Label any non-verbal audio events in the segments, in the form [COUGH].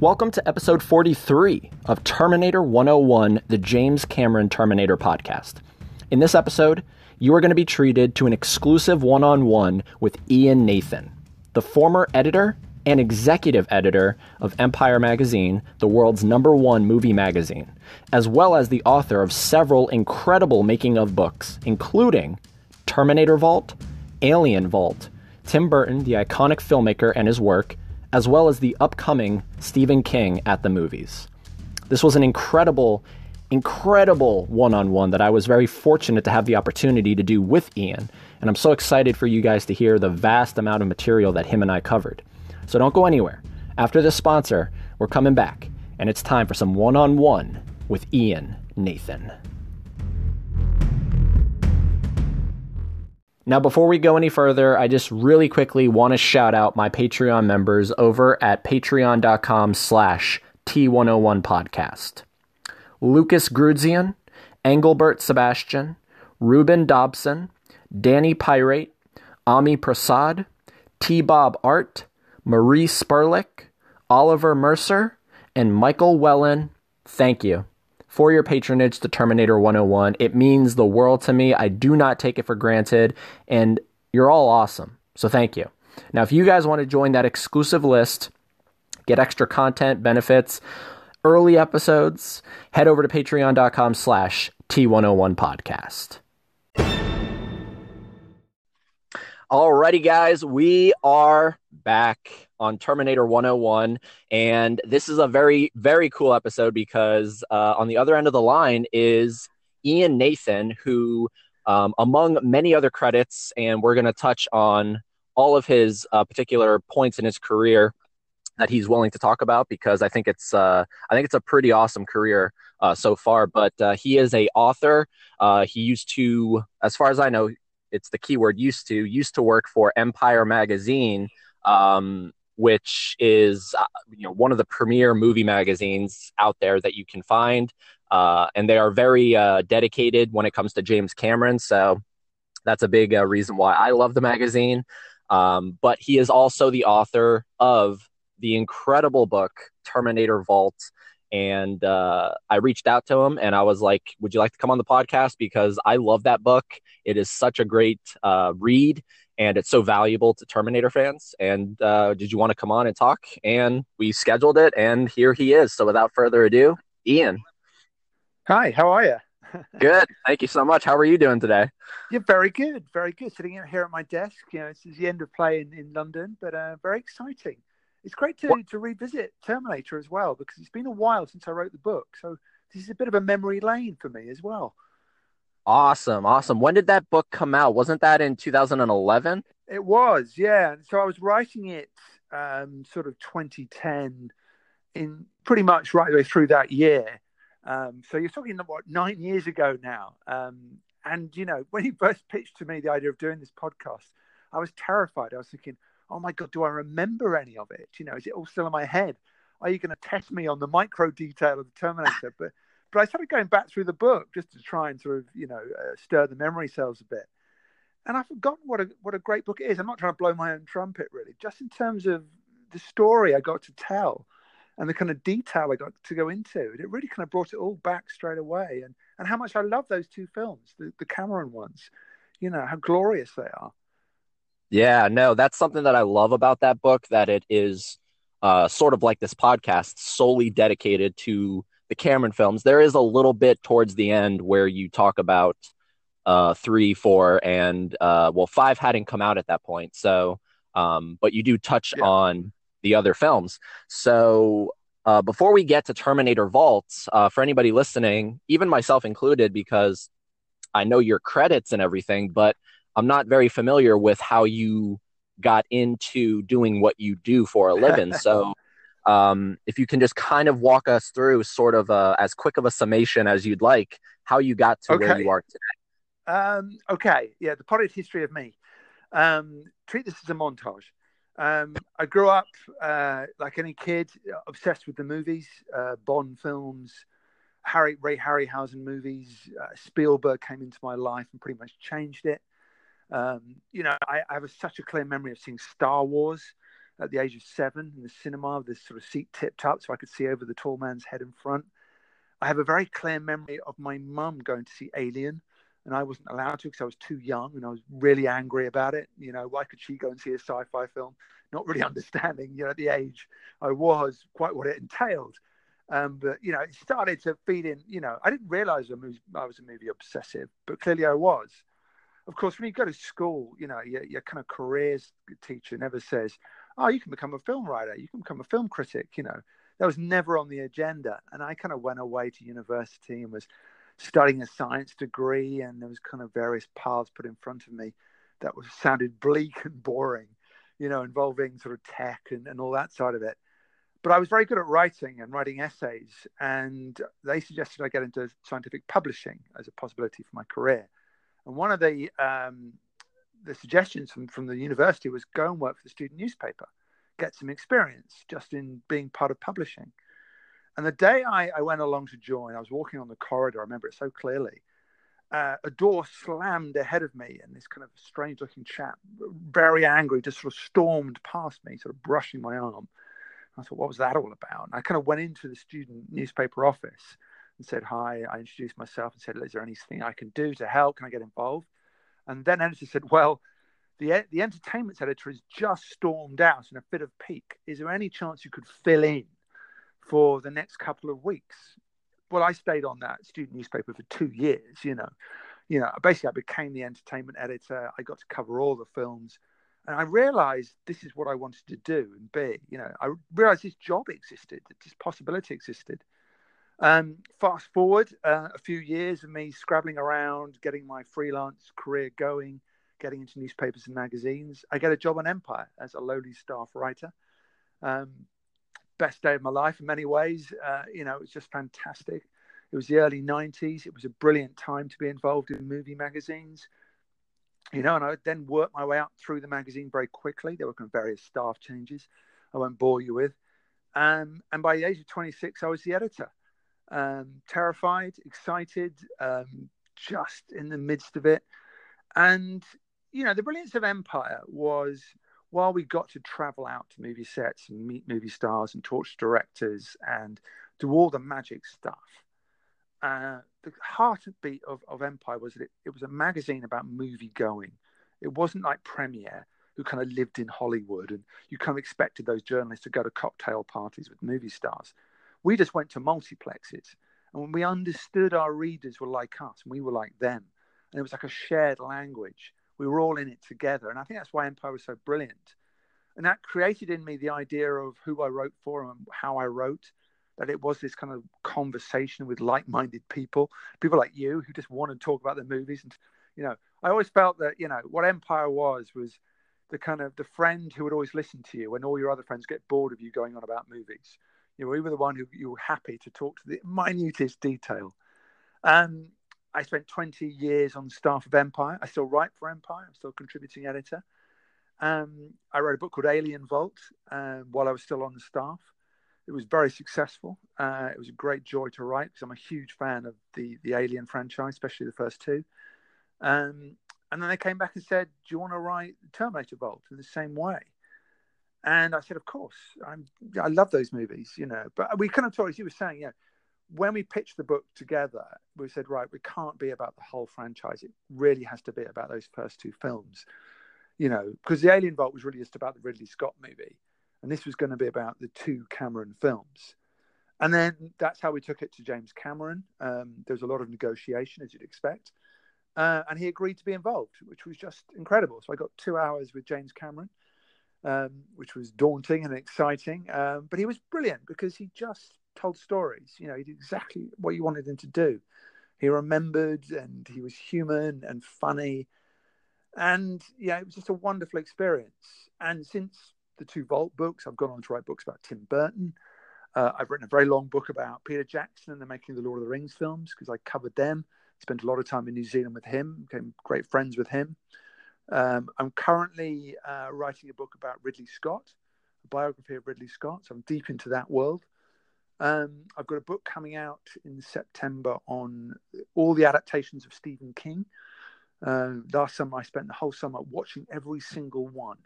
Welcome to episode 43 of Terminator 101, the James Cameron Terminator podcast. In this episode, you are going to be treated to an exclusive one on one with Ian Nathan, the former editor and executive editor of Empire Magazine, the world's number one movie magazine, as well as the author of several incredible making of books, including Terminator Vault, Alien Vault, Tim Burton, the iconic filmmaker, and his work, as well as the upcoming Stephen King at the movies. This was an incredible, incredible one on one that I was very fortunate to have the opportunity to do with Ian, and I'm so excited for you guys to hear the vast amount of material that him and I covered. So don't go anywhere. After this sponsor, we're coming back, and it's time for some one on one with Ian Nathan. Now, before we go any further, I just really quickly want to shout out my Patreon members over at patreon.com slash T101 podcast. Lucas Grudzian, Engelbert Sebastian, Ruben Dobson, Danny Pirate, Ami Prasad, T. Bob Art, Marie Sperlich, Oliver Mercer, and Michael Wellen. Thank you for your patronage to Terminator 101. It means the world to me. I do not take it for granted, and you're all awesome. So thank you. Now, if you guys want to join that exclusive list, get extra content, benefits, early episodes, head over to patreon.com slash T101 podcast. Alrighty, guys, we are back on Terminator 101. And this is a very, very cool episode because uh, on the other end of the line is Ian Nathan, who, um, among many other credits, and we're going to touch on all of his uh, particular points in his career that he's willing to talk about because I think it's uh, I think it's a pretty awesome career uh, so far. But uh, he is a author. Uh, he used to, as far as I know, it's the keyword used to used to work for Empire Magazine, um, which is uh, you know one of the premier movie magazines out there that you can find, uh, and they are very uh, dedicated when it comes to James Cameron. So that's a big uh, reason why I love the magazine. Um, but he is also the author of the incredible book Terminator Vault. And uh, I reached out to him and I was like, Would you like to come on the podcast? Because I love that book. It is such a great uh, read and it's so valuable to Terminator fans. And uh, did you want to come on and talk? And we scheduled it, and here he is. So without further ado, Ian. Hi, how are you? [LAUGHS] good. Thank you so much. How are you doing today? Yeah, very good. Very good. Sitting here at my desk. You know, this is the end of play in, in London, but uh, very exciting. It's great to, to revisit Terminator as well because it's been a while since I wrote the book. So this is a bit of a memory lane for me as well. Awesome, awesome. When did that book come out? Wasn't that in 2011? It was, yeah. So I was writing it um, sort of 2010, in pretty much right the way through that year. Um, so you're talking about nine years ago now. Um, and you know, when he first pitched to me the idea of doing this podcast, I was terrified. I was thinking, "Oh my god, do I remember any of it? You know, is it all still in my head? Are you going to test me on the micro detail of the Terminator?" [LAUGHS] but but I started going back through the book just to try and sort of, you know, uh, stir the memory cells a bit. And I've forgotten what a what a great book it is. I'm not trying to blow my own trumpet, really. Just in terms of the story I got to tell and the kind of detail I got to go into, it really kind of brought it all back straight away. And and how much I love those two films, the, the Cameron ones. You know how glorious they are. Yeah, no, that's something that I love about that book. That it is uh, sort of like this podcast, solely dedicated to the Cameron films, there is a little bit towards the end where you talk about uh, three, four, and uh, well, five hadn't come out at that point. So, um, but you do touch yeah. on the other films. So, uh, before we get to Terminator Vaults, uh, for anybody listening, even myself included, because I know your credits and everything, but I'm not very familiar with how you got into doing what you do for a living. [LAUGHS] So, um, if you can just kind of walk us through sort of a, as quick of a summation as you'd like how you got to okay. where you are today. Um, okay. Yeah the potted history of me. Um, treat this as a montage. Um, i grew up uh, like any kid obsessed with the movies uh, bond films harry ray harryhausen movies uh, spielberg came into my life and pretty much changed it. Um, you know I, I have a, such a clear memory of seeing star wars at the age of seven in the cinema with this sort of seat tipped up so I could see over the tall man's head in front. I have a very clear memory of my mum going to see Alien, and I wasn't allowed to because I was too young and I was really angry about it. You know, why could she go and see a sci fi film? Not really [LAUGHS] understanding, you know, at the age I was, quite what it entailed. Um, but, you know, it started to feed in, you know, I didn't realize I was a movie obsessive, but clearly I was of course, when you go to school, you know, your, your kind of careers teacher never says, oh, you can become a film writer, you can become a film critic, you know. That was never on the agenda. And I kind of went away to university and was studying a science degree, and there was kind of various paths put in front of me that was sounded bleak and boring, you know, involving sort of tech and, and all that side of it. But I was very good at writing and writing essays, and they suggested I get into scientific publishing as a possibility for my career. And one of the um, the suggestions from, from the university was go and work for the student newspaper, get some experience just in being part of publishing. And the day I, I went along to join, I was walking on the corridor. I remember it so clearly. Uh, a door slammed ahead of me, and this kind of strange looking chap, very angry, just sort of stormed past me, sort of brushing my arm. I thought, what was that all about? And I kind of went into the student newspaper office and said hi. I introduced myself and said, "Is there anything I can do to help? Can I get involved?" And then editor said, "Well, the the entertainment editor has just stormed out in a fit of pique. Is there any chance you could fill in for the next couple of weeks?" Well, I stayed on that student newspaper for two years. You know, you know, basically I became the entertainment editor. I got to cover all the films. And I realized this is what I wanted to do and be. You know, I realized this job existed, that this possibility existed. Um, fast forward uh, a few years of me scrabbling around, getting my freelance career going, getting into newspapers and magazines. I get a job on Empire as a lowly staff writer. Um, best day of my life in many ways. Uh, you know, it was just fantastic. It was the early 90s. It was a brilliant time to be involved in movie magazines. You know, and I would then worked my way up through the magazine very quickly. There were various staff changes I won't bore you with. Um, and by the age of 26, I was the editor um, terrified, excited, um, just in the midst of it. And, you know, the brilliance of Empire was while we got to travel out to movie sets and meet movie stars and talk to directors and do all the magic stuff, uh, the heartbeat of, of Empire was that it, it was a magazine about movie going. It wasn't like Premiere, who kind of lived in Hollywood and you kind of expected those journalists to go to cocktail parties with movie stars. We just went to multiplexes. And when we understood our readers were like us and we were like them, and it was like a shared language, we were all in it together. And I think that's why Empire was so brilliant. And that created in me the idea of who I wrote for and how I wrote, that it was this kind of conversation with like minded people, people like you who just want to talk about the movies. And, you know, I always felt that, you know, what Empire was, was the kind of the friend who would always listen to you when all your other friends get bored of you going on about movies you know, we were the one who you were happy to talk to the minutest detail. Um, I spent 20 years on the staff of Empire. I still write for Empire. I'm still contributing editor. Um, I wrote a book called Alien Vault um, while I was still on the staff. It was very successful. Uh, it was a great joy to write because I'm a huge fan of the the Alien franchise, especially the first two. Um, and then they came back and said, "Do you want to write Terminator Vault in the same way?" And I said, of course, I'm, I love those movies, you know. But we kind of talked, as you were saying, yeah, when we pitched the book together, we said, right, we can't be about the whole franchise. It really has to be about those first two films, you know, because the Alien Vault was really just about the Ridley Scott movie. And this was going to be about the two Cameron films. And then that's how we took it to James Cameron. Um, there was a lot of negotiation, as you'd expect. Uh, and he agreed to be involved, which was just incredible. So I got two hours with James Cameron um, which was daunting and exciting. Um, but he was brilliant because he just told stories. You know, he did exactly what you wanted him to do. He remembered and he was human and funny. And yeah, it was just a wonderful experience. And since the two Vault books, I've gone on to write books about Tim Burton. Uh, I've written a very long book about Peter Jackson and the making of the Lord of the Rings films because I covered them. Spent a lot of time in New Zealand with him, became great friends with him. Um, I'm currently uh, writing a book about Ridley Scott, a biography of Ridley Scott. So I'm deep into that world. Um, I've got a book coming out in September on all the adaptations of Stephen King. Uh, last summer, I spent the whole summer watching every single one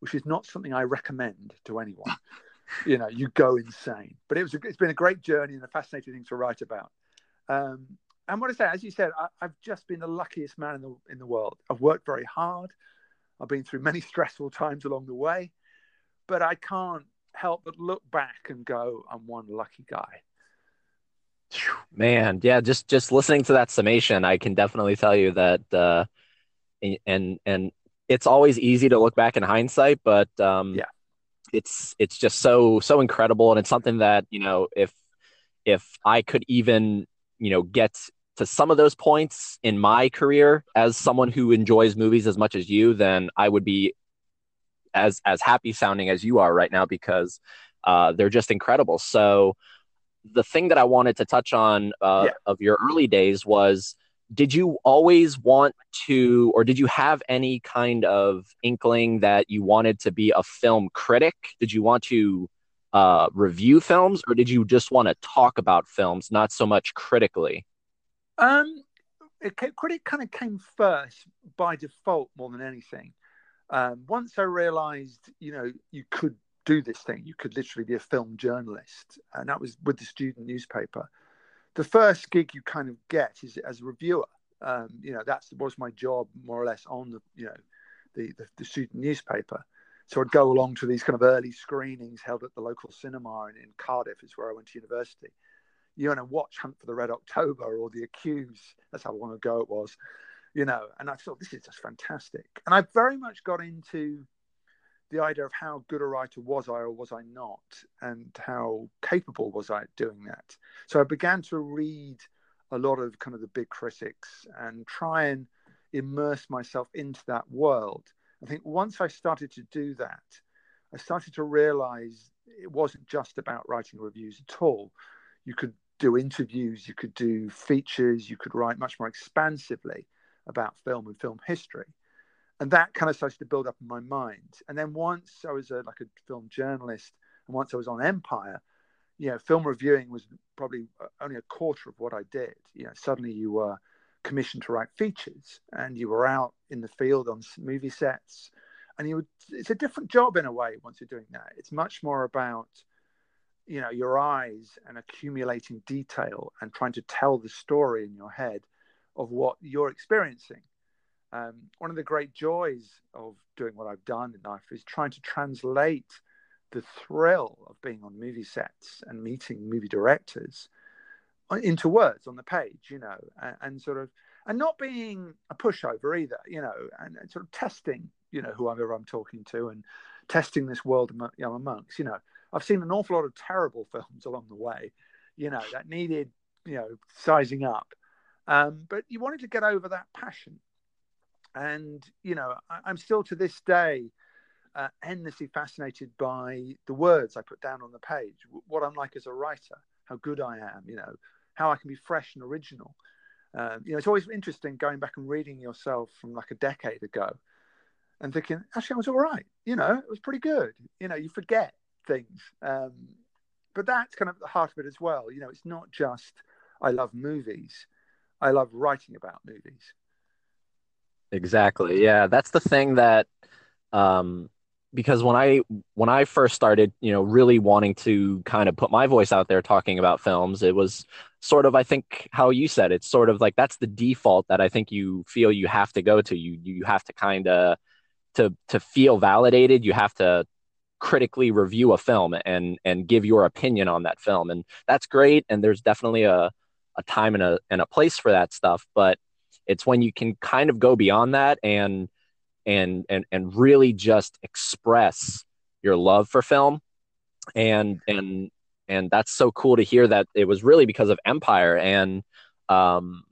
which is not something I recommend to anyone. [LAUGHS] you know, you go insane. But it was a, it's been a great journey and a fascinating thing to write about. Um, and what I say, as you said, I, have just been the luckiest man in the in the world. I've worked very hard. I've been through many [LAUGHS] stressful times along the way, but I can't help but look back and go, "I'm one lucky guy." Man, yeah, just just listening to that summation, I can definitely tell you that, uh, and and it's always easy to look back in hindsight, but um, yeah, it's it's just so so incredible, and it's something that you know if if I could even you know get to some of those points in my career as someone who enjoys movies as much as you, then I would be as as happy sounding as you are right now because uh, they're just incredible. So the thing that I wanted to touch on uh, yeah. of your early days was did you always want to or did you have any kind of inkling that you wanted to be a film critic did you want to uh, review films or did you just want to talk about films not so much critically um it, critic kind of came first by default more than anything um, once i realized you know you could do this thing you could literally be a film journalist and that was with the student newspaper the first gig you kind of get is as a reviewer. Um, you know, that was my job more or less on the, you know, the, the, the, student newspaper. So I'd go along to these kind of early screenings held at the local cinema in, in Cardiff, is where I went to university. You know, watch Hunt for the Red October or The Accused. That's how long ago it was, you know. And I thought this is just fantastic. And I very much got into the idea of how good a writer was I or was I not, and how capable was I at doing that. So I began to read a lot of kind of the big critics and try and immerse myself into that world. I think once I started to do that, I started to realize it wasn't just about writing reviews at all. You could do interviews, you could do features, you could write much more expansively about film and film history and that kind of started to build up in my mind. And then once I was a, like a film journalist, and once I was on Empire, you know, film reviewing was probably uh, only a quarter of what I did. You know, suddenly you were commissioned to write features, and you were out in the field on movie sets, and you would. It's a different job in a way once you're doing that. It's much more about you know your eyes and accumulating detail and trying to tell the story in your head of what you're experiencing. Um, one of the great joys of doing what I've done in life is trying to translate the thrill of being on movie sets and meeting movie directors into words on the page, you know, and, and sort of, and not being a pushover either, you know, and, and, sort of testing, you know, whoever I'm talking to and testing this world know, amongst, you know, I've seen an awful lot of terrible [LAUGHS] films along the way, you know, that needed, you know, sizing up. Um, but you wanted to get over that passion and, you know, I, am still to this day uh, endlessly fascinated by the words I put down on the page, what I'm like as a writer, how good I am, you know, how I can be fresh and original. Um, you know, it's always interesting going back and reading yourself from like a decade ago and thinking, actually, I was all right. You know, it was pretty good. You know, you forget things. Um, but that's kind of the heart of it as well. You know, it's not just I love movies, I love writing about movies. Exactly. Yeah, that's the thing that um because when I when I first started, you know, really wanting to kind of put my voice out there talking about films, it was sort of I think how you said it's sort of like that's the default that I think you feel you have to go to. You you have to kind of to to feel validated, you have to critically review a film and and give your opinion on that film. And that's great and there's definitely a a time and a and a place for that stuff, but it's when you can kind of go beyond that and and and and really just express your love for film. And and and that's so cool to hear that it was really because of empire. And um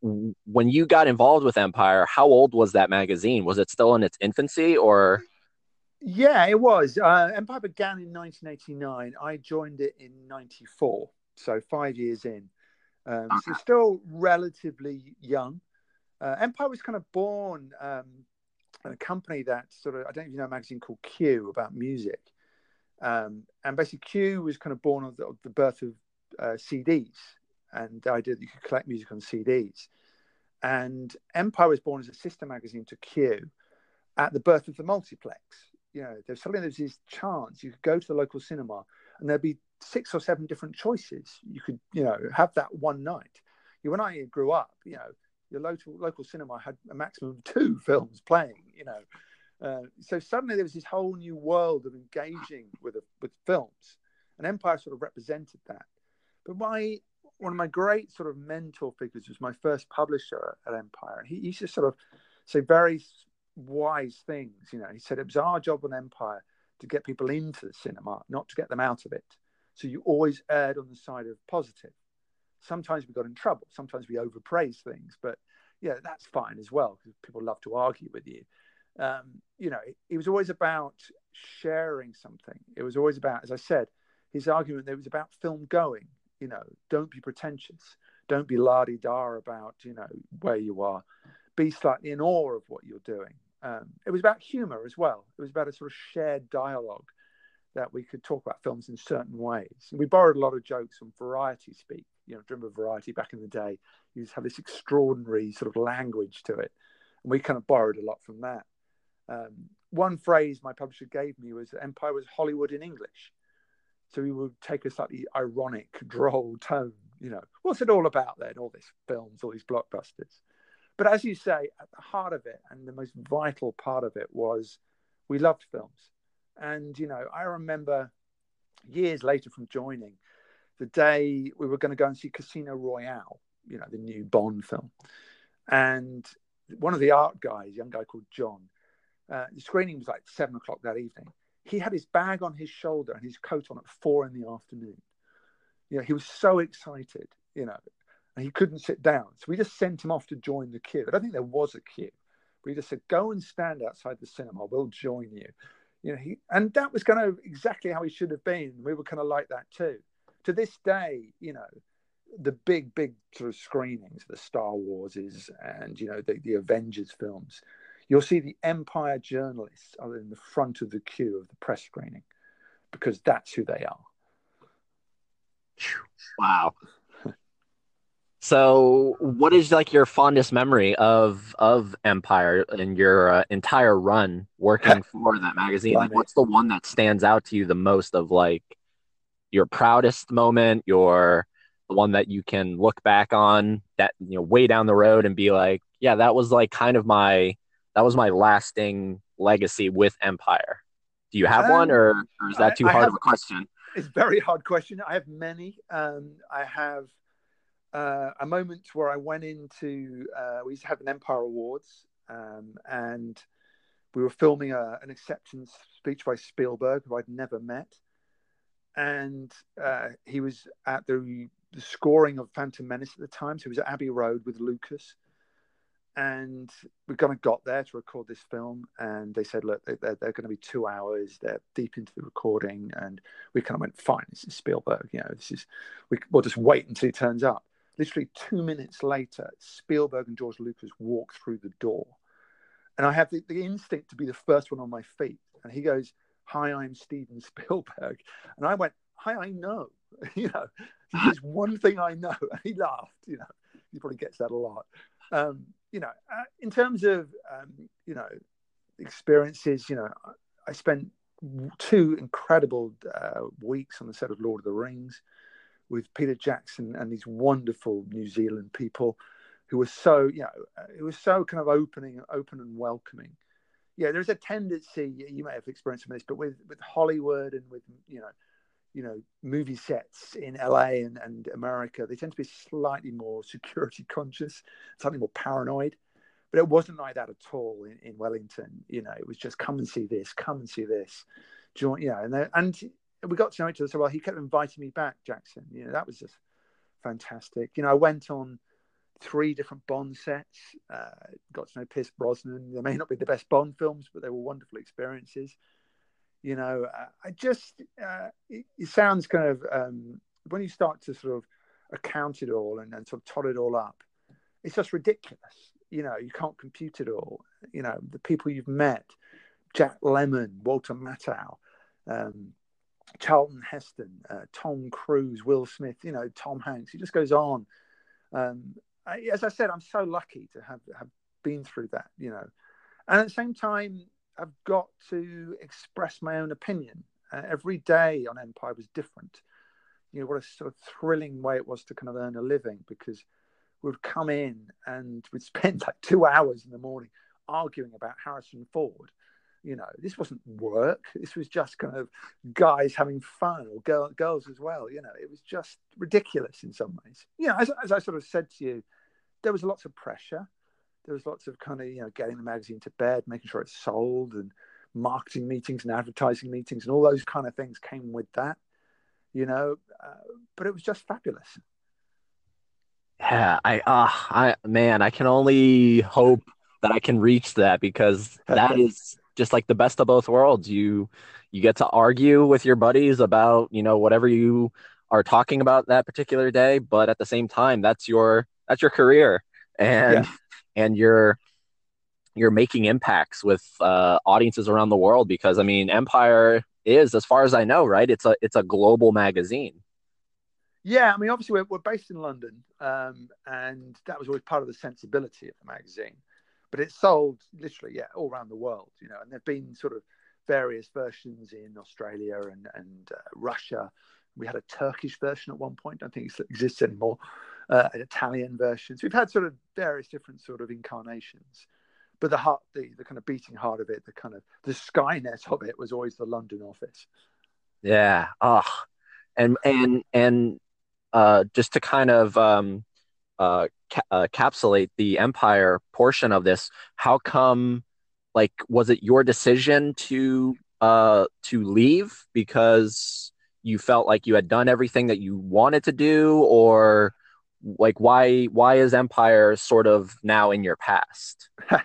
when you got involved with empire how old was that magazine? Was it still in its infancy or yeah it was. Uh, empire began in 1989 i joined it in 94 so five years in. Um, so still relatively young. Uh, Empire was kind of born um, in a company that sort of I don't even know a magazine called Q about music, um, and basically Q was kind of born of the, of the birth of uh, CDs and the idea that you could collect music on CDs, and Empire was born as a sister magazine to Q at the birth of the multiplex. You know, there's suddenly there's this chance you could go to the local cinema and there'd be six or seven different choices. You could, you know, have that one night. You, when I grew up, you know, your local local cinema had a maximum of two [LAUGHS] films playing. You know, uh, so suddenly there was this whole new world of engaging with a, with films, and Empire sort of represented that. But my one of my great sort of mentor figures was my first publisher at Empire, and he used to sort of say very wise things. You know, he said it was our job on Empire to get people into the cinema, not to get them out of it. So you always erred on the side of positive. Sometimes we got in trouble. Sometimes we overpraise things, but yeah, that's fine as well because people love to argue with you. Um, you know, it, it was always about sharing something. It was always about, as I said, his argument there was about film going. You know, don't be pretentious. Don't be la di da about you know where you are. Be slightly in awe of what you're doing. Um, it was about humor as well. It was about a sort of shared dialogue that we could talk about films in certain ways. We borrowed a lot of jokes from Variety Speak. You know, remember Variety back in the day? You just have this extraordinary sort of language to it, and we kind of borrowed a lot from that. Um, one phrase my publisher gave me was Empire was Hollywood in English. So we would take a slightly ironic, droll tone. You know, what's it all about then? All these films, all these blockbusters. But as you say, at the heart of it, and the most vital part of it was we loved films. And, you know, I remember years later from joining, the day we were going to go and see Casino Royale, you know, the new Bond film. And one of the art guys, young guy called John, uh, the screening was like seven o'clock that evening. He had his bag on his shoulder and his coat on at four in the afternoon. You know, he was so excited, you know, and he couldn't sit down. So we just sent him off to join the queue. I don't think there was a queue. We just said, go and stand outside the cinema. We'll join you. You know, he, and that was kind of exactly how he should have been. We were kind of like that too. To this day, you know, the big, big sort of screenings, the Star Warses and, you know, the, the Avengers films, you'll see the Empire journalists are in the front of the queue of the press screening because that's who they are. Wow. So, what is like your fondest memory of of Empire and your uh, entire run working [LAUGHS] for that magazine? Like, what's the one that stands out to you the most of like your proudest moment, your the one that you can look back on that you know way down the road and be like, yeah, that was like kind of my that was my lasting legacy with Empire. Do you have um, one, or, or, is that too I, hard have, of a question? It's a very hard question. I have many. Um, I have uh, a moment where I went into uh, we used to have an Empire Awards, um, and we were filming a, an acceptance speech by Spielberg, who I'd never met, and uh, he was at the, scoring of Phantom Menace at the time, so he was at Abbey Road with Lucas. And we kind of got there to record this film, and they said, "Look, they're, they're going to be two hours. They're deep into the recording." And we kind of went, "Fine, this is Spielberg. You know, this is we, we'll just wait until he turns up." Literally two minutes later, Spielberg and George Lucas walk through the door. And I have the, the instinct to be the first one on my feet. And he goes, Hi, I'm Steven [LAUGHS] Spielberg. And I went, Hi, I know. [LAUGHS] you know, there's [LAUGHS] one thing I know. And he laughed, you know, he probably gets that a lot. Um, you know, uh, in terms of, um, you know, experiences, you know, I spent two incredible uh, weeks on the set of Lord of the Rings with Peter Jackson and these wonderful New Zealand people who were so, you know, it was so kind of opening, open and welcoming. Yeah, there's a tendency you may have experienced some of this, but with with Hollywood and with you know, you know, movie sets in LA and, and America, they tend to be slightly more [LAUGHS] security conscious, slightly more paranoid. But it wasn't like that at all in, in Wellington. You know, it was just come and see this, come and see this. Join, you know, and and we got to know each other so well. He kept inviting me back, Jackson. You know, that was just fantastic. You know, I went on three different Bond sets. Uh, got to know Pierce Brosnan. They may not be the best Bond films, but they were wonderful experiences. You know, uh, I just uh, it, it, sounds kind of um, when you start to sort of account it all and, and sort of tot it all up, it's just ridiculous. You know, you can't compute it all. You know, the people you've met, Jack Lemmon, Walter Matthau. Um, Charlton Heston, uh, Tom Cruise, Will Smith, you know, Tom Hanks. He just goes on. Um, I, as I said, I'm so lucky to have have been through that, you know. And at the same time, I've got to express my own opinion. Uh, every day on Empire was different. You know, what a sort of thrilling way it was to kind of earn a living because we'd come in and we'd [LAUGHS] spend like two hours in the morning arguing about Harrison Ford. You know, this wasn't work. This was just kind of guys having fun or girl, girls as well. You know, it was just ridiculous in some ways. You know, as, as I sort of said to you, there was lots of pressure. There was lots of kind of, you know, getting the magazine to bed, making sure it's sold and marketing meetings and advertising meetings and all those kind of things came with that, you know, uh, but it was just fabulous. Yeah, I, uh, I, man, I can only hope that I can reach that because that [LAUGHS] is just like the best of both worlds. You, you get to argue with your buddies about, you know, whatever you are talking about that particular day, but at the same time, that's your, that's your career and, yeah. and you're, you're making impacts with uh, audiences around the world because I mean, Empire is, as far as I know, right? It's a, it's a global magazine. Yeah, I mean, obviously we're, we're based in London, um, and that was always part of the sensibility of the magazine. But it sold literally, yeah, all around the world, you know. And there've been sort of various versions in Australia and and uh, Russia. We had a Turkish version at one point. I don't think it exists anymore. Uh, an Italian version. So we've had sort of various different sort of incarnations. But the heart, the, the kind of beating heart of it, the kind of the Skynet of it was always the London office. Yeah. Oh, and and and uh, just to kind of um, uh, uh, capsulate the empire portion of this, how come? Like, was it your decision to uh, to leave because you felt like you had done everything that you wanted to do, or like why why is Empire sort of now in your past? [LAUGHS] um,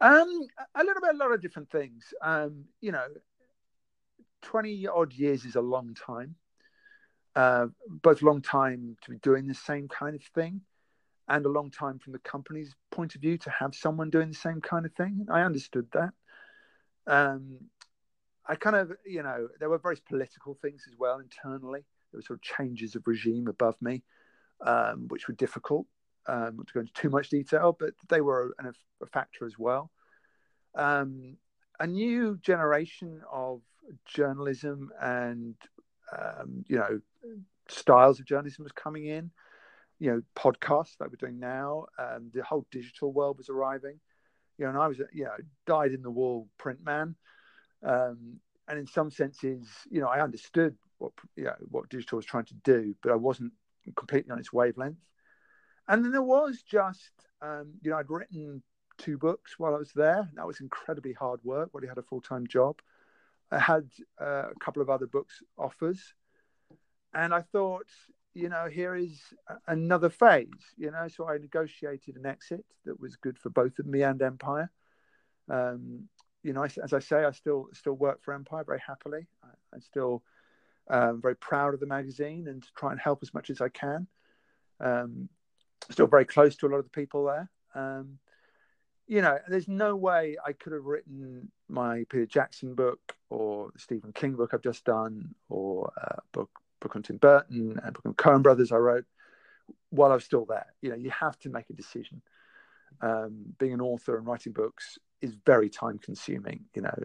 a little bit, a lot of different things. Um, you know, twenty odd years is a long time uh, both long time to be doing the same kind of thing and a long time from the company's point of view to have someone doing the same kind of thing. I understood that. Um, I kind of, you know, there were various political things as well internally. There were sort of changes of regime above me, um, which were difficult. Um, not to go into too much detail, but they were a, a factor as well. Um, a new generation of journalism and um, you know, styles of journalism was coming in. You know, podcasts like we're doing now. Um, the whole digital world was arriving. You know, and I was, you know, died in the wall print man. Um, and in some senses, you know, I understood what you know, what digital was trying to do, but I wasn't completely on its wavelength. And then there was just, um, you know, I'd written two books while I was there. That was incredibly hard work while he had a full time job. I had uh, a couple of other books offers, and I thought, you know, here is another phase. You know, so I negotiated an exit that was good for both of me and Empire. Um, you know, as I say, I still still work for Empire very happily. I, am still um, very proud of the magazine and try and help as much as I can. Um, still very close to a lot of the people there. Um, you know, there's no way I could have written my Peter Jackson book or the Stephen King book I've just done or a book book on Tim Burton and book on Coen Brothers I wrote while I was still there. You know, you have to make a decision. Um, being an author and writing books is very time consuming. You know,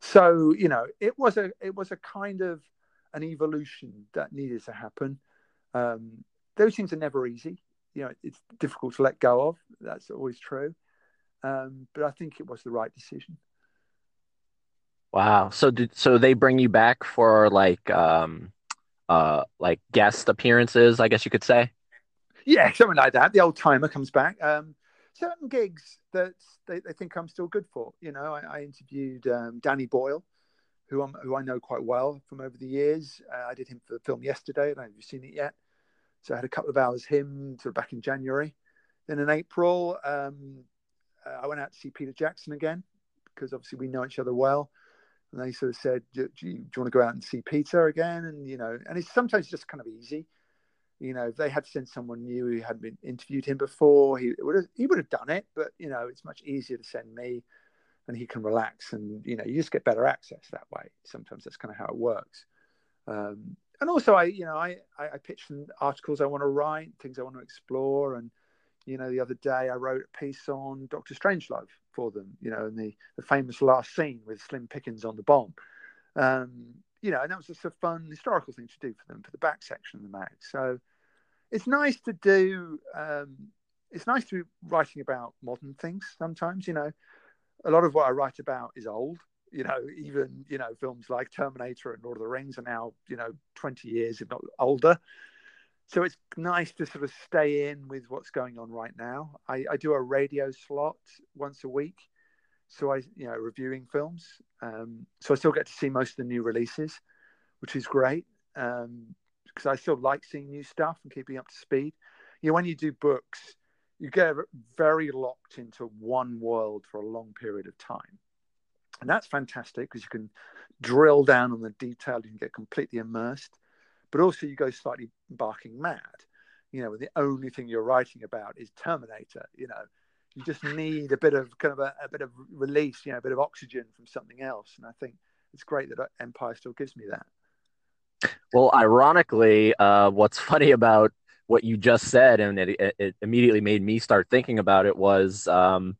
so you know it was a it was a kind of an evolution that needed to happen. Um, those things are never easy. You know, it's difficult to let go of. That's always true. Um, but I think it was the right decision. Wow. So did so they bring you back for like um uh like guest appearances, I guess you could say? Yeah, something like that. The old timer comes back. Um certain gigs that they, they think I'm still good for. You know, I, I interviewed um, Danny Boyle, who I'm, who I know quite well from over the years. Uh, I did him for the film yesterday. I don't know if you've seen it yet. So I had a couple of hours him sort of back in January. Then in April, um, uh, I went out to see Peter Jackson again because obviously we know each other well. And they sort of said, do, do, you, do, you, want to go out and see Peter again? And, you know, and it's sometimes just kind of easy. You know, if they had sent someone new who hadn't been interviewed him before, he would have, he would have done it. But, you know, it's much easier to send me and he can relax and, you know, you just get better access that way. Sometimes that's kind of how it works. Um, and also I, you know, I, I, I pitch some articles I want to write, things I want to explore and, You know, the other day I wrote a piece on Doctor Strangelove for them. You know, and the the famous last scene with Slim Pickens on the bomb. Um, you know, and that was just a fun historical thing to do for them for the back section of the mag. So it's nice to do. Um, it's nice to be writing about modern things sometimes. You know, a lot of what I write about is old. You know, even you know films like Terminator and Lord of the Rings are now you know twenty years if not older. So it's nice to sort of stay in with what's going on right now. I, I do a radio slot once a week, so I you know reviewing films. Um, so I still get to see most of the new releases, which is great because um, I still like seeing new stuff and keeping up to speed. You know, when you do books, you get very locked into one world for a long period of time. And that's fantastic because you can drill down on the detail, you can get completely immersed, but also you go slightly barking mad. You know, the only thing you're writing about is Terminator, you know, you just need a bit of kind of a, a bit of release, you know, a bit of oxygen from something else. And I think it's great that Empire still gives me that. Well, ironically, uh, what's [LAUGHS] funny about what you just said, and it, it immediately made me start thinking about it, was um,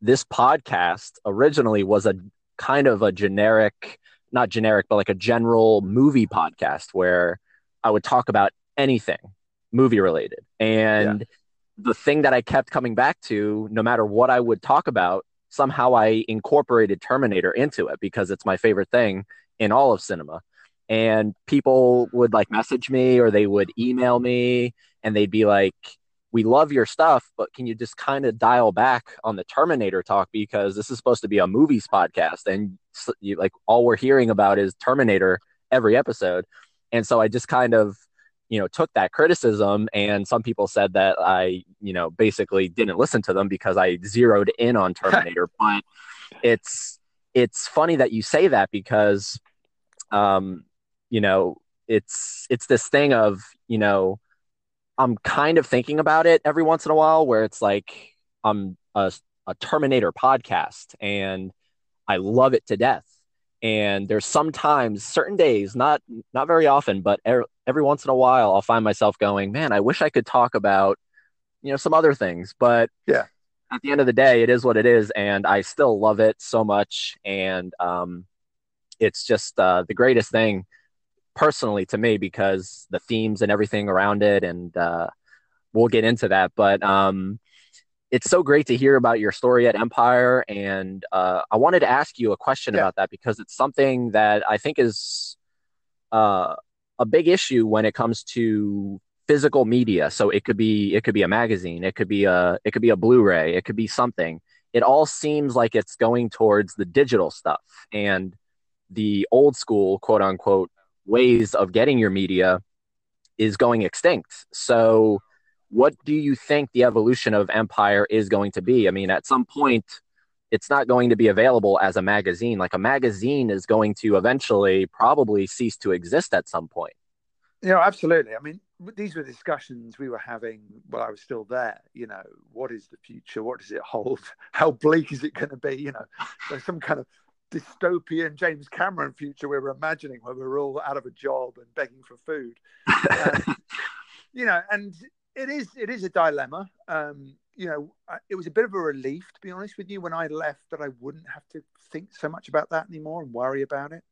this podcast originally was a kind of a generic, not generic, but like a general movie podcast where I would talk about anything movie related. And yeah. the thing that I kept coming back to, no matter what I would talk about, somehow I incorporated Terminator into it because it's my favorite thing in all of cinema and people would like message me or they would email me and they'd be like we love your stuff but can you just kind of dial back on the terminator talk? Because this is supposed to be a movies podcast and you, like all we're hearing about is terminator every episode. And so i just kind of you know took that criticism and some people said that i you know basically didn't listen to them because i zeroed in on [LAUGHS] terminator. But it's it's funny that you say that because um you know it's it's this thing of you know i'm kind of thinking about it every once in a while where it's like i'm a, a terminator podcast and i love it to death. And there's sometimes certain days not not very often but er, every once in a while i'll find myself going man i wish i could talk about you know some other things. But yeah. at the end of the day it is what it is and i still love it so much. And um it's just uh, the greatest thing personally to me because the themes and everything around it and uh, we'll get into that but um, it's so great to hear about your story at empire and uh, i wanted to ask you a question yeah. about that because it's something that i think is uh, a big issue when it comes to physical media so it could be it could be a magazine it could be a it could be a blu-ray it could be something it all seems like it's going towards the digital stuff and the old school quote unquote ways of getting your media is going extinct. So, what do you think the evolution of Empire is going to be? I mean, at some point, it's not going to be available as a magazine. Like a magazine is going to eventually probably cease to exist at some point. Know, absolutely. I mean, these were discussions we were having while I was still there. You know, what is the future? What does it hold? [LAUGHS] How bleak is it going to be? You know, some kind of dystopian James Cameron future we were imagining where we are all out of a job and begging for food. Um, [LAUGHS] you know, and it is it is a dilemma. Um, you know, it was a bit of a relief to be honest with you when I left that I wouldn't have to think so much about that anymore and worry about it.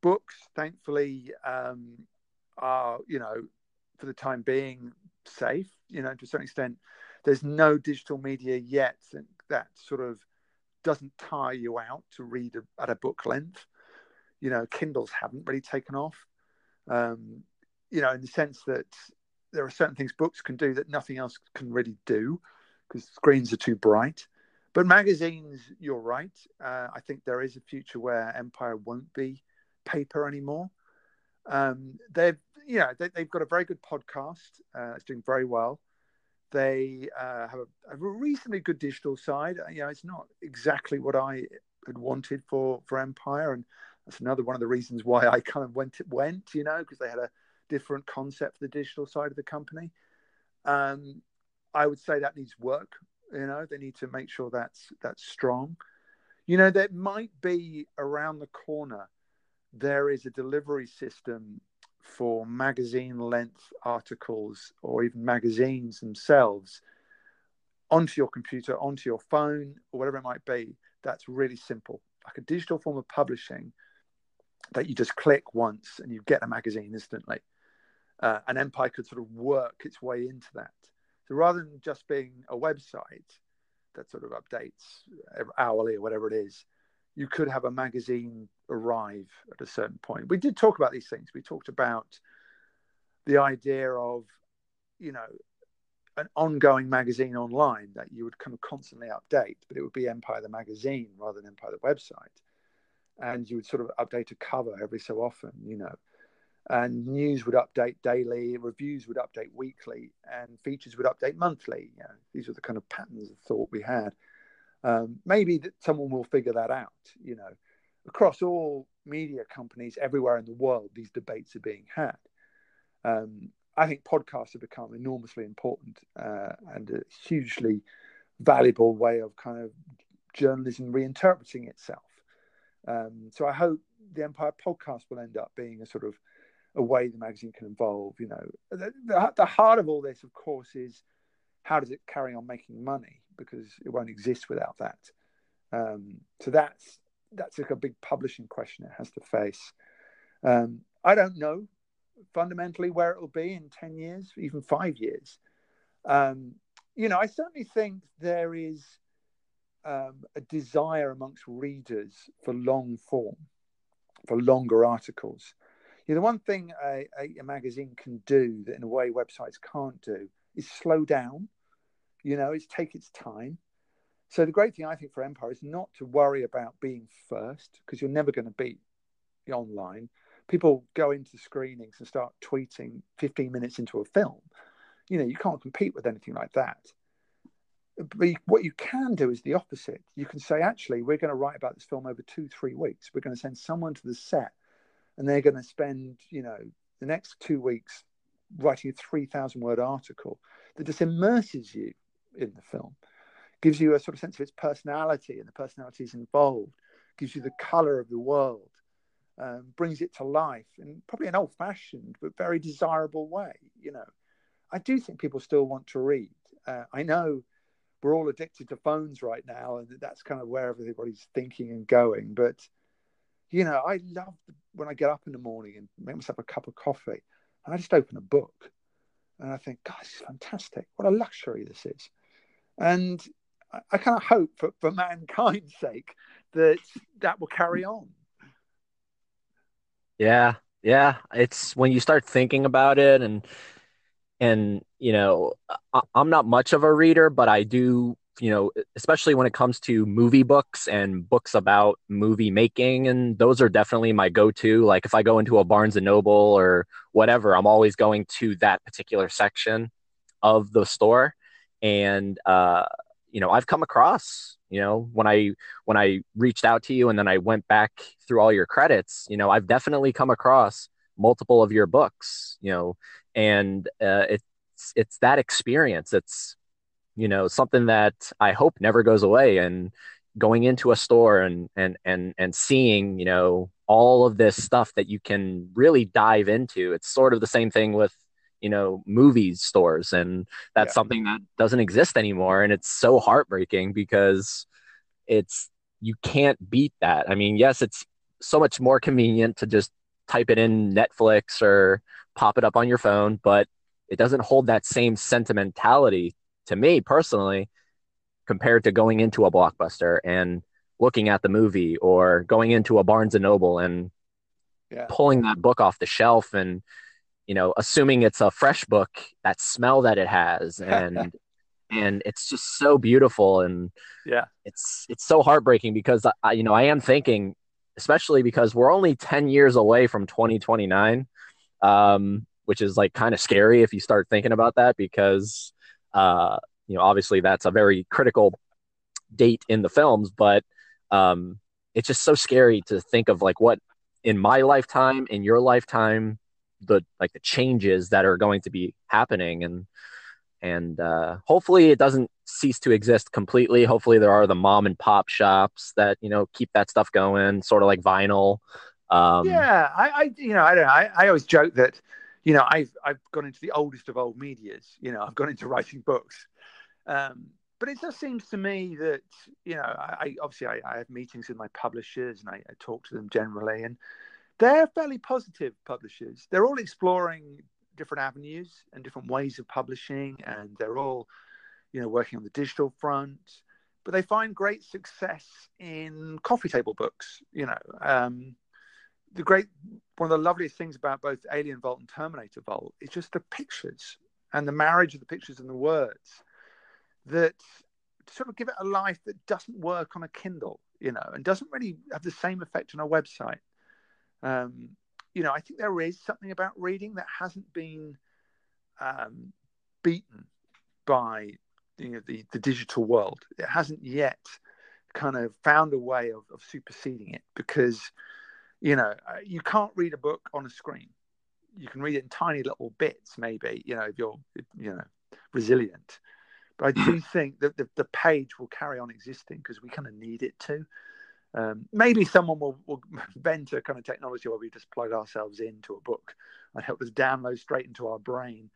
Books, thankfully, um, are you know for the time being safe. You know, to a certain extent, there's no digital media yet that sort of doesn't tire you out to read a, at a book length. You know, Kindles haven't really taken off. Um, you know, in the sense that there are certain things books can do that nothing else can really do because screens are too bright. But magazines, you're right. Uh, I think there is a future where Empire won't be paper anymore. Um, they've, know, they, have got a very good podcast. Uh, it's doing very well. They uh, have, a, have, a, reasonably good digital side. Uh, you know, it's not exactly what I had wanted for for Empire, and that's another one of the reasons why I kind of went went. You know, because they had a different concept for the digital side of the company. Um, I would say that needs work. You know, they need to make sure that's that's strong. You know, there might be around the corner. There is a delivery system for magazine length articles or even magazines themselves onto your computer, onto your phone, or whatever it might be. That's really simple, like a digital form of publishing that you just click once and you get a magazine instantly. Uh, and Empire could sort of work its way into that. So rather than just being a website that sort of updates hourly or whatever it is, you could have a magazine arrive at a certain point. We did talk about these things. We talked about the idea of, you know, an ongoing magazine online that you would kind of constantly update, but it would be Empire the magazine rather than Empire the website. And you would sort of update a cover every so often, you know. And news would update daily, reviews would update weekly, and features would update monthly. You know, these were the kind of patterns of thought we had. Um, maybe that someone will figure that out. You know, across all media companies everywhere in the world, these debates are being had. Um, I think podcasts have become enormously important uh, and a hugely valuable way of kind of journalism reinterpreting itself. Um, so I hope the Empire podcast will end up being a sort of a way the magazine can evolve. You know, the, the, the heart of all this, of course, is how does it carry on making money because it won't exist without that. Um, so that's that's like a big publishing question it has to face. Um, I don't know fundamentally where it will be in 10 years, even five years. Um, you know, I certainly think there is um, a desire amongst readers for long form, for longer articles. You know, the one thing a, a magazine can do that in a way websites can't do is slow down you know, it's take its time. So the great thing I think for Empire is not to worry about being first because you're never going to beat the online. People go into screenings and start tweeting 15 minutes into a film. You know, you can't compete with anything like that. But what you can do is the opposite. You can say, actually, we're going to write about this film over two, three weeks. We're going to send someone to the set and they're going to spend, you know, the next two weeks writing a 3,000 word article that just immerses you in the film. Gives you a sort of sense of its personality and the personalities involved. Gives you the color of the world. Um, brings it to life in probably an old-fashioned but very desirable way. You know, I do think people still want to read. Uh, I know we're all addicted to phones right now, and that's kind of where everybody's thinking and going. But you know, I love when I get up in the morning and make myself a cup of coffee, and I just open a book, and I think, God, this is fantastic. What a luxury this is. And I, kind of hope for, for mankind's [LAUGHS] sake that that will carry on. Yeah, yeah. It's when you start thinking about it, and and you know, I, I'm not much of a reader, but I do you know, especially when it comes to movie books and books about movie making, and those are definitely my go-to. Like if I go into a Barnes and Noble or whatever, I'm always going to that particular section of the store and uh, you know i've come across you know when i when i reached out to you and then i went back through all your credits you know i've definitely come across multiple of your books you know and uh, it's it's that experience. It's you know something that i hope never goes away. And going into a store and and and and seeing you know all of this stuff that you can really dive into it's sort of the same thing with you know movies stores and that's yeah. something that doesn't exist anymore and it's so heartbreaking because it's you can't beat that i mean yes it's so much more convenient to just type it in netflix or pop it up on your phone but it doesn't hold that same sentimentality to me personally compared to going into a blockbuster and looking at the movie or going into a barnes and noble and yeah. pulling that book off the shelf and you know, assuming it's a fresh book, that smell that it has [LAUGHS] and and it's just so beautiful and yeah, it's it's so heartbreaking because I, you know, I am thinking especially because we're only 10 years away from 2029 um, which is like kind of scary if you start thinking about that because uh, you know, obviously that's a very critical date in the films, but um, it's just so scary to think of like what in my lifetime, in your lifetime, the like the changes that are going to be happening. And and uh, hopefully it doesn't cease to exist completely. Hopefully there are the mom and pop shops that you know keep that stuff going sort of like vinyl. Um, yeah I, I you know i don't know I, I always joke that you know i've i've gone into the oldest of old medias you know i've gone into writing books. Um, but it just seems to me that you know, I, obviously I, I, have meetings with my publishers and I, I talk to them generally, and they're fairly positive publishers. They're all exploring different avenues and different ways of publishing, and they're all, you know, working on the digital front. But they find great success in coffee table books. You know, um, the great one of the loveliest things about both Alien Vault and Terminator Vault is just the pictures and the marriage of the pictures and the words that sort of give it a life that doesn't work on a Kindle, you know, and doesn't really have the same effect on a website. Um, you know, I think there is something about reading that hasn't been um, beaten by you know, the, the digital world. It hasn't yet kind of found a way of, of superseding it because, you know, uh, you can't read a book on a screen. You can read it in tiny little bits, maybe, you know, if you're, you know, resilient. But I do [CLEARS THROAT] think that the, the page will carry on existing because we kind of need it to. Um, maybe someone will, will [LAUGHS] invent a kind of technology where we just plug ourselves into a book and help us download straight into our brain.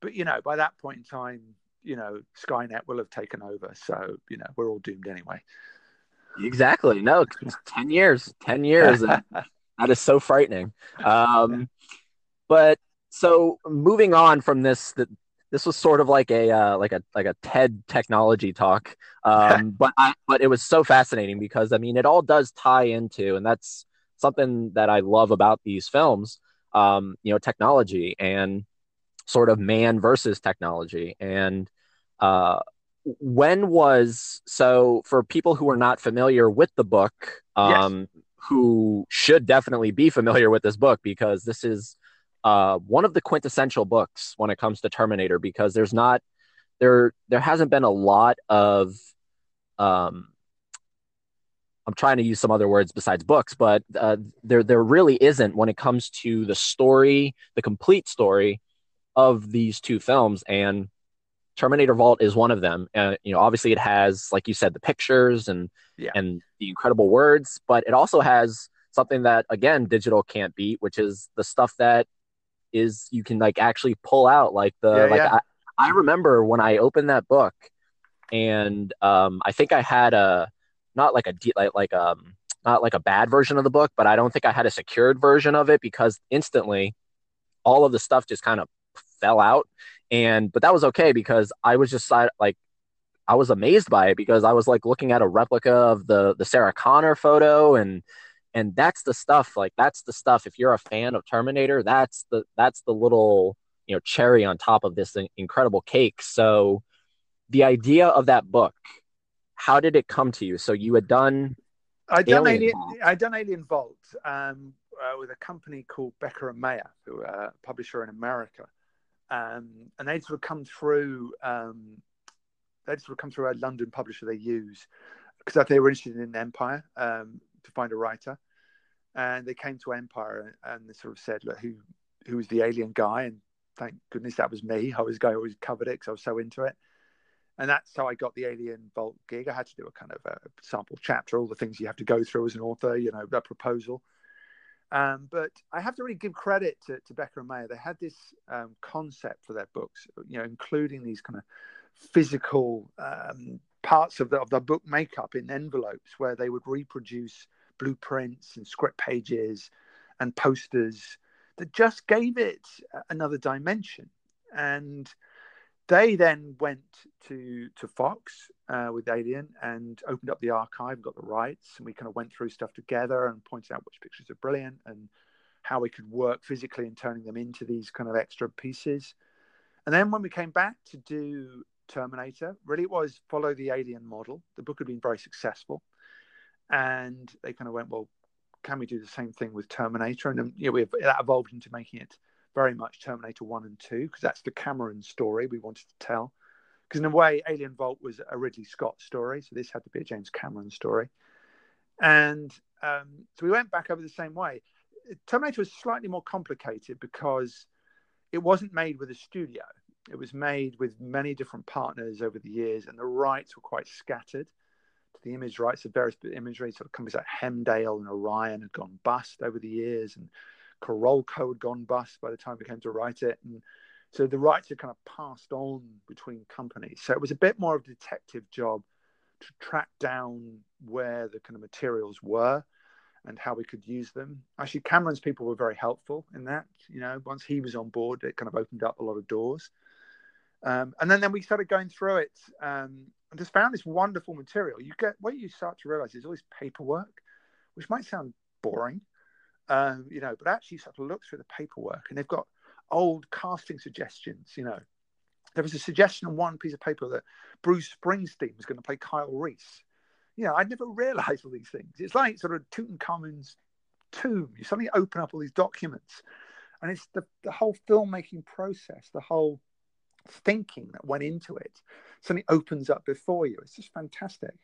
But you know, by that point in time, you know, Skynet will have taken over. So you know, we're all doomed anyway. Exactly. No, ten years. Ten years. [LAUGHS] that is so frightening. Um, but so moving on from this, the, this was sort of like a uh, like a like a TED technology talk, [LAUGHS] um, but I, but it was so fascinating because I mean it all does tie into, and that's something that I love about these films. Um, you know, technology and sort of man versus technology, and uh, when was so for people who are not familiar with the book, um, yes. who should definitely be familiar with this book because this is uh, one of the quintessential books when it comes to Terminator because there's not there there hasn't been a lot of um, I'm trying to use some other words besides books, but uh, there there really isn't when it comes to the story, the complete story of these two films, and Terminator Vault is one of them. Uh, you know, obviously it has, like you said, the pictures and yeah. and the incredible words, but it also has something that again digital can't beat, which is the stuff that is you can like actually pull out like the yeah, like yeah. I, I remember when I opened that book and um I think I had a not like a like like um not like a bad version of the book, but I don't think I had a secured version of it because instantly all of the stuff just kind of fell out. And but that was okay because I was just like I was amazed by it because I was like looking at a replica of the the Sarah Connor photo and and that's the stuff like that's the stuff if you're a fan of terminator that's the that's the little you know cherry on top of this incredible cake. So the idea of that book how did it come to you? So you had done i done alien, i done alien vault um, uh, with a company called becker and mayer who are a publisher in america. Um, and they'd sort of come through um, they'd sort of come through a london publisher they use because they were interested in empire um, to find a writer, and they came to Empire and, they sort of said, "Look, who who was the alien guy?" And thank goodness that was me. I was guy always covered it because I was so into it, and that's how I got the Alien Vault gig. I had to do a kind of a sample chapter, all the things you have to go through as an author, you know, a proposal. Um, but I have to really give credit to, to Becker and Mayer. They had this um, concept for their books, you know, including these kind of physical um, parts of the, of the book makeup in envelopes where they would reproduce blueprints and script pages and posters that just gave it another dimension. And they then went to to Fox uh, with Alien and opened up the archive, got the rights, and we kind of went through stuff together and pointed out which pictures are brilliant and how we could work physically in turning them into these kind of extra pieces. And then when we came back to do Terminator. Really, it was follow the Alien model. The book had been very successful, and they kind of went, well, can we do the same thing with Terminator? And then, you know, we that evolved into making it very much Terminator One and Two because that's the Cameron story we wanted to tell. Because in a way, Alien Vault was a Ridley Scott story, so this had to be a James Cameron story. And um, so we went back over the same way. Terminator was slightly more complicated because it wasn't made with a studio it was made with many different partners over the years, and the rights were quite scattered. The image rights of various imagery, sort of companies like Hemdale and Orion had gone bust over the years, and Carolco had gone bust by the time we came to write it. And So the rights had kind of passed on between companies. So it was a bit more of a detective job to track down where the kind of materials were and how we could use them. Actually, Cameron's people were very helpful in that. You know, once he was on board, it kind of opened up a lot of doors. Um, and then, then we started going through it um, and just found this wonderful material. You get what you start to realize is all this paperwork, which might sound boring, um, you know, but actually you start to look through the paperwork and they've got old casting suggestions. You know, there was a suggestion on one piece of paper that Bruce Springsteen was going to play Kyle Reese. You know, I'd never [LAUGHS] realized all these things. It's like sort of Tutankhamun's tomb. You suddenly open up all these documents, and it's the, the whole filmmaking process, the whole thinking that went into it suddenly opens up before you. It's just fantastic.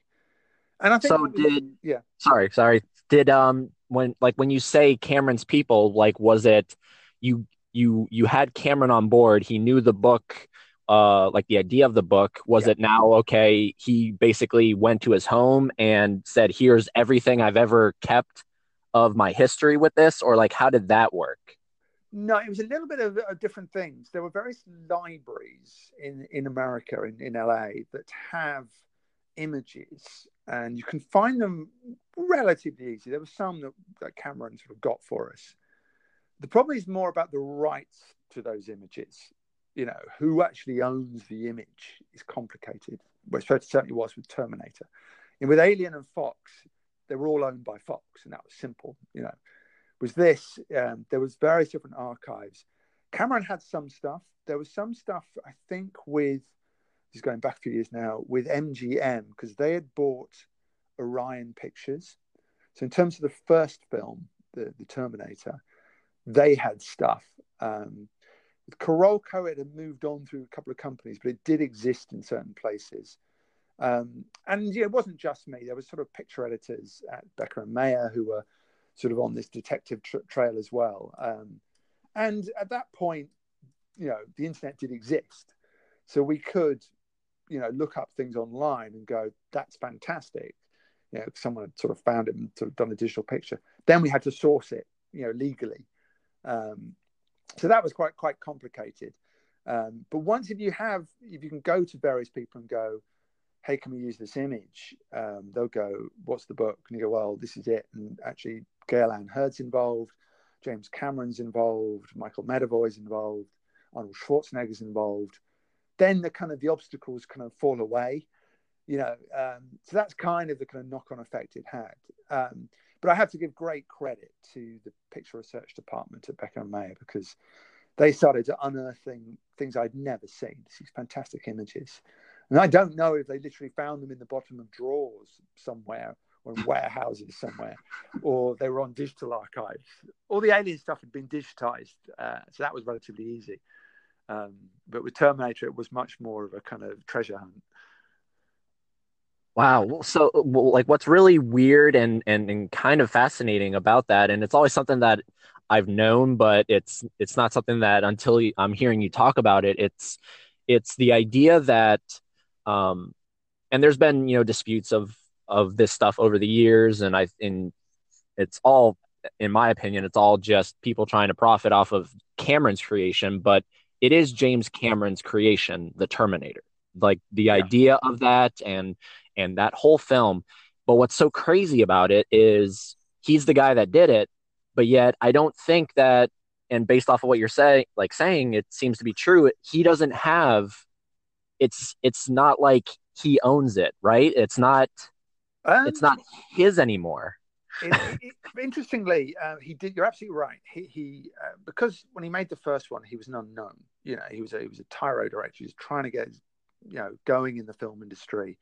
And I think so. Did yeah? Sorry, sorry. Did um when like when you say Cameron's people, like was it you you you had Cameron on board? He knew the book. Uh, like the idea of the book was yeah. it now okay he basically went to his home and said here's everything i've ever kept of my history with this or like how did that work no, it was a little bit of, of, different things. There were various libraries in, in America, in, in LA, that have images, and you can find them relatively easy. There were some that, that Cameron sort of got for us. The problem is more about the rights to those images. You know, who actually owns the image is complicated. Well, it certainly was with Terminator. And with Alien and Fox, they were all owned by Fox, and that was simple. You know, was this. Um, there was various different archives. Cameron had some stuff. There was some stuff I think with he's going back a few years now with MGM because they had bought Orion Pictures. So in terms of the first film, the, the Terminator, they had stuff. Um, with Carolco, it had moved on through a couple of companies, but it did exist in certain places. Um, and yeah, it wasn't just me. There was sort of picture editors at Becker and Mayer who were sort of on this detective tra- trail as well. Um, and at that point, you know, the internet did exist, so we could, you know, look up things online and go, "That's fantastic." You know, someone had sort of found it and sort of done a digital picture. Then we had to source it, you know, legally. Um, so that was quite quite complicated. Um, but once if you have, if you can go to various people and go, hey, can we use this image? Um, they'll go, what's the book? And you go, well, this is it. And actually, Gale Anne Hurd's involved, James Cameron's involved, Michael Medavoy's involved, Arnold Schwarzenegger's involved. Then the kind of the obstacles kind of fall away, you know. Um, so that's kind of the kind of knock-on effect it had. Um, but I have to give great credit to the picture research department at Becker and Mayer because they started to unearthing things I'd never seen. These fantastic images, and I don't know if they literally found them in the bottom of drawers somewhere or in warehouses somewhere, or they were on digital archives. All the alien stuff had been digitized, uh, so that was relatively easy. Um, but with Terminator, it was much more of a kind of treasure hunt. Wow. So, like, what's really weird and, and and kind of fascinating about that, and it's always something that I've known, but it's it's not something that until I'm hearing you talk about it, it's it's the idea that, um, and there's been you know disputes of of this stuff over the years, and I and it's all, in my opinion, it's all just people trying to profit off of Cameron's creation, but it is James Cameron's creation, The Terminator. Like the yeah. idea of that and and that whole film. But what's so crazy about it is he's the guy that did it, but yet I don't think that and based off of what you're saying like saying it seems to be true he doesn't have it's it's not like he owns it right it's not um, it's not his anymore. it, [LAUGHS] it, interestingly, uh, he did. You're absolutely right. He, he uh, because when he made the first one, he was an unknown. You know, he was a he was a tyro director. He was trying to get you know going in the film industry,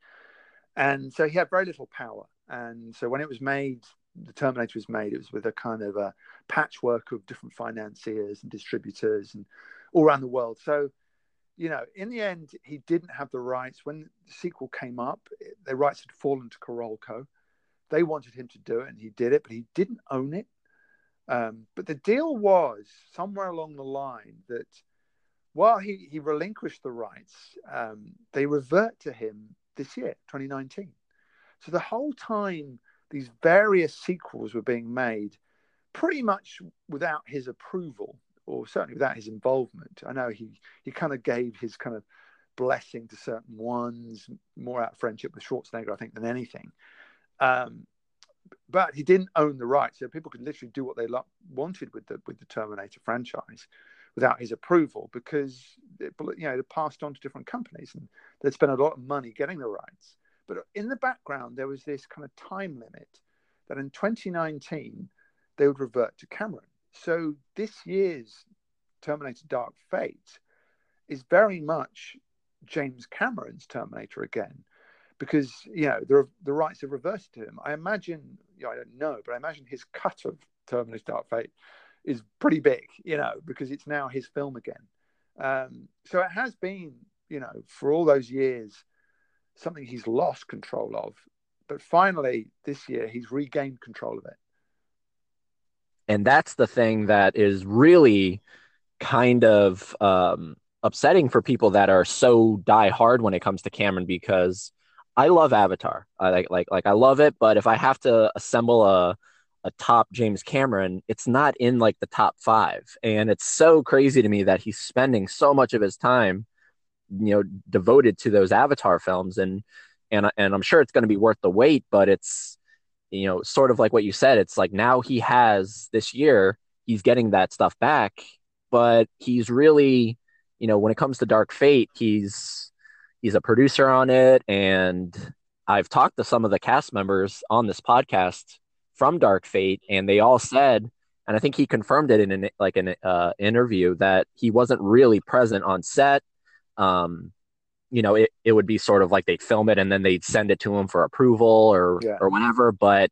and so he had very little power. And so when it was made, the Terminator was made. It was with a kind of a patchwork of different financiers and distributors and all around the world. So you know, in the end, he didn't have the rights. When the sequel came up, the rights had fallen to Carolco. They wanted him to do it, and he did it, but he didn't own it. Um, but the deal was somewhere along the line that while he, he relinquished the rights, um, they revert to him this year, 2019. So the whole time these various sequels were being made, pretty much without his approval, or certainly without his involvement. I know he he kind of gave his kind of blessing to certain ones, more out of friendship with Schwarzenegger, I think, than anything. Um, but he didn't own the rights, so people could literally do what they lo- wanted with the with the Terminator franchise without his approval because it, you know it passed on to different companies and they'd spent a lot of money getting the rights. But in the background, there was this kind of time limit that in 2019 they would revert to Cameron. So this year's Terminator Dark Fate is very much James Cameron's Terminator again, because you know the the rights have reversed to him. I imagine, you know, I don't know, but I imagine his cut of Terminator Dark Fate is pretty big, you know, because it's now his film again. Um, so it has been, you know, for all those years, something he's lost control of, but finally this year he's regained control of it. And that's the thing that is really kind of um, upsetting for people that are so die hard when it comes to Cameron because I love Avatar. I like like like I love it, but if I have to assemble a a top James Cameron, it's not in like the top 5. And it's so crazy to me that he's spending so much of his time you know devoted to those Avatar films and and and I'm sure it's going to be worth the wait, but it's you know sort of like what you said, it's like now he has this year he's getting that stuff back, but he's really you know, when it comes to Dark Fate, he's he's a producer on it, and I've talked to some of the cast members on this podcast from Dark Fate, and they all said, and I think he confirmed it in an like an uh, interview that he wasn't really present on set. Um, you know, it, it would be sort of like they'd film it and then they'd send it to him for approval or yeah. or whatever. But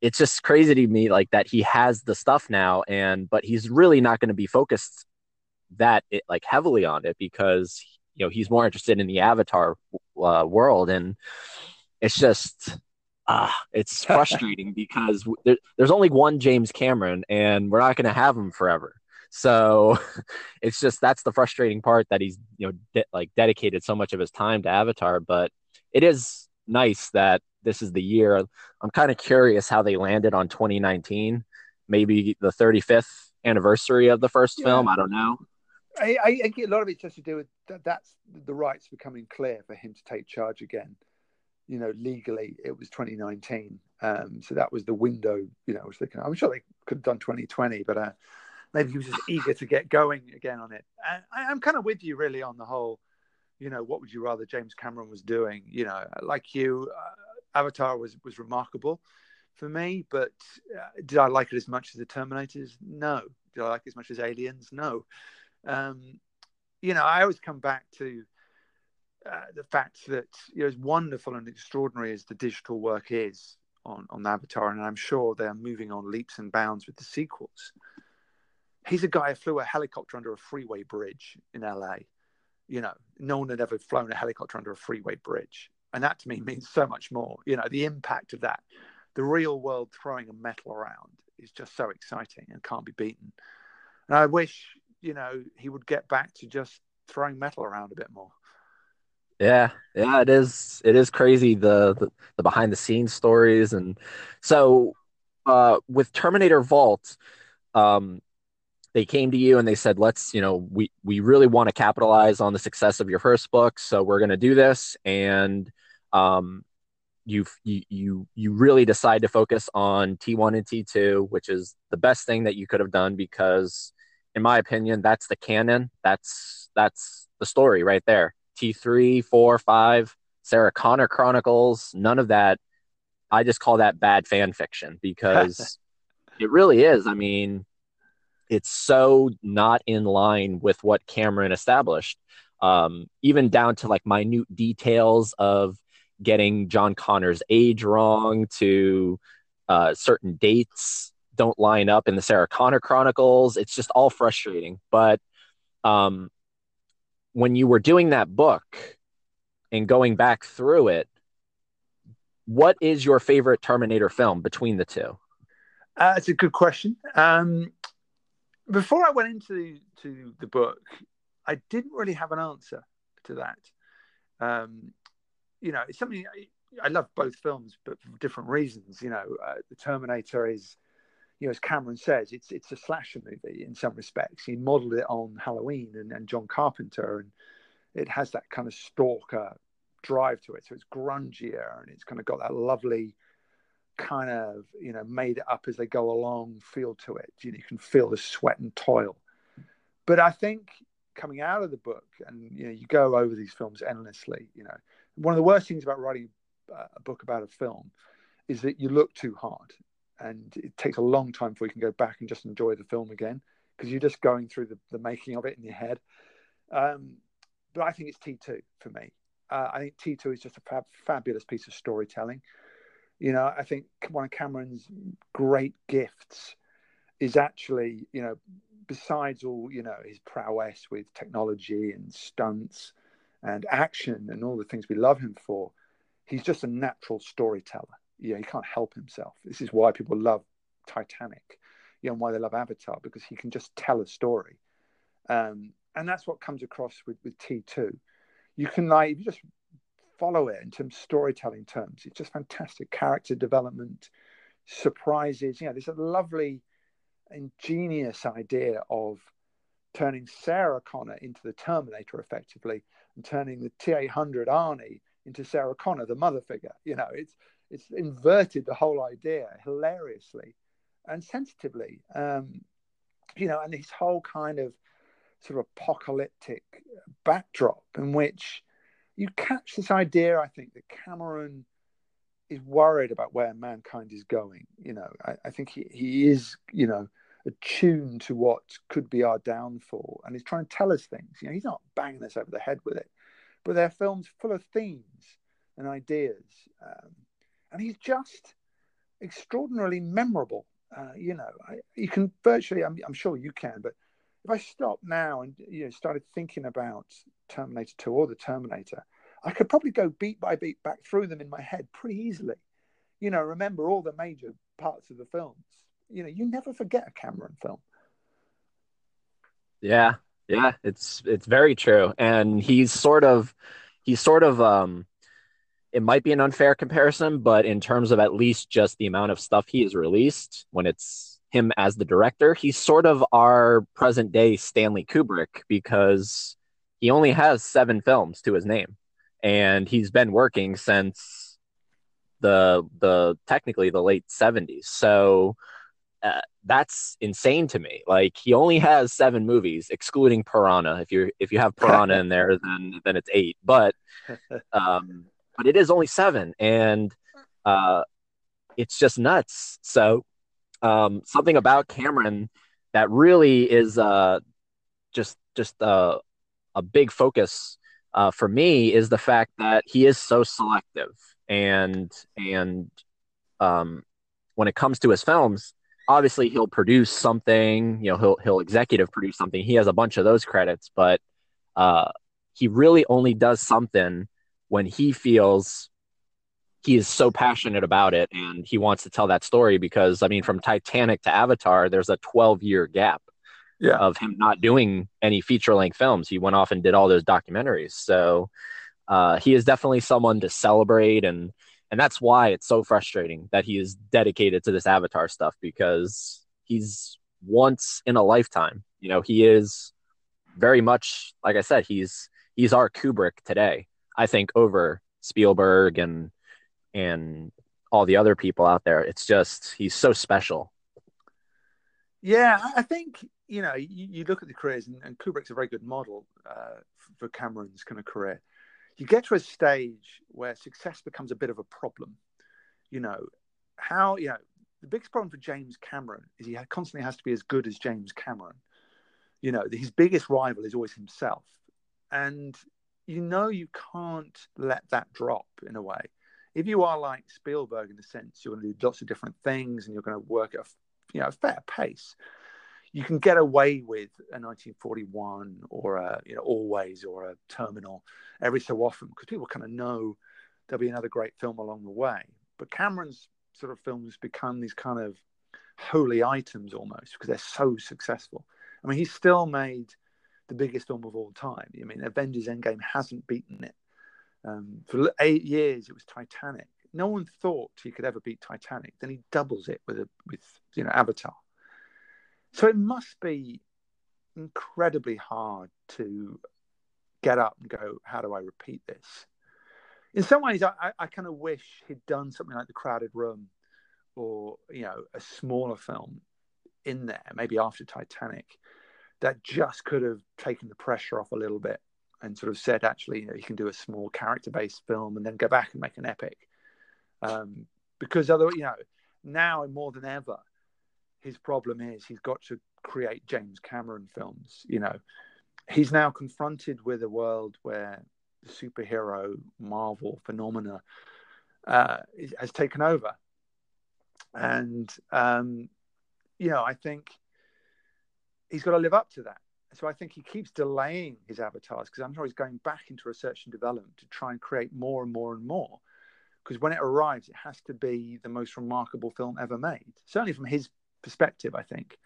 it's just crazy to me like that he has the stuff now and but he's really not going to be focused that it, like heavily on it because you know he's more interested in the Avatar uh, world, and it's just ah, it's [LAUGHS] frustrating because there, there's only one James Cameron, and we're not going to have him forever. So [LAUGHS] it's just that's the frustrating part that he's you know de- like dedicated so much of his time to Avatar, but it is nice that this is the year. I'm kind of curious how they landed on 2019, maybe the 35th anniversary of the first yeah. film. I don't know. I, I, I, get a lot of it just to do with that, that's the rights becoming clear for him to take charge again. You know, legally it was 2019, um, so that was the window. You know, I was thinking, I'm sure they could have done 2020, but uh, maybe he was just eager to get going again on it. And I, am kind of with you really on the whole. You know, what would you rather James Cameron was doing? You know, like you, uh, Avatar was was remarkable for me, but uh, did I like it as much as the Terminators? No. Did I like it as much as Aliens? No um, you know, I always come back to uh, the fact that you know, as wonderful and extraordinary as the digital work is on on Avatar, and I'm sure they're moving on leaps and bounds with the sequels. He's a guy who flew a helicopter under a freeway bridge in LA. You know, no one had ever flown a helicopter under a freeway bridge, and that to me means so much more. You know, the impact of that, the real world throwing a metal around is just so exciting and can't be beaten. And I wish you know, he would get back to just throwing metal around a bit more. Yeah, yeah, it is. It is crazy the the, the behind the scenes stories, and so uh, with Terminator Vault, um, they came to you and they said, "Let's, you know, we we really want to capitalize on the success of your first book, so we're going to do this." And um, you you you you really decide to focus on T1 and T2, which is the best thing that you could have done because in my opinion, that's the canon. That's that's the story right there. T three, four, five, Sarah Connor Chronicles. None of that. I just call that bad fan fiction [LAUGHS] because it really is. I mean, it's so not in line with what Cameron established. Um, even down to like minute details of getting John Connor's age wrong to uh, certain dates don't line up in the Sarah Connor Chronicles. It's just all frustrating. But um, when you were doing that book and going back through it, what is your favorite Terminator film between the two? Uh, it's a good question. Um, before I went into to the book, I didn't really have an answer to that. Um, you know, it's something I, I, love both films, but for different reasons. You know, uh, the Terminator is you know, as Cameron says, it's it's a slasher movie in some respects. He modelled it on Halloween and, and John Carpenter, and it has that kind of stalker drive to it. So it's grungier and it's kind of got that lovely kind of you know made it up as they go along feel to it. You, know, you can feel the sweat and toil. But I think coming out of the book, and you know, you go over these films endlessly. You know, one of the worst things about writing a book about a film is that you look too hard and it takes a long time before you can go back and just enjoy the film again because you're just going through the, the making of it in your head. Um, but I think it's T2 for me. Uh, I think T2 is just a fab, fabulous piece of storytelling. You know, I think one of Cameron's great gifts is actually, you know, besides all, you know, his prowess with technology and stunts and action and all the things we love him for, he's just a natural storyteller you know, he can't help himself. This is why people love Titanic, you know, and why they love Avatar because he can just tell a story, um, and that's what comes across with with T two. You can like if you just follow it in terms of storytelling terms, it's just fantastic character development, surprises. You know, there's a lovely, ingenious idea of turning Sarah Connor into the Terminator effectively, and turning the T eight hundred Arnie into Sarah Connor, the mother figure. You know, it's it's inverted the whole idea hilariously and sensitively. Um, you know, and this whole kind of sort of apocalyptic backdrop in which you catch this idea, I think, that Cameron is worried about where mankind is going. You know, I, I think he, he is, you know, attuned to what could be our downfall and he's trying to tell us things. You know, he's not banging us over the head with it, but they're films full of themes and ideas. Um, and he's just extraordinarily memorable. Uh, you know, I, you can virtually, I'm, I'm, sure you can, but if I stop now and you know started thinking about Terminator 2 or the Terminator, I could probably go beat by beat back through them in my head pretty easily. You know, remember all the major parts of the films. You know, you never forget a Cameron film. Yeah, yeah, it's it's very true, and he's sort of he's sort of um it might be an unfair comparison, but in terms of at least just the amount of stuff he has released when it's him as the director, he's sort of our present day Stanley Kubrick because he only has seven films to his name and he's been working since the the technically the late 70s. So uh, that's insane to me. Like he only has seven movies, excluding Piranha. If you if you have Piranha in there, then then it's eight. But [LAUGHS] um, but it is only seven, and uh, it's just nuts. So um, something about Cameron that really is uh, just just uh, a big focus uh, for me is the fact that he is so selective, and and um, when it comes to his films, obviously he'll produce something. You know, he'll he'll executive produce something. He has a bunch of those credits, but uh, he really only does something when he feels he is so passionate about it and he wants to tell that story because I mean from Titanic to Avatar there's a 12 year gap yeah. of him not doing any feature length films. He went off and did all those documentaries. So uh, he is definitely someone to celebrate and and that's why it's so frustrating that he is dedicated to this Avatar stuff because he's once in a lifetime. You know, he is very much like I said, he's he's our Kubrick today. I think over Spielberg and and all the other people out there. It's just he's so special. Yeah, I think you know you, you look at the careers, and, and, Kubrick's a very good model uh, for Cameron's kind of career. You get to a stage where success becomes a bit of a problem. You know how you know the biggest problem for James Cameron is he constantly has to be as good as James Cameron. You know, his biggest rival is always himself, and you know you can't let that drop in a way. If you are like Spielberg in the sense you're going to do lots of different things and you're going to work at a, you know a fair pace, you can get away with a 1941 or a you know always or a terminal every so often because people kind of know there'll be another great film along the way. But Cameron's sort of films become these kind of holy items almost because they're so successful. I mean, he's still made the biggest film of all time. I mean, Avengers Endgame hasn't beaten it. Um, for eight years, it was Titanic. No one thought he could ever beat Titanic. Then he doubles it with a with you know Avatar. So it must be incredibly hard to get up and go, how do I repeat this? In some ways, I, I kind of wish he'd done something like The Crowded Room or, you know, a smaller film in there, maybe after Titanic, that just could have taken the pressure off a little bit and sort of said, actually, you know, you can do a small character-based film and then go back and make an epic. Um, because other, you know, now more than ever, his problem is he's got to create James Cameron films. You know, he's now confronted with a world where the superhero Marvel phenomena uh, has taken over, and um, you know, I think he's got to live up to that. So I think he keeps delaying his avatars because I'm sure he's going back into research and development to try and create more and more and more. Because when it arrives, it has to be the most remarkable film ever made. Certainly from his perspective, I think.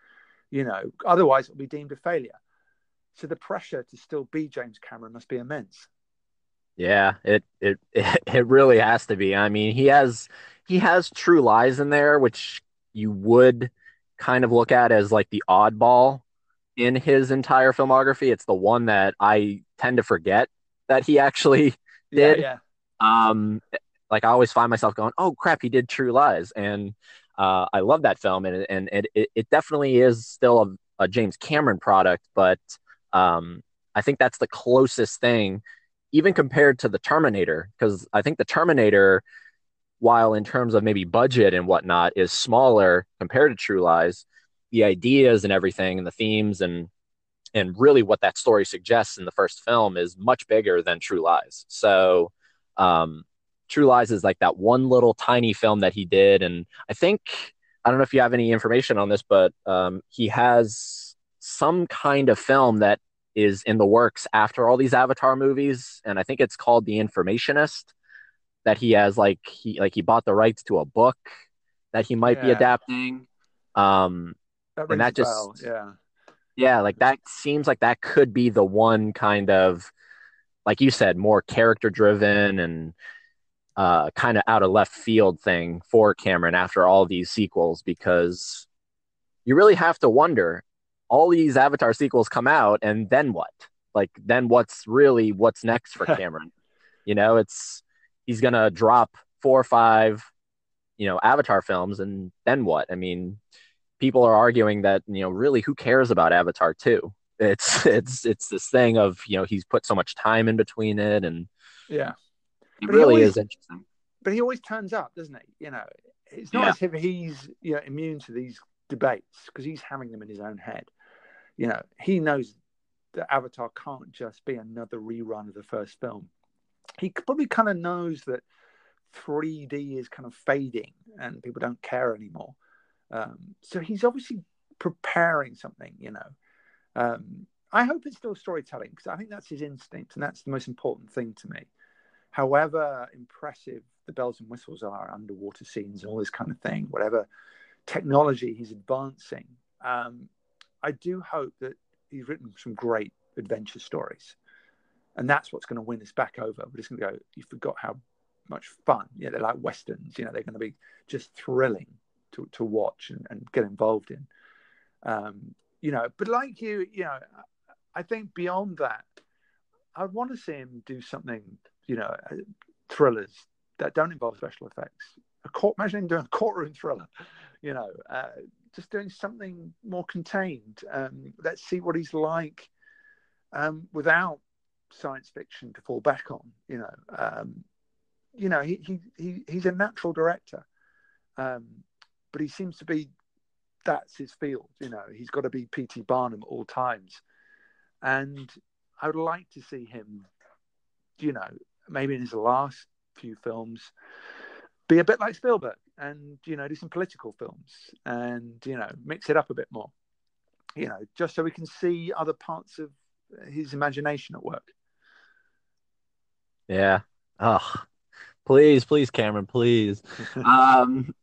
You know, otherwise it'll be deemed a failure. So the pressure to still be James Cameron must be immense. Yeah, it it [LAUGHS] it really has to be. I mean, he has he has True Lies in there, which you would kind of look at as like the oddball in his entire filmography. It's the one that I tend to forget that he actually [LAUGHS] did. Yeah, yeah. Um, like I always find myself going, "Oh crap, he did True Lies," and uh, I love that film, and and it it definitely is still a, a James Cameron product, but um, I think that's the closest thing, even compared to the Terminator, because I think the Terminator, while in terms of maybe budget and whatnot, is smaller compared to True Lies. The ideas and everything, and the themes, and and really what that story suggests in the first film is much bigger than True Lies. So um, True Lies is like that one little tiny film that he did, and I think I don't know if you have any information on this, but um, he has some kind of film that is in the works after all these Avatar movies, and I think it's called The Informationist. That he has like he like he bought the rights to a book that he might yeah. be adapting. Um, that and that just bell. yeah yeah like that seems like that could be the one kind of like you said more character driven and uh, kind of out of left field thing for Cameron after all these sequels because you really have to wonder all these Avatar sequels come out and then what? Like then what's really what's next for [LAUGHS] Cameron? you know, it's he's gonna drop four or five, you know, Avatar films and then what? I mean, people are arguing that you know really who cares about Avatar two? It's [LAUGHS] it's it's this thing of you know he's put so much time in between it and yeah it but really always, is interesting. But he always turns up, doesn't he? You know, it's not yeah. as if he's you know immune to these debates because he's having them in his own head. You know, he knows that Avatar can't just be another rerun of the first film. He probably kind of knows that 3D is kind of fading and people don't care anymore. Um, so he's obviously preparing something, you know. Um, I hope it's still storytelling because I think that's his instinct and that's the most important thing to me however impressive the bells and whistles are, underwater scenes and all this kind of thing, whatever technology he's advancing, um, I do hope that he's written some great adventure stories. And that's what's going to win us back over. We're just going to go, you forgot how much fun. Yeah, they're like Westerns, you know, they're going to be just thrilling to, to watch and, and get involved in. Um, you know, but like you, you know, I think beyond that, I'd want to see him do something you know, uh, thrillers that don't involve special effects. A court, imagine him doing a courtroom thriller, you know, uh, just doing something more contained. Um, let's see what he's like um, without science fiction to fall back on. You know, um, you know, he, he he he's a natural director, um, but he seems to be that's his field. You know, he's got to be P.T. Barnum at all times, and I would like to see him, you know, maybe in his last few films, be a bit like Spielberg and you know do some political films and you know mix it up a bit more. You know, just so we can see other parts of his imagination at work. Yeah. Oh, please, please, Cameron, please. [LAUGHS] um,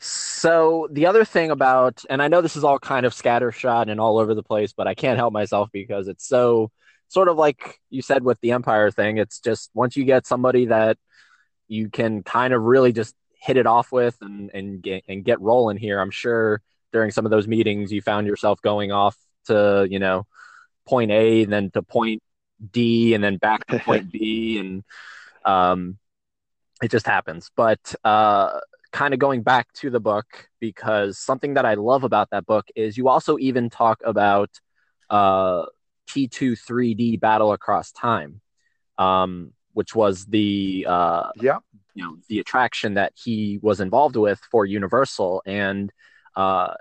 so the other thing about, and I know this is all kind of scattershot and all over the place, but I can't help myself because it's so sort of like you said with the Empire thing. It's just once you get somebody that you can kind of really just hit it off with and and get and get rolling here. I'm sure during some of those meetings you found yourself going off to you know point A and then to point D and then back to point [LAUGHS] B and um, it just happens. But uh, kind of going back to the book because something that I love about that book is you also even talk about uh, T2 3D Battle Across Time, um, which was the uh, yeah you know the attraction that he was involved with for Universal and. Uh,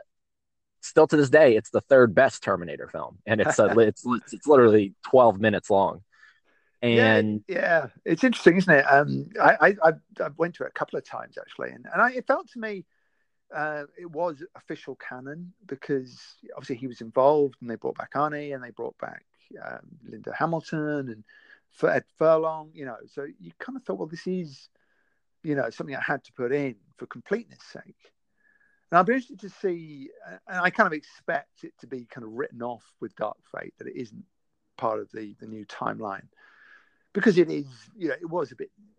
still to this day, it's the third best Terminator film, and it's a, [LAUGHS] it's it's literally twelve minutes long. And yeah, yeah, it's interesting, isn't it? Um, I, I I went to it a couple of times actually, and and I, it felt to me uh, it was official canon because obviously he was involved, and they brought back Arnie, and they brought back um, Linda Hamilton and for Ed Furlong, you know. So you kind of thought, well, this is you know something I had to put in for completeness sake. And I'd be interested to see, and I kind of expect it to be kind of written off with Dark Fate that it isn't part of the the new timeline because it is, you know, it was a bit it,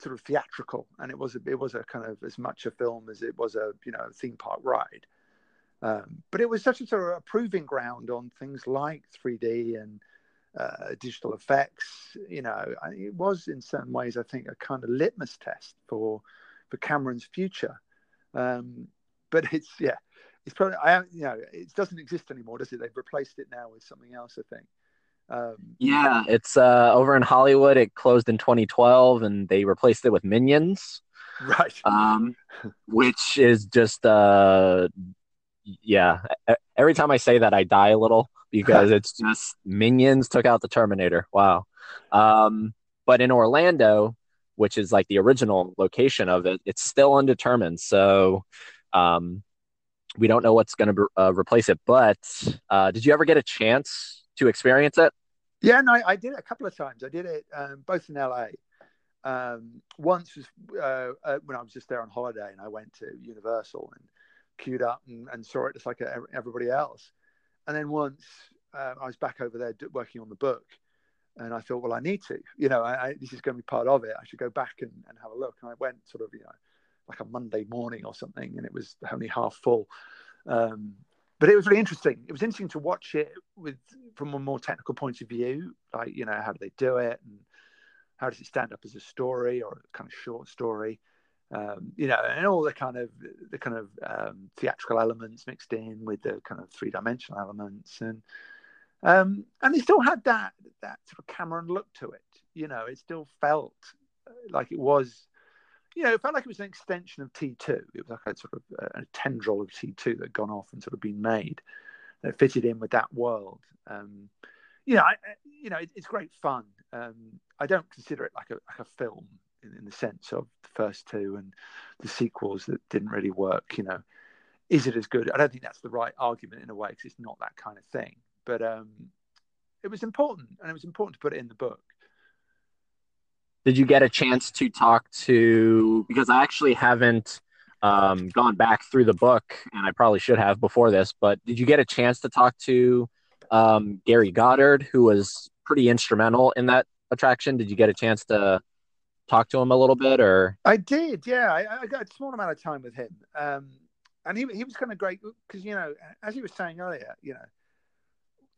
sort of theatrical, and it was a it was a kind of as much a film as it was a you know theme park ride. Um, but it was such a sort of a proving ground on things like 3D and uh, digital effects. You know, it was in certain ways, I think, a kind of litmus test for for Cameron's future. Um, but it's yeah, it's probably I you know it doesn't exist anymore, does it? They've replaced it now with something else, I think. Um, yeah, it's uh, over in Hollywood. It closed in 2012, and they replaced it with Minions, right? Um, [LAUGHS] which is just uh, yeah. Every time I say that, I die a little because [LAUGHS] it's just Minions took out the Terminator. Wow. Um, but in Orlando, which is like the original location of it, it's still undetermined. So um, we don't know what's going to uh, replace it. But uh, did you ever get a chance to experience it? Yeah, no, I did it a couple of times. I did it um, both in LA. Um, once was uh, uh, when I was just there on holiday, and I went to Universal and queued up and, and saw it just like everybody else. And then once uh, I was back over there working on the book, and I thought, well, I need to, you know, I, I, this is going to be part of it. I should go back and, and have a look. And I went sort of, you know, like a Monday morning or something, and it was only half full. Um, but it was really interesting. It was interesting to watch it with from a more technical point of view, like you know how do they do it, and how does it stand up as a story or a kind of short story, um, you know, and all the kind of the kind of um, theatrical elements mixed in with the kind of three dimensional elements, and um, and they still had that that sort of Cameron look to it. You know, it still felt like it was you know, it felt like it was an extension of T2. It was like a sort of a, a tendril of T2 that had gone off and sort of been made that fitted in with that world. Um, you know, I, you know, it, it's great fun. Um, I don't consider it like a like a film in, in, the sense of the first two and the sequels that didn't really work. You know, is it as good? I don't think that's the right argument in a way because it's not that kind of thing. But um, it was important, and it was important to put it in the book did you get a chance to talk to because i actually haven't um, gone back through the book and i probably should have before this but did you get a chance to talk to um, gary goddard who was pretty instrumental in that attraction? Did you get a chance to talk to him a little bit or? I did yeah. I, I got a small amount of time with him. Um, and he, he was kind of great because you know as he was saying earlier you know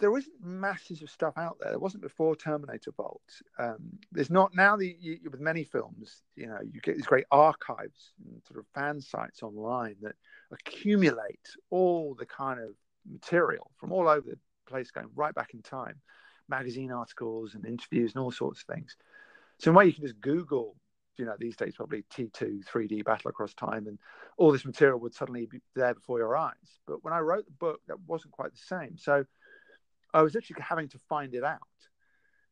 there isn't masses of stuff out there. There wasn't before Terminator Vault. Um, there's not now. The you, with many films, you know, you get these great archives and sort of fan sites online that accumulate all the kind of material from all over the place, going right back in time, magazine articles and interviews and all sorts of things. So in a way, you can just Google. You know, these days probably T2 3D Battle Across Time, and all this material would suddenly be there before your eyes. But when I wrote the book, that wasn't quite the same. So I was actually having to find it out.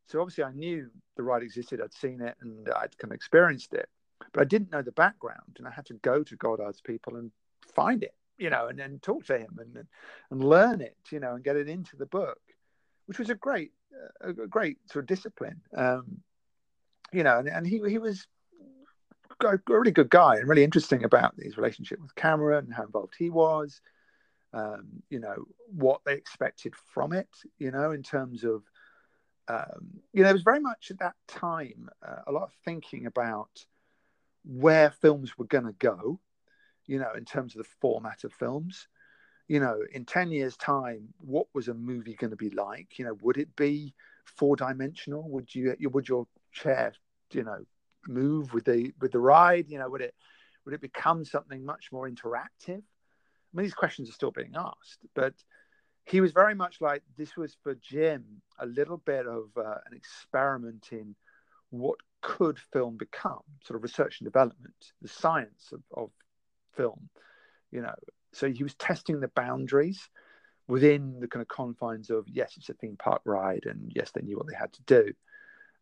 So obviously, I knew the ride existed. I'd seen it and I'd kind of experienced it, but I didn't know the background, and I had to go to Goddard's people and find it, you know, and then talk to him and and learn it, you know, and get it into the book, which was a great, a great sort of discipline, um, you know, and, and he he was a really good guy and really interesting about his relationship with Cameron and how involved he was um, you know what they expected from it you know in terms of um, you know it was very much at that time uh, a lot of thinking about where films were going to go, you know, in terms of the format of films. You know, in 10 years' time, what was a movie going to be like? You know, would it be four dimensional? Would you, would your chair, you know, move with the with the ride? You know, would it would it become something much more interactive? I mean, these questions are still being asked, but he was very much like this was for Jim a little bit of uh, an experiment in what could film become, sort of research and development, the science of, of film, you know. So he was testing the boundaries within the kind of confines of yes, it's a theme park ride, and yes, they knew what they had to do.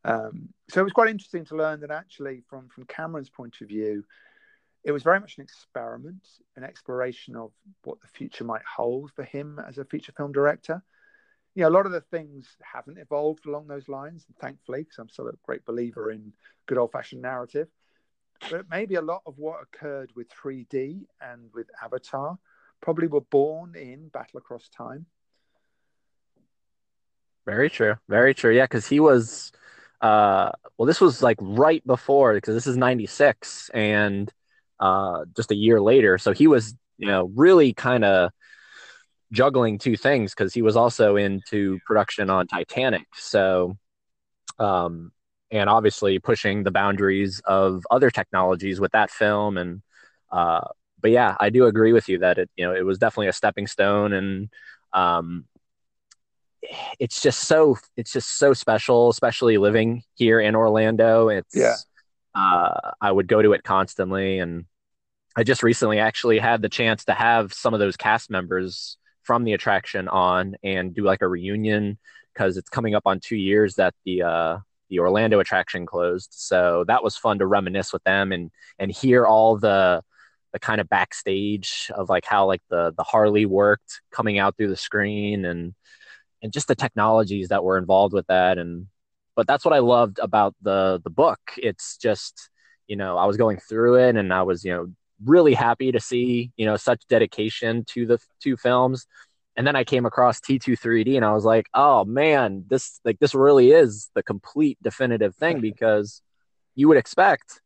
Um, so it was quite interesting to learn that actually, from from Cameron's point of view, it was very much an experiment, an exploration of what the future might hold for him as a feature film director. You know, a lot of the things haven't evolved along those lines, and thankfully, because I'm still a great believer in good old fashioned narrative. But maybe a lot of what occurred with 3D and with Avatar probably were born in Battle Across Time. Very true. Very true. Yeah, because he was, uh, well, this was like right before, because this is 96. And uh, just a year later. So he was, you know, really kind of juggling two things because he was also into production on Titanic. So, um, and obviously pushing the boundaries of other technologies with that film. And, uh, but yeah, I do agree with you that it, you know, it was definitely a stepping stone and, um, it's just so it's just so special especially living here in orlando it's yeah uh, I would go to it constantly. And I just recently actually had the chance to have some of those cast members from the attraction on and do like a reunion because it's coming up on two years that the uh, the Orlando attraction closed. So that was fun to reminisce with them and and hear all the the kind of backstage of like how like the the Harley worked coming out through the screen and and just the technologies that were involved with that and but that's what I loved about the the book. It's just you know I was going through it and I was you know really happy to see you know such dedication to the two films. And then I came across T2 3D and I was like, oh man, this like this really is the complete definitive thing [LAUGHS] because you would expect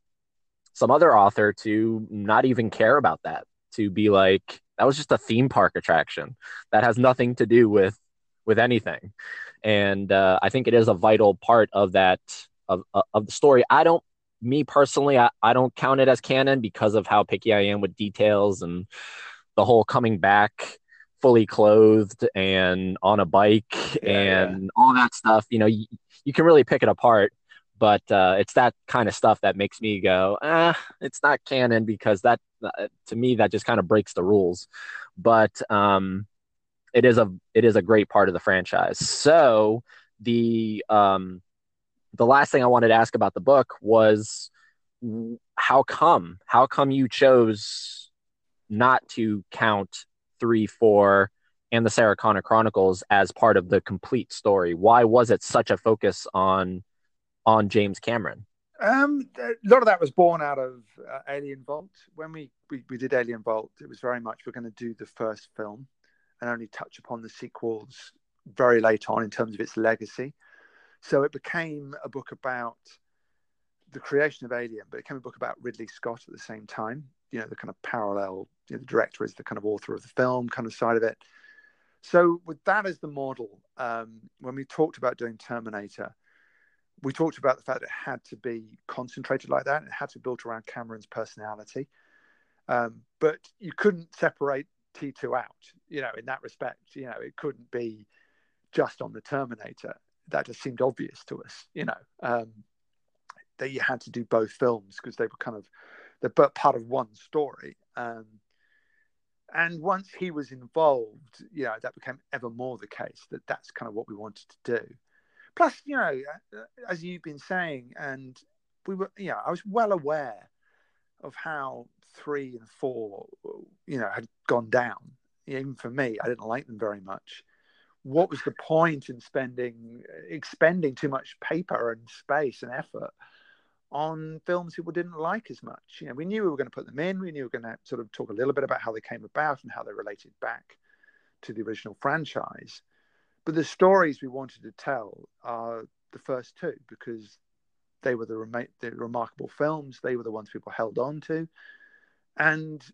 some other author to not even care about that, to be like, that was just a theme park attraction that has nothing to do with with anything and uh, I think it is a vital part of that of of the story. I don't, me personally, I, I don't count it as canon because of how picky I am with details and the whole coming back fully clothed and on a bike yeah, and yeah. all that stuff. You know, you, you can really pick it apart but uh, it's that kind of stuff that makes me go, ah, it's not canon because that, uh, to me, that just kind of breaks the rules. But um, it is a it is a great part of the franchise. So the um, the last thing I wanted to ask about the book was how come how come you chose not to count three four and the Sarah Connor Chronicles as part of the complete story? Why was it such a focus on on James Cameron? Um, a lot of that was born out of uh, Alien Vault. When we, we, we did Alien Vault, it was very much we're going to do the first film and only touch upon the sequels very late on in terms of its legacy. So it became a book about the creation of Alien, but it became a book about Ridley Scott at the same time. You know, the kind of parallel, you know, the director is the kind of author of the film kind of side of it. So with that as the model, um, when we talked about doing Terminator, we talked about the fact that it had to be concentrated like that. It had to be built around Cameron's personality. Um, but you couldn't separate T2 out, you know, in that respect. You know, it couldn't be just on the Terminator. That just seemed obvious to us, you know, um, that you had to do both films because they were kind of, they're part of one story. Um, and once he was involved, you know, that became ever more the case that that's kind of what we wanted to do. Plus, you know, as you've been saying, and we were, you know, I was well aware of how three and four, you know, had gone down. Even for me, I didn't like them very much. What was the point in spending expending too much paper and space and effort on films people didn't like as much? You know, we knew we were going to put them in. We knew we were going to sort of talk a little bit about how they came about and how they related back to the original franchise. But the stories we wanted to tell are the first two because they were the, rem- the remarkable films. They were the ones people held on to, and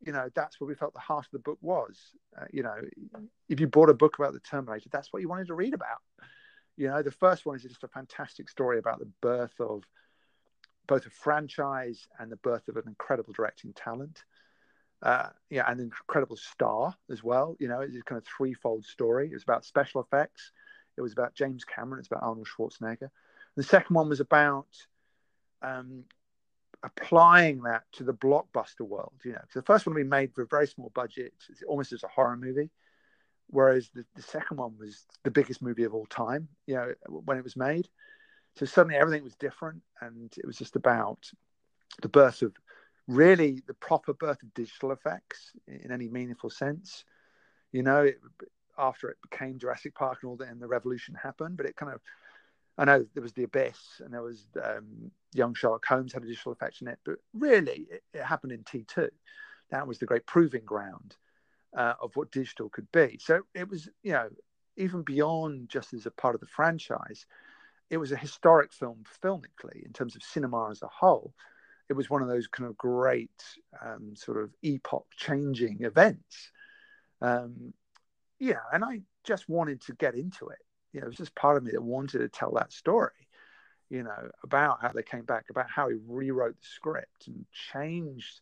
you know that's what we felt the heart of the book was. Uh, you know, if you bought a book about the Terminator, that's what you wanted to read about. You know, the first one is just a fantastic story about the birth of both a franchise and the birth of an incredible directing talent. Uh, yeah, and an incredible star as well. You know, it's kind of threefold story. It was about special effects. It was about James Cameron. It's about Arnold Schwarzenegger. The second one was about um, applying that to the blockbuster world. You know, the first one we made for a very small budget, almost as a horror movie, whereas the, the second one was the biggest movie of all time. You know, when it was made. So suddenly everything was different, and it was just about the birth of really the proper birth of digital effects in any meaningful sense. You know, it, after it became Jurassic Park and all that, and the revolution happened, but it kind of, I know there was the Abyss and there was um, young Sherlock Holmes had a digital effects in it, but really it, it happened in T2. That was the great proving ground uh, of what digital could be. So it was, you know, even beyond just as a part of the franchise, it was a historic film filmically in terms of cinema as a whole. It was one of those kind of great um, sort of epoch changing events. Um, yeah, and I just wanted to get into it. You know, it was just part of me that wanted to tell that story, you know, about how they came back, about how he rewrote the script and changed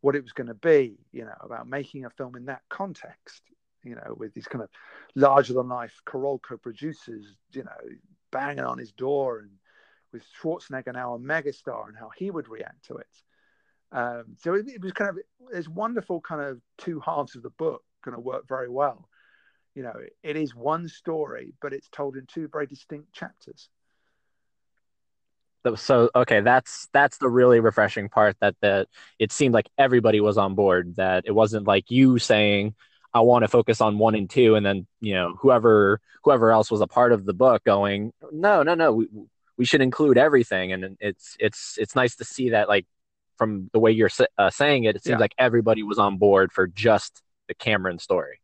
what it was going to be, you know, about making a film in that context, you know, with these kind of larger than life Carolco producers, you know, banging on his door and with Schwarzenegger now a megastar and how he would react to it. Um, so it, it, was kind of there's wonderful kind of two halves of the book going to work very well. You know, it is one story, but it's told in two very distinct chapters. So okay, that's that's the really refreshing part that that it seemed like everybody was on board. That it wasn't like you saying, I want to focus on one and two, and then you know whoever whoever else was a part of the book going, no, no, no, we we should include everything, and it's it's it's nice to see that like from the way you're uh, saying it, it seems yeah. like everybody was on board for just the Cameron story.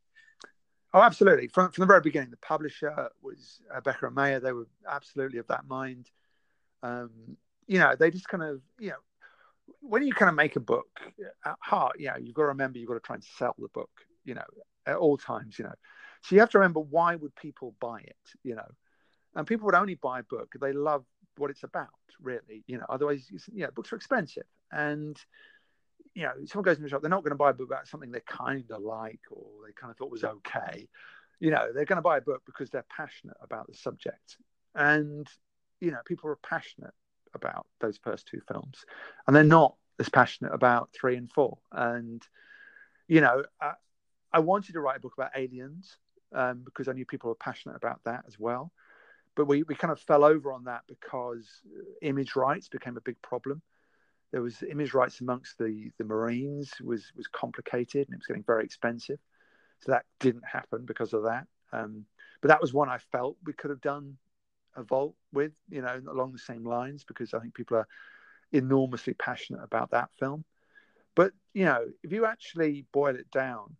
Oh, absolutely. From from the very beginning, the publisher was uh, Becker and Mayer. They were absolutely of that mind. Um, you know, they just kind of you know when you kind of make a book at heart, you know, you've got to remember you've got to try and sell the book you know, at all times, you know. So you have to remember why would people buy it, you know? And people would only buy a book if they love what it's about, really, you know. Otherwise, you know, books are expensive, and you know, someone goes in the shop, they're not going to buy a book about something they kind of like or they kind of thought was okay. You know, they're going to buy a book because they're passionate about the subject, and you know, people are passionate about those first two films, and they're not as passionate about three and four. And you know, uh, I wanted to write a book about aliens um, because I knew people were passionate about that as well. But we, we kind of fell over on that because image rights became a big problem. There was image rights amongst the, the Marines was was complicated and it was getting very expensive. So that didn't happen because of that. Um, but that was one I felt we could have done a vault with, you know, along the same lines because I think people are enormously passionate about that film. But you know, if you actually boil it down,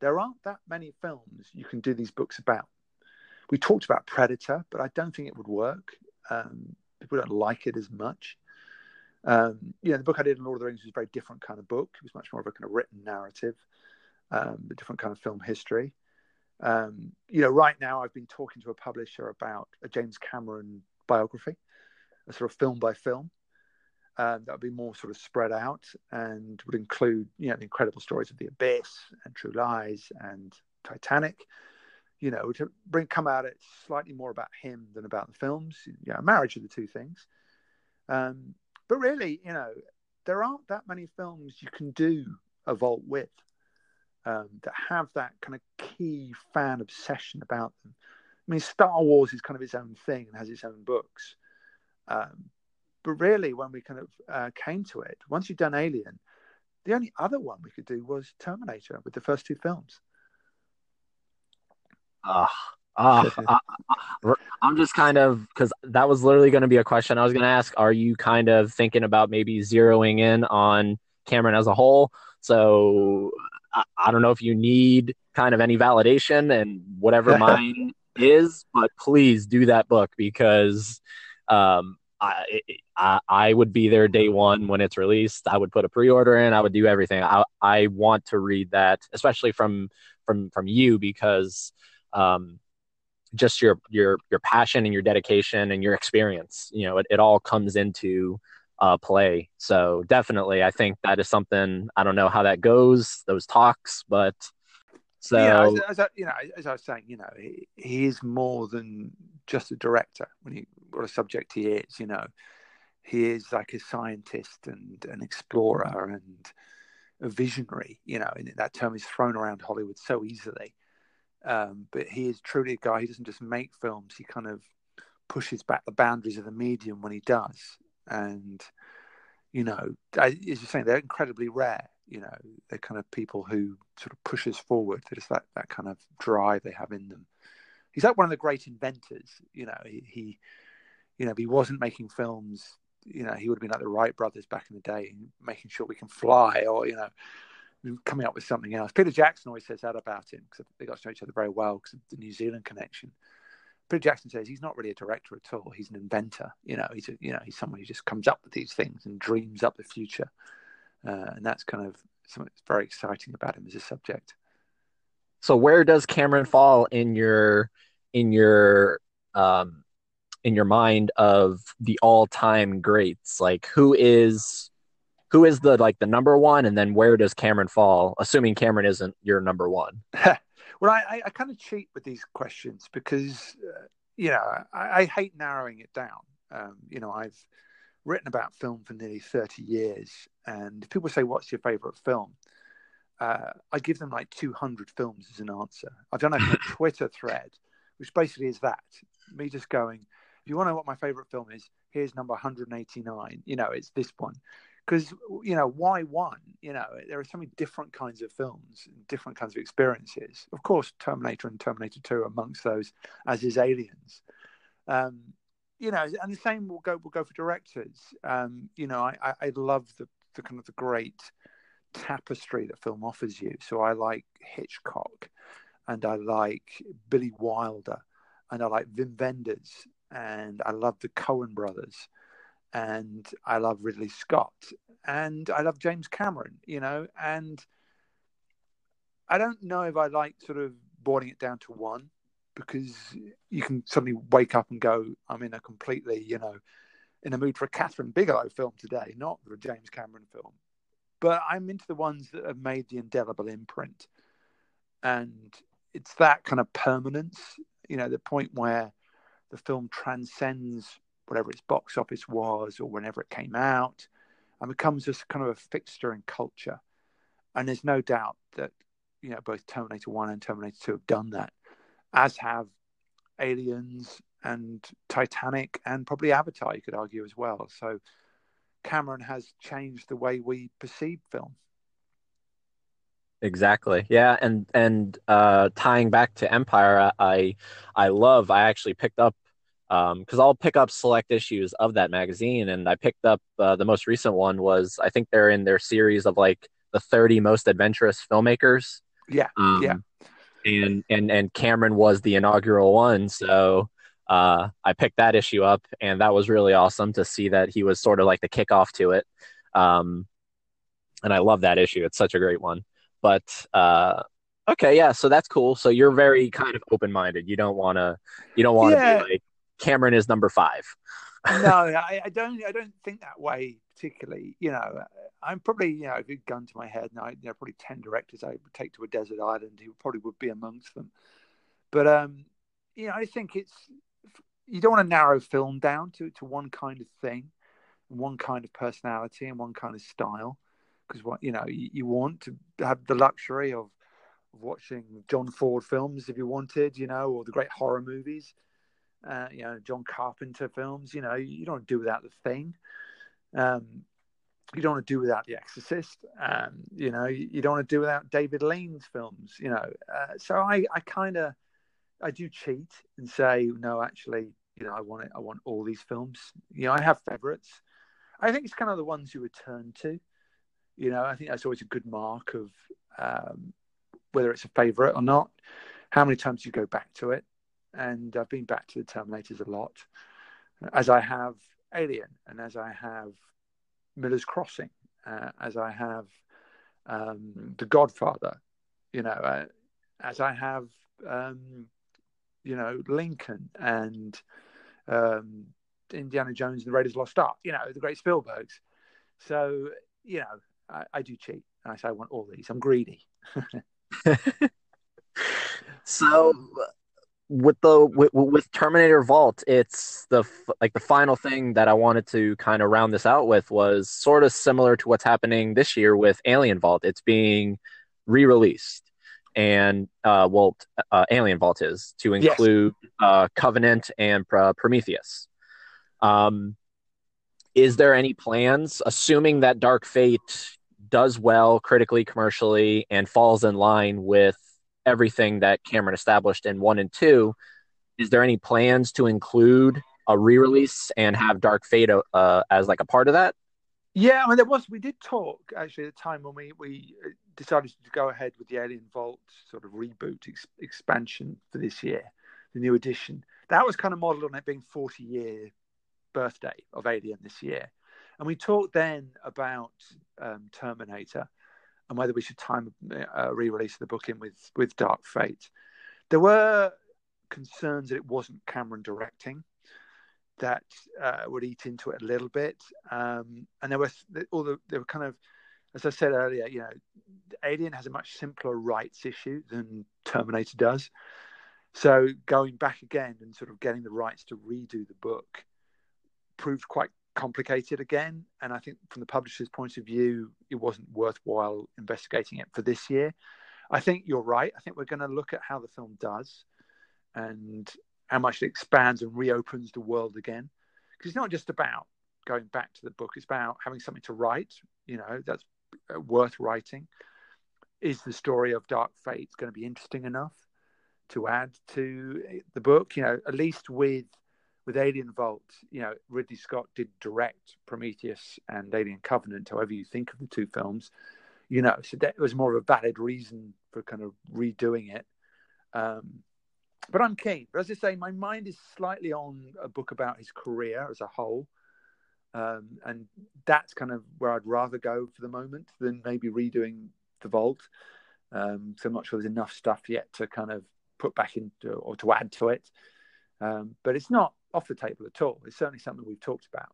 there aren't that many films you can do these books about. We talked about Predator, but I don't think it would work. Um, people don't like it as much. Um, you know, the book I did on Lord of the Rings was a very different kind of book. It was much more of a kind of written narrative, um, a different kind of film history. Um, you know, right now I've been talking to a publisher about a James Cameron biography, a sort of film by film. Um, that would be more sort of spread out and would include, you know, the incredible stories of the Abyss and True Lies and Titanic. You know, to bring come out it slightly more about him than about the films. Yeah, a marriage of the two things. Um, but really, you know, there aren't that many films you can do a vault with um, that have that kind of key fan obsession about them. I mean, Star Wars is kind of its own thing and has its own books. Um, but really, when we kind of uh, came to it, once you'd done Alien, the only other one we could do was Terminator with the first two films. Ah, [LAUGHS] uh, uh, I'm just kind of because that was literally going to be a question I was going to ask. Are you kind of thinking about maybe zeroing in on Cameron as a whole? So I, I don't know if you need kind of any validation and whatever [LAUGHS] mine is, but please do that book because um, I, I, I would be there day one when it's released. I would put a pre-order in. I would do everything. I I want to read that, especially from from from you because um, just your your your passion and your dedication and your experience. You know, it, it all comes into uh, play. So definitely, I think that is something. I don't know how that goes, those talks, but so yeah, as, as I, you know, as I was saying, you know, he, he is more than just a director. When he what a subject he is, you know, he is like a scientist and an explorer and a visionary. You know, and that term is thrown around Hollywood so easily. Um, but he is truly a guy. He doesn't just make films; he kind of pushes back the boundaries of the medium when he does. And you know, as you're saying, they're incredibly rare. You know, they're kind of people who sort of push us forward. There's that that kind of drive they have in them. He's like one of the great inventors. You know, he, he you know, if he wasn't making films, you know, he would have been like the Wright brothers back in the day, making sure we can fly, or you know, coming up with something else. Peter Jackson always says that about him because they got to know each other very well because of the New Zealand connection. Peter Jackson says he's not really a director at all. He's an inventor. You know, he's a, you know he's someone who just comes up with these things and dreams up the future, uh, and that's kind of something that's very exciting about him as a subject. So where does Cameron fall in your in your um, in your mind of the all-time greats? Like who is who is the like the number one, and then where does Cameron fall? Assuming Cameron isn't your number one. [LAUGHS] well, I, I kind of cheat with these questions because uh, you know I, I, hate narrowing it down. Um, you know, I've written about film for nearly thirty years, and if people say, "What's your favorite film?" Uh, I give them like 200 films as an answer. I've done a [LAUGHS] Twitter thread, which basically is that me just going, if you want to know what my favorite film is, here's number 189. You know, it's this one. Because, you know, why one? You know, there are so many different kinds of films, and different kinds of experiences. Of course, Terminator and Terminator 2 amongst those, as is Aliens. Um, you know, and the same will go will go for directors. Um, you know, I, I love the, the kind of the great tapestry that film offers you. So I like Hitchcock, and I like Billy Wilder, and I like Wim Wenders, and I love the Coen brothers, and I love Ridley Scott, and I love James Cameron, you know, and I don't know if I like sort of boiling it down to one because you can suddenly wake up and go, I'm in a completely, you know, in a mood for a Kathryn Bigelow film today, not for a James Cameron film. But I'm into the ones that have made the indelible imprint. And it's that kind of permanence, you know, the point where the film transcends whatever its box office was or whenever it came out and becomes this kind of a fixture in culture. And there's no doubt that, you know, both Terminator 1 and Terminator 2 have done that, as have Aliens and Titanic and probably Avatar, you could argue as well. So Cameron has changed the way we perceive film. Exactly. Yeah, and and uh, tying back to Empire, I I love. I actually picked up because um, I'll pick up select issues of that magazine, and I picked up uh, the most recent one was I think they're in their series of like the 30 most adventurous filmmakers. Yeah, um, yeah. And and and Cameron was the inaugural one, so uh, I picked that issue up, and that was really awesome to see that he was sort of like the kickoff to it. Um, and I love that issue; it's such a great one. But uh, okay, yeah, so that's cool. So you're very kind of open minded. You don't want to, you don't want to yeah. be like Cameron is number five. no, [LAUGHS] I, I, don't. I don't think that way particularly. You know, I'm probably you know a good gun to my head, and I you know probably ten directors I would take to a desert island. He probably would be amongst them. But um, you know, I think it's you don't want to narrow film down to to one kind of thing, one kind of personality, and one kind of style because what you know you, you, want to have the luxury of, of, watching John Ford films if you wanted, you know, or the great horror movies, uh, you know, John Carpenter films. You know, you don't do without the thing. Um, you don't want to do without The Exorcist. Um, you know, you, you, don't want to do without David Lean's films. You know, uh, so I, I kind of, I do cheat and say no. Actually, you know, I want it. I want all these films. You know, I have favorites. I think it's kind of the ones you return to. You know, I think that's always a good mark of um, whether it's a favourite or not. How many times you go back to it? And I've been back to the Terminators a lot, as I have Alien, and as I have Miller's Crossing, uh, as I have um, The Godfather, you know, uh, as I have, um, you know, Lincoln and um, Indiana Jones and the Raiders Lost Ark, you know, the great Spielbergs. So, you know, I, I do cheat. I say I want all these. I'm greedy. [LAUGHS] [LAUGHS] so with the with, with, Terminator Vault, it's the like the final thing that I wanted to kind of round this out with was sort of similar to what's happening this year with Alien Vault. It's being re-released, and uh, well, uh, Alien Vault is to include yes. uh, Covenant and uh, Prometheus. Um, is there any plans, assuming that Dark Fate does well critically, commercially, and falls in line with everything that Cameron established in one and two? Is there any plans to include a re-release and have Dark Fate uh, as like a part of that? Yeah, I mean, there was. We did talk actually at the time when we we decided to go ahead with the Alien Vault sort of reboot ex- expansion for this year, the new edition. That was kind of modeled on it being 40 year birthday of Alien this year. And we talked then about um, Terminator and whether we should time a re-release of the book in with with Dark Fate. There were concerns that it wasn't Cameron directing that uh, would eat into it a little bit, um, and there were all the there were kind of, as I said earlier, you know, Alien has a much simpler rights issue than Terminator does. So going back again and sort of getting the rights to redo the book proved quite complicated again. And I think from the publisher's point of view, it wasn't worthwhile investigating it for this year. I think you're right. I think we're going to look at how the film does and how much it expands and reopens the world again. Because it's not just about going back to the book, it's about having something to write, you know, that's uh, worth writing. Is the story of Dark Fate going to be interesting enough to add to the book? You know, at least with with Alien Vault, you know, Ridley Scott did direct Prometheus and Alien Covenant, however you think of the two films, you know, so that was more of a valid reason for kind of redoing it. Um, but I'm keen. But as I say, my mind is slightly on a book about his career as a whole. Um, and that's kind of where I'd rather go for the moment than maybe redoing the vault. Um, so I'm not sure there's enough stuff yet to kind of put back into or to add to it. Um, but it's not off the table at all. It's certainly something we've talked about.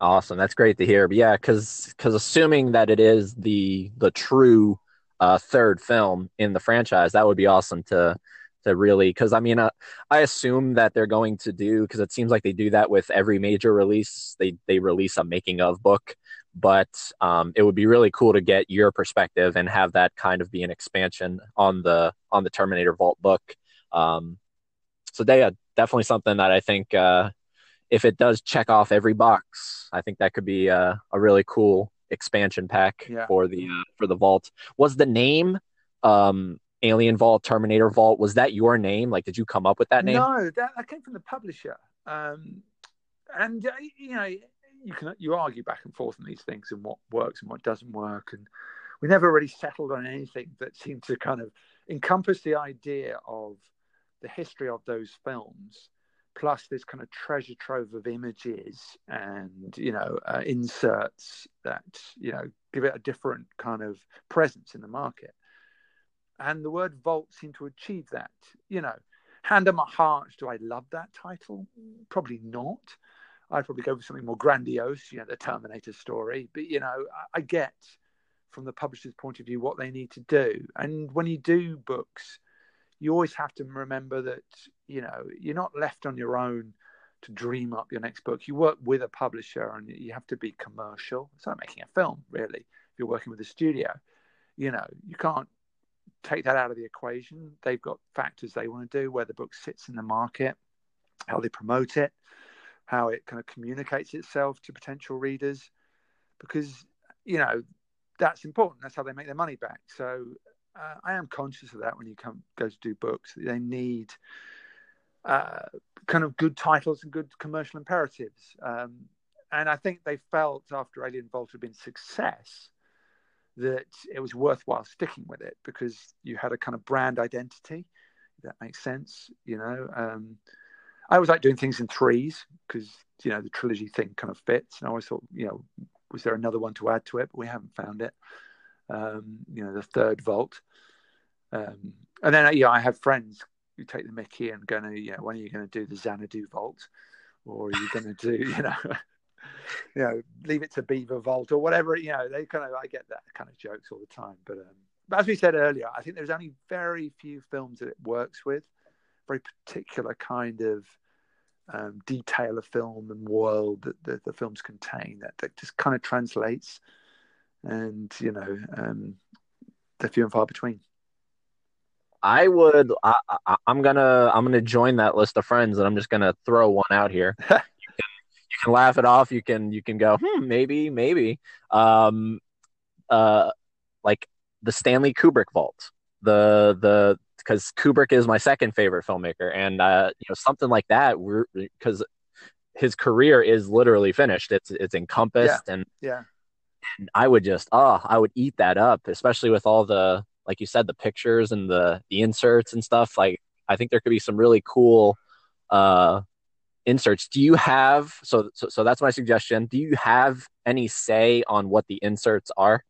Awesome, that's great to hear. But yeah, because because assuming that it is the the true uh, third film in the franchise, that would be awesome to to really. Because I mean, uh, I assume that they're going to do because it seems like they do that with every major release. They they release a making of book, but um, it would be really cool to get your perspective and have that kind of be an expansion on the on the Terminator Vault book. Um, so they are definitely something that I think uh, if it does check off every box, I think that could be a, a really cool expansion pack yeah. for the uh, for the vault. Was the name um, Alien Vault, Terminator Vault? Was that your name? Like, did you come up with that name? No, that, that came from the publisher. Um, and uh, you know, you can you argue back and forth on these things and what works and what doesn't work, and we never really settled on anything that seemed to kind of encompass the idea of the history of those films plus this kind of treasure trove of images and you know uh, inserts that you know give it a different kind of presence in the market. And the word vault seemed to achieve that. You know hand on my heart do i love that title? Probably not. I'd probably go for something more grandiose you know the terminator story. But you know I, I get from the publisher's point of view what they need to do. And when you do books you always have to remember that you know you're not left on your own to dream up your next book. You work with a publisher, and you have to be commercial. It's like making a film, really. If you're working with a studio, you know you can't take that out of the equation. They've got factors they want to do, where the book sits in the market, how they promote it, how it kind of communicates itself to potential readers, because you know that's important. That's how they make their money back. So uh, I am conscious of that when you come go to do books. They need uh, kind of good titles and good commercial imperatives. Um, and I think they felt after Alien Vault had been success that it was worthwhile sticking with it because you had a kind of brand identity. If that makes sense, you know. Um, I always like doing things in threes because you know the trilogy thing kind of fits. And I always thought, you know, was there another one to add to it? But we haven't found it. Um, you know, the third vault. Um, and then, yeah, I have friends who take the Mickey and going to, you know, when are you going to do the Xanadu vault, or are you going to do, [LAUGHS] you know, [LAUGHS] you know, leave it to Beaver vault or whatever. You know, they kind of, I get that kind of jokes all the time. But, um, but as we said earlier, I think there's only very few films that it works with, very particular kind of um, detail of film and world that the, the films contain that, that just kind of translates and you know um, they're few and far between i would I, I, i'm gonna i'm gonna join that list of friends and i'm just gonna throw one out here [LAUGHS] you, can, you can laugh it off you can you can go hmm maybe maybe um uh like the stanley kubrick vault the the because Kubrick is my second favorite filmmaker, and uh, you know something like that, We're because his career is literally finished. It's it's encompassed, yeah. and yeah, and I would just oh, I would eat that up, especially with all the like you said, the pictures and the the inserts and stuff. Like I think there could be some really cool uh inserts. Do you have so so, so that's my suggestion. Do you have any say on what the inserts are?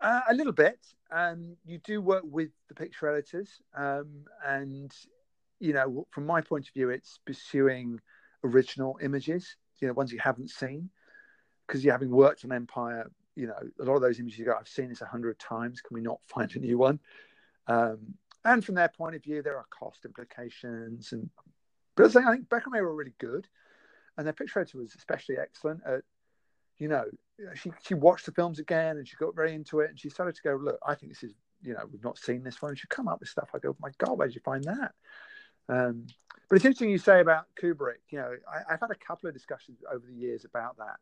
Uh, a little bit. Um, you do work with the picture editors, um, and you know, from my point of view, it's pursuing original images. You know, ones you haven't seen, because you're having worked on Empire, you know, a lot of those images go, I've seen this a hundred times. Can we not find a new one? Um, and from their point of view, there are cost implications. And but I think Beck and May were really good, and their picture editor was especially excellent at you know, she she watched the films again and she got very into it and she started to go, look, I think this is, you know, we've not seen this one. She come up with stuff. I go, my God, where did you find that? Um, but it's interesting you say about Kubrick. You know, I, have had a couple of discussions over the years about that.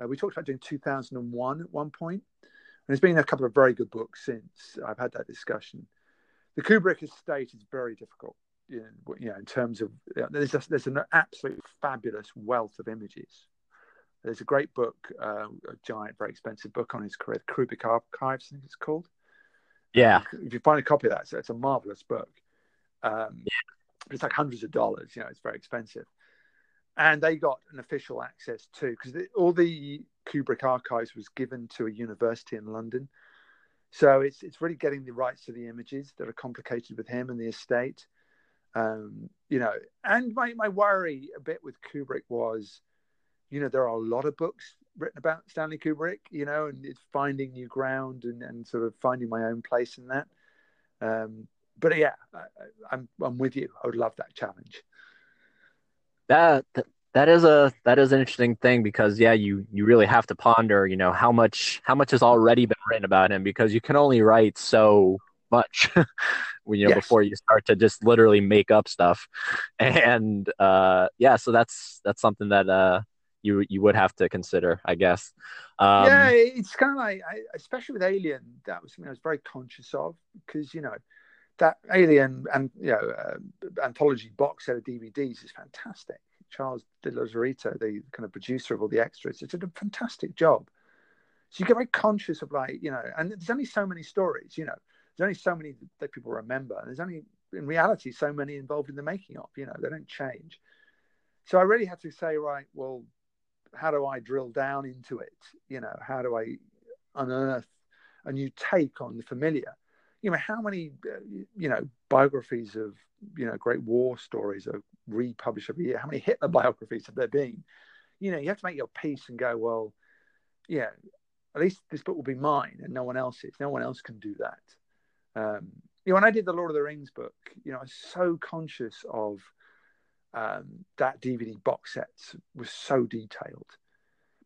Uh, we talked about doing 2001 at one point, and there's been a couple of very good books since I've had that discussion. The Kubrick estate is very difficult. You know, you know in terms of you know, there's a, there's an absolute fabulous wealth of images there's a great book, uh, a giant, very expensive book on his career, Kubrick Archives, I think it's called. Yeah. If you find a copy of that, so it's a marvelous book. Um, yeah. But it's like hundreds of dollars. You know, it's very expensive. And they got an official access too, because all the Kubrick archives was given to a university in London. So it's it's really getting the rights to the images that are complicated with him and the estate. Um, you know, and my, my worry a bit with Kubrick was you know, there are a lot of books written about Stanley Kubrick, you know, and it's finding new ground and, and sort of finding my own place in that. Um, but yeah, I, I'm I'm with you. I would love that challenge. That, that that is a that is an interesting thing because yeah, you you really have to ponder, you know, how much how much has already been written about him because you can only write so much [LAUGHS] when you know yes. before you start to just literally make up stuff [LAUGHS] and uh yeah so that's that's something that uh you you would have to consider, I guess. Um, yeah, it's kind of like, I, especially with Alien, that was something I was very conscious of because you know that Alien and you know uh, anthology box set of DVDs is fantastic. Charles De Lauzirika, the kind of producer of all the extras, did a fantastic job. So you get very conscious of like you know, and there's only so many stories, you know, there's only so many that people remember, and there's only in reality so many involved in the making of, you know, they don't change. So I really had to say, right, well, how do I drill down into it? You know, how do I unearth a new take on the familiar? You know, how many, uh, you know, biographies of, you know, great war stories are republished every year? How many Hitler [LAUGHS] biographies have there been? You know, you have to make your peace and go, well, yeah, at least this book will be mine and no one else's. No one else can do that. Um, you know, when I did the Lord of the Rings book, you know, I was so conscious of um, that DVD box set was so detailed.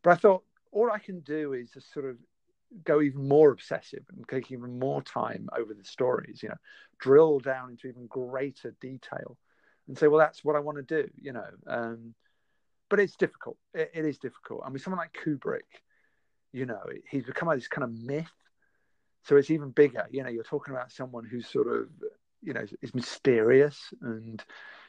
But I thought all I can do is just sort of go even more obsessive and take even more time over the stories, you know, drill down into even greater detail and say, well, that's what I want to do, you know. Um, but it's difficult. It, it is difficult. I mean, someone like Kubrick, you know, he's become this kind of myth. So it's even bigger. You know, you're talking about someone who's sort of, you know, is mysterious and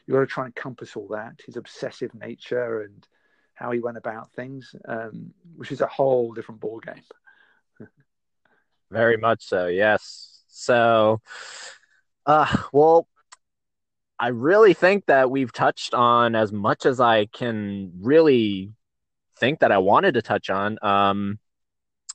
you've got to try and compass all that his obsessive nature and how he went about things, um, which is a whole different ball game. Very much so, yes. So, uh, well, I really think that we've touched on as much as I can really think that I wanted to touch on. Um,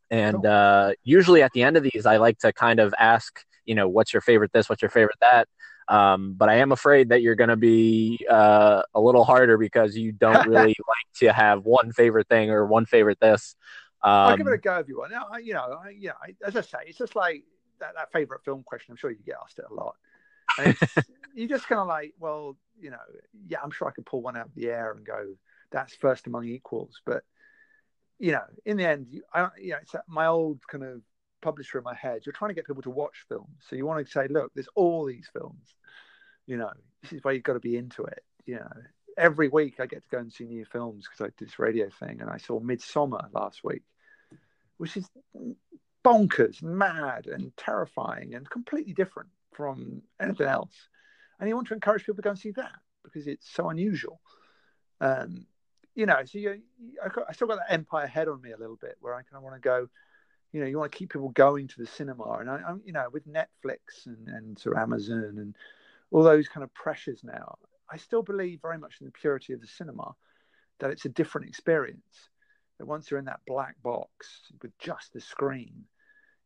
and uh, usually at the end of these, I like to kind of ask, you know, what's your favorite this, what's your favorite that. Um, but I am afraid that you're going to be uh, a little harder because you don't [LAUGHS] really like to have one favorite thing or one favorite this. Um, I'll give it a go if you want. Now, I, you know, I, you know, I, as I say, it's just like that, that favorite film question. I'm sure you get asked it a lot. [LAUGHS] you just kind of like, well, you know, yeah, I'm sure I could pull one out of the air and go, that's first among equals. But you know, in the end, I, you know, it's my old kind of publisher in my head. You're trying to get people to watch films, so you want to say, look, there's all these films. You know, this is why you've got to be into it. You know, every week I get to go and see new films because I do this radio thing, and I saw Midsommar last week, which is bonkers, mad, and terrifying, and completely different from anything else. And you want to encourage people to go and see that because it's so unusual. Um, you know, so you, I, I still got that empire head on me a little bit, where I kind of want to go. You know, you want to keep people going to the cinema, and I, am you know, with Netflix and and sort of Amazon and all those kind of pressures now, I still believe very much in the purity of the cinema, that it's a different experience. That once you're in that black box with just the screen,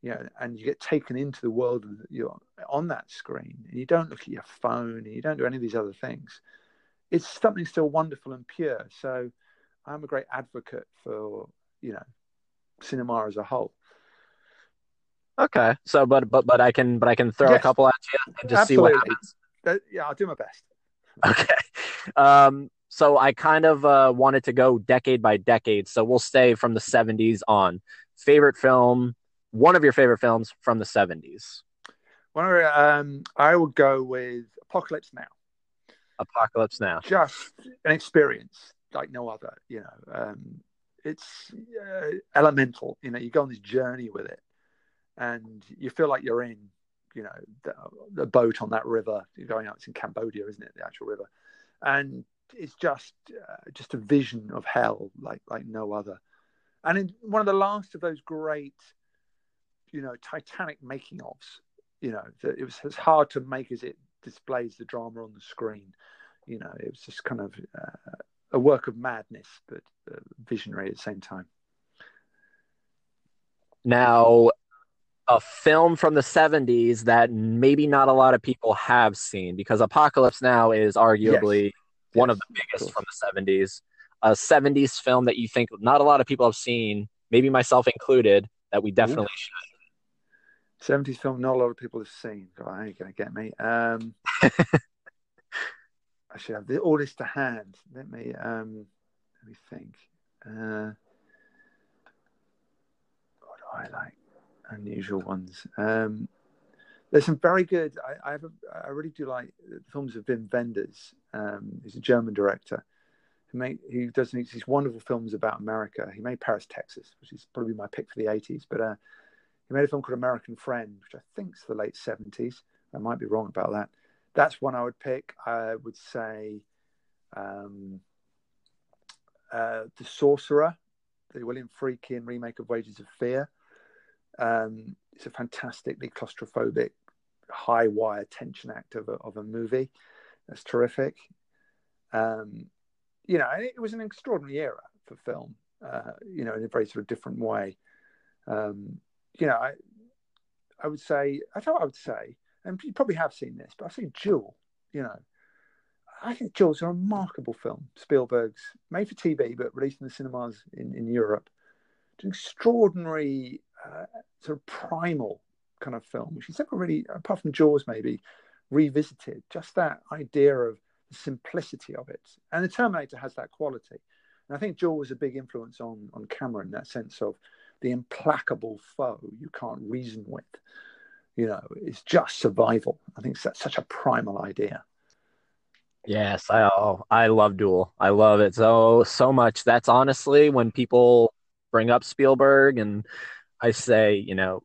you know, and you get taken into the world you're on that screen, and you don't look at your phone, and you don't do any of these other things it's something still wonderful and pure. So I'm a great advocate for you know cinema as a whole. Okay, so but but but I can but I can throw yes. a couple at you and just Absolutely. see what happens. Uh, yeah, I'll do my best. Okay. Um, so I kind of uh, wanted to go decade by decade. So we'll stay from the 70s on. Favorite film, one of your favorite films from the 70s. One of, um, I would go with Apocalypse Now. Apocalypse Now. Just an experience like no other. You know, um, it's uh, elemental. You know, you go on this journey with it, and you feel like you're in, you know, the, the boat on that river. You're going out. It's in Cambodia, isn't it? The actual river, and it's just uh, just a vision of hell like like no other. And in one of the last of those great, you know, Titanic making ofs, you know, that it was as hard to make as it displays the drama on the screen. You know, it was just kind of uh, a work of madness, but uh, visionary at the same time. Now, a film from the 70s that maybe not a lot of people have seen because Apocalypse Now is arguably yes. One yes, of the biggest of from the 70s. A 70s film that you think not a lot of people have seen, maybe myself included, that we definitely Ooh. should. 70s film not a lot of people have seen. God, I ain't going to get me. Um, [LAUGHS] I should have all this to hand. Let me um, let me think. Uh, what do I like? Unusual ones. Um, there's some very good. I, I have. A, I really do like films of Wim Wenders. Um, he's a German director who made he does these wonderful films about America. He made Paris, Texas, which is probably my pick for the 80s. But uh, he made a film called American Friend, which I think is the late 70s. I might be wrong about that. That's one I would pick. I would say um, uh, The Sorcerer, the William Friedkin remake of Wages of Fear. Um, it's a fantastically claustrophobic, high wire tension act of a, of a movie. That's terrific. Um, you know, it was an extraordinary era for film, uh, you know, in a very sort of different way. Um, you know, I, I would say, I thought I would say, and you probably have seen this, but I say Duel, you know, I think Duel's a remarkable film. Spielberg's made for TV, but released in the cinemas in, in Europe. It's an extraordinary, uh, sort of primal kind of film, which he's never really, apart from Jaws, maybe revisited. Just that idea of the simplicity of it, and the Terminator has that quality. And I think Jaws was a big influence on on Cameron, that sense of the implacable foe you can't reason with. You know, it's just survival. I think that's such a primal idea. Yes, I oh, I love Duel. I love it so so much. That's honestly when people bring up Spielberg and I say, you know,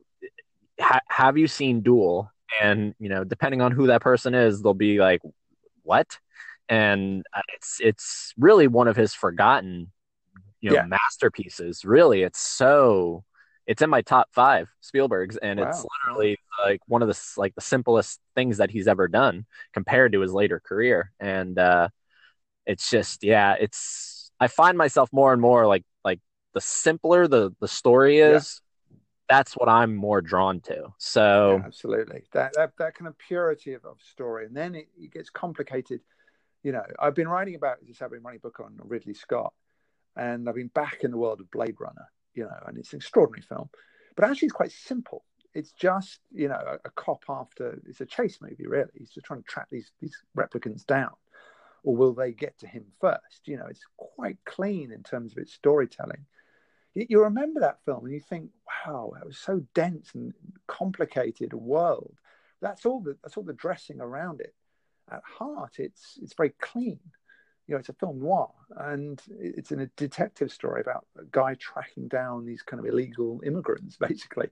ha- have you seen Duel? And you know, depending on who that person is, they'll be like, "What?" And uh, it's it's really one of his forgotten you know yeah. masterpieces really it's so it's in my top five Spielberg's, and Wow. it's literally like one of the like the simplest things that he's ever done compared to his later career. And uh, it's just yeah, it's I find myself more and more like like the simpler the the story is, that's what I'm more drawn to. So Yeah, absolutely. That, that that kind of purity of, of story, and then it, it gets complicated. You know, I've been writing about this. I've a book on Ridley Scott, and I've been back in the world of Blade Runner. You know, and it's an extraordinary film, but actually it's quite simple. It's just you know a, a cop after it's a chase movie. Really, he's just trying to track these these replicants down, or will they get to him first? You know, it's quite clean in terms of its storytelling. You, remember that film and you think, wow, that was so dense and complicated a world. That's all the that's all the dressing around it. At heart, it's it's very clean. You know, it's a film noir, and it's in a detective story about a guy tracking down these kind of illegal immigrants, [LAUGHS] basically.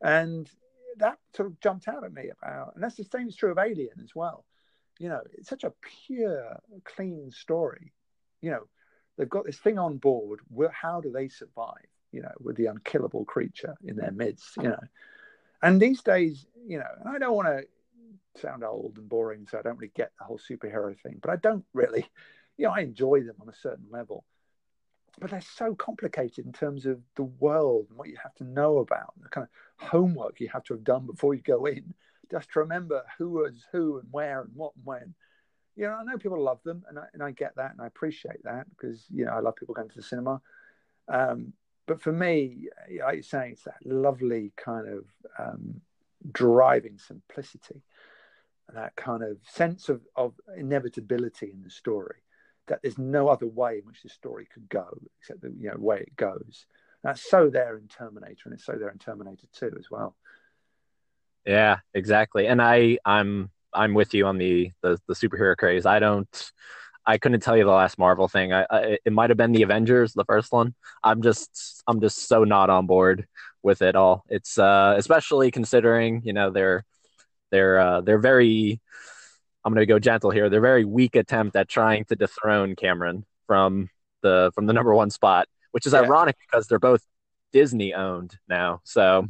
And that sort of jumped out at me about, and that's the same is true of Alien as well. You know, it's such a pure, clean story. You know, they've got this thing on board. How do they survive? You know, with the unkillable creature in their midst. You know, and these days, you know, and I don't want to sound old and boring, so I don't really get the whole superhero thing, but I don't really. You know, I enjoy them on a certain level, but they're so complicated in terms of the world and what you have to know about, the kind of homework you have to have done before you go in, just to remember who was who and where and what and when you know, I know people love them, and I, and I get that, and I appreciate that because you know I love people going to the cinema. Um, but for me, like you're saying, it's that lovely kind of um, driving simplicity, and that kind of sense of, of inevitability in the story. That there's no other way in which the story could go except the you know way it goes. That's so there in Terminator, and it's so there in Terminator Two as well. Yeah, exactly. And I I'm I'm with you on the the, the superhero craze. I don't I couldn't tell you the last Marvel thing. I, I it might have been the Avengers, the first one. I'm just I'm just so not on board with it all. It's uh especially considering, you know, they're they're uh they're very I'm going to go gentle here. They're very weak attempt at trying to dethrone Cameron from the from the number 1 spot, which is Yeah. ironic because they're both Disney owned now. So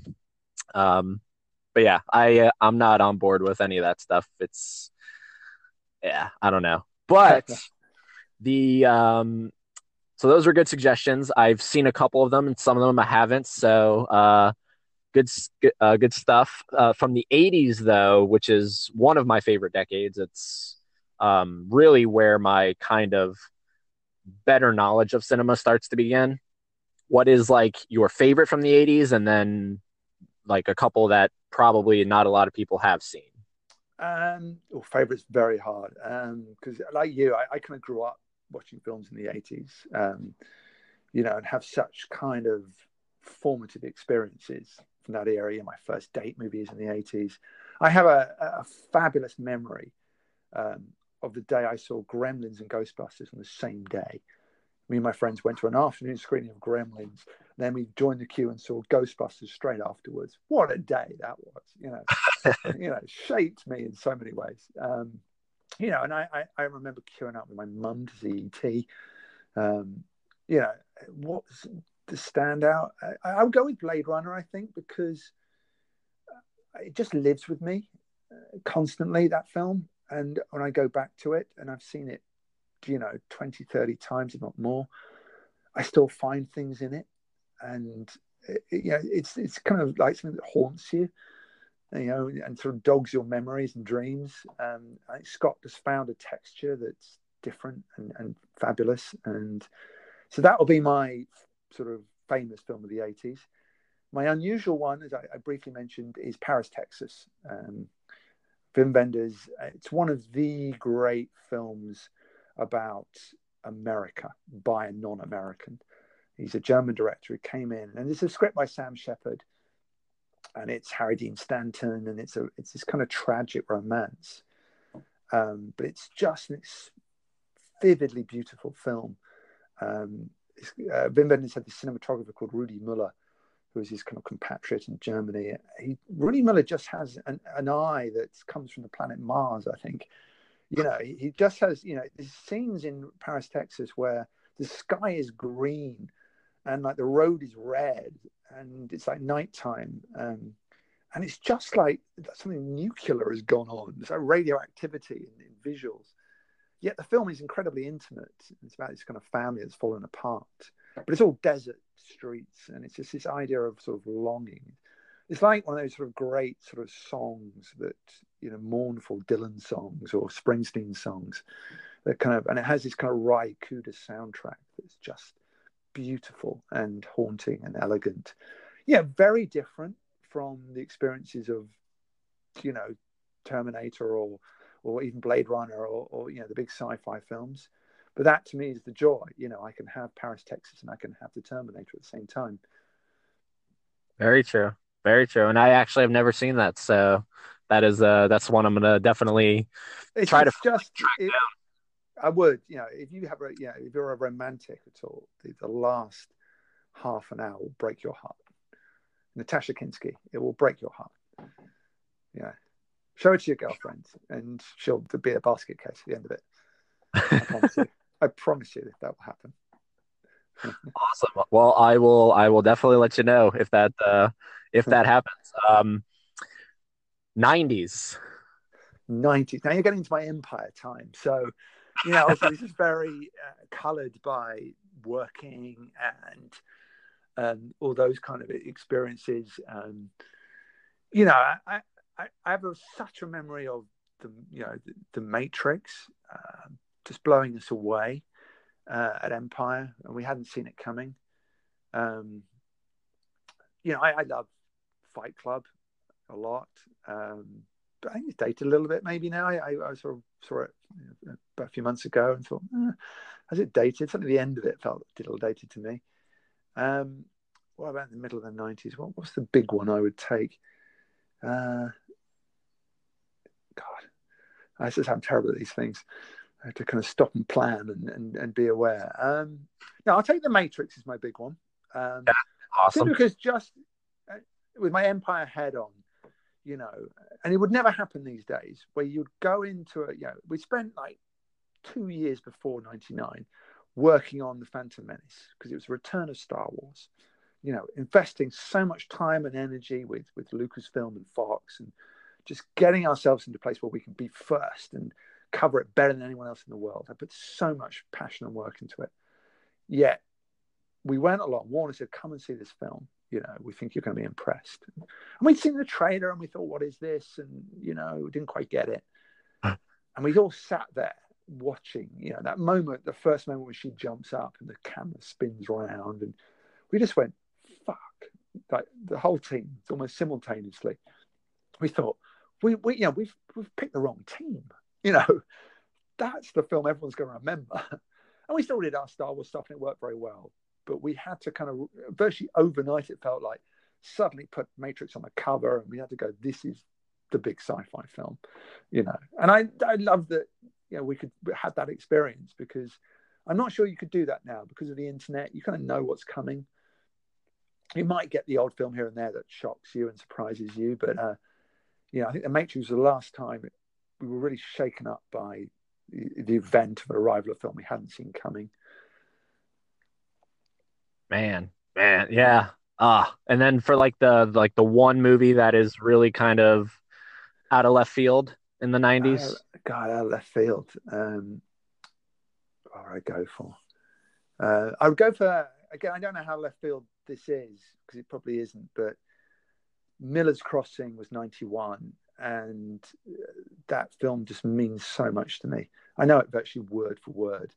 um but yeah, I uh, I'm not on board with any of that stuff. It's yeah, I don't know. But the um so those are good suggestions. I've seen a couple of them and some of them I haven't. So uh good good- uh, good stuff. Uh from the 80s though, which is one of my favorite decades. It's um really where my kind of better knowledge of cinema starts to begin. What is like your favorite from the 80s and then like a couple that probably not a lot of people have seen. Um, well, favorite's very hard because, like you, I, I kind of grew up watching films in the eighties, um, you know, and have such kind of formative experiences from that area. My first date movies in the eighties. I have a, a fabulous memory um, of the day I saw Gremlins and Ghostbusters on the same day. Me and my friends went to an afternoon screening of Gremlins. Then we joined the queue and saw Ghostbusters straight afterwards. What a day that was! You know, [LAUGHS] you know, shaped me in so many ways. Um, you know, and I, I, I remember queuing up with my mum to see ET. Um, you know, what's the standout? I, I would go with Blade Runner, I think, because it just lives with me uh, constantly, that film. And when I go back to it, and I've seen it, you know, 20, 30 times, if not more, I still find things in it. And, it, you know, it's, it's kind of like something that haunts you you know, and sort of dogs your memories and dreams. Um, I think Scott has found a texture that's different and, and fabulous, and so that will be my sort of famous film of the '80s. My unusual one, as I, I briefly mentioned, is Paris, Texas. Um, Wim Wenders. It's one of the great films about America by a non-American. He's a German director who came in, and it's a script by Sam Shepard and it's Harry Dean Stanton, and it's a it's this kind of tragic romance, um, but it's just this vividly beautiful film. Um, uh, Wim Wenders had this cinematographer called Rudy Muller, who is his kind of compatriot in Germany. He, Rudy Muller just has an, an eye that comes from the planet Mars, I think. You know, he, he just has you know these scenes in Paris, Texas, where the sky is green and like the road is red, and it's like nighttime, um, and it's just like something nuclear has gone on. There's like radioactivity in, in visuals. Yet the film is incredibly intimate. It's about this kind of family that's fallen apart, but it's all desert streets, and it's just this idea of sort of longing. It's like one of those sort of great sort of songs that you know, mournful Dylan songs or Springsteen songs, that kind of, and it has this kind of Ry Cooder soundtrack that's just beautiful and haunting and elegant. Yeah, very different from the experiences of, you know, Terminator or or even Blade Runner or, or you know the big sci-fi films. But that to me is the joy. You know, I can have Paris, Texas, and I can have the Terminator at the same time. Very true. Very true. And I actually have never seen that, so that is uh that's one I'm gonna definitely it's try to just it, I would, you know, if you have a you know, if you're a romantic at all, the, the last half an hour will break your heart. Natasha Kinski, it will break your heart. Yeah. Show it to your girlfriend and she'll be a basket case at the end of it. I promise you. I promise you that will happen. awesome. Well, I will. I will definitely let you know if that uh, if that [LAUGHS] happens. Um, 90s. 90s. Now you're getting into my empire time. So, you know, this is very uh, colored by working and um, all those kind of experiences. Um, you know, I, I, I have a, such a memory of the, you know, the, the Matrix uh, just blowing us away uh, at Empire, and we hadn't seen it coming. Um, you know, I, I love Fight Club a lot. Um, but I think it's dated a little bit maybe now. I, I, I sort of saw it about a few months ago and thought, eh, has it dated? Something at the end of it felt a little dated to me. Um, what about in the middle of the 90s? What, what's the big one I would take? Uh, God, I just am terrible at these things. I have to kind of stop and plan and, and, and be aware. Um, no, I'll take The Matrix is my big one. Um, yeah, awesome. Because just uh, with my Empire head on, you know, and it would never happen these days where you'd go into a, you know, we spent like two years before 99 working on the Phantom Menace because it was a return of Star Wars, you know, investing so much time and energy with, with Lucasfilm and Fox and just getting ourselves into a place where we can be first and cover it better than anyone else in the world. I put so much passion and work into it. Yet we went along. Warner said, come and see this film you know, we think you're going to be impressed. And we'd seen the trailer and we thought, what is this? And, you know, we didn't quite get it. and we all sat there watching, you know, that moment, the first moment when she jumps up and the camera spins around. And we just went, fuck. Like the whole team, almost simultaneously. We thought, we, we you know, we've, we've picked the wrong team. [LAUGHS] You know, that's the film everyone's going to remember. And we still did our Star Wars stuff and it worked very well but we had to kind of virtually overnight it felt like suddenly put matrix on the cover and we had to go this is the big sci-fi film you know? And i i love that you know we could have that experience because i'm not sure you could do that now because of the internet. You kind of know what's coming. You might get the odd film here and there that shocks you and surprises you but uh you know i think the matrix was the last time we were really shaken up by the, the event of arrival of film we hadn't seen coming Man, man, yeah. Ah, and then for like the like the one movie that is really kind of out of left field in the nineties. Uh, God, out of left field. Um, what would I go for? Uh, I would go for again. I don't know how left field this is because it probably isn't. But Miller's Crossing was ninety one, and uh, that film just means so much to me. I know it virtually word for word,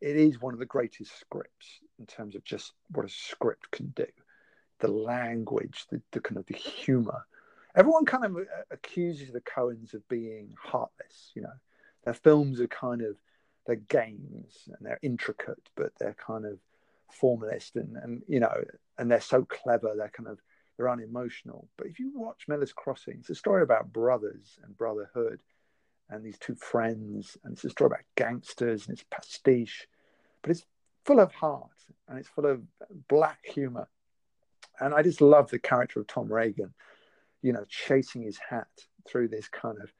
it is one of the greatest scripts in terms of just what a script can do. The language the, the kind of the humor. Everyone kind of uh, accuses the coens of being heartless you know. Their films are kind of they're games and they're intricate but they're kind of formalist and, and you know and they're so clever they're kind of they're unemotional. But if you watch miller's crossing it's a story about brothers and brotherhood and these two friends, and it's a story about gangsters and it's pastiche, but it's full of heart and it's full of black humor. And I just love the character of Tom Reagan, you know, chasing his hat through this kind of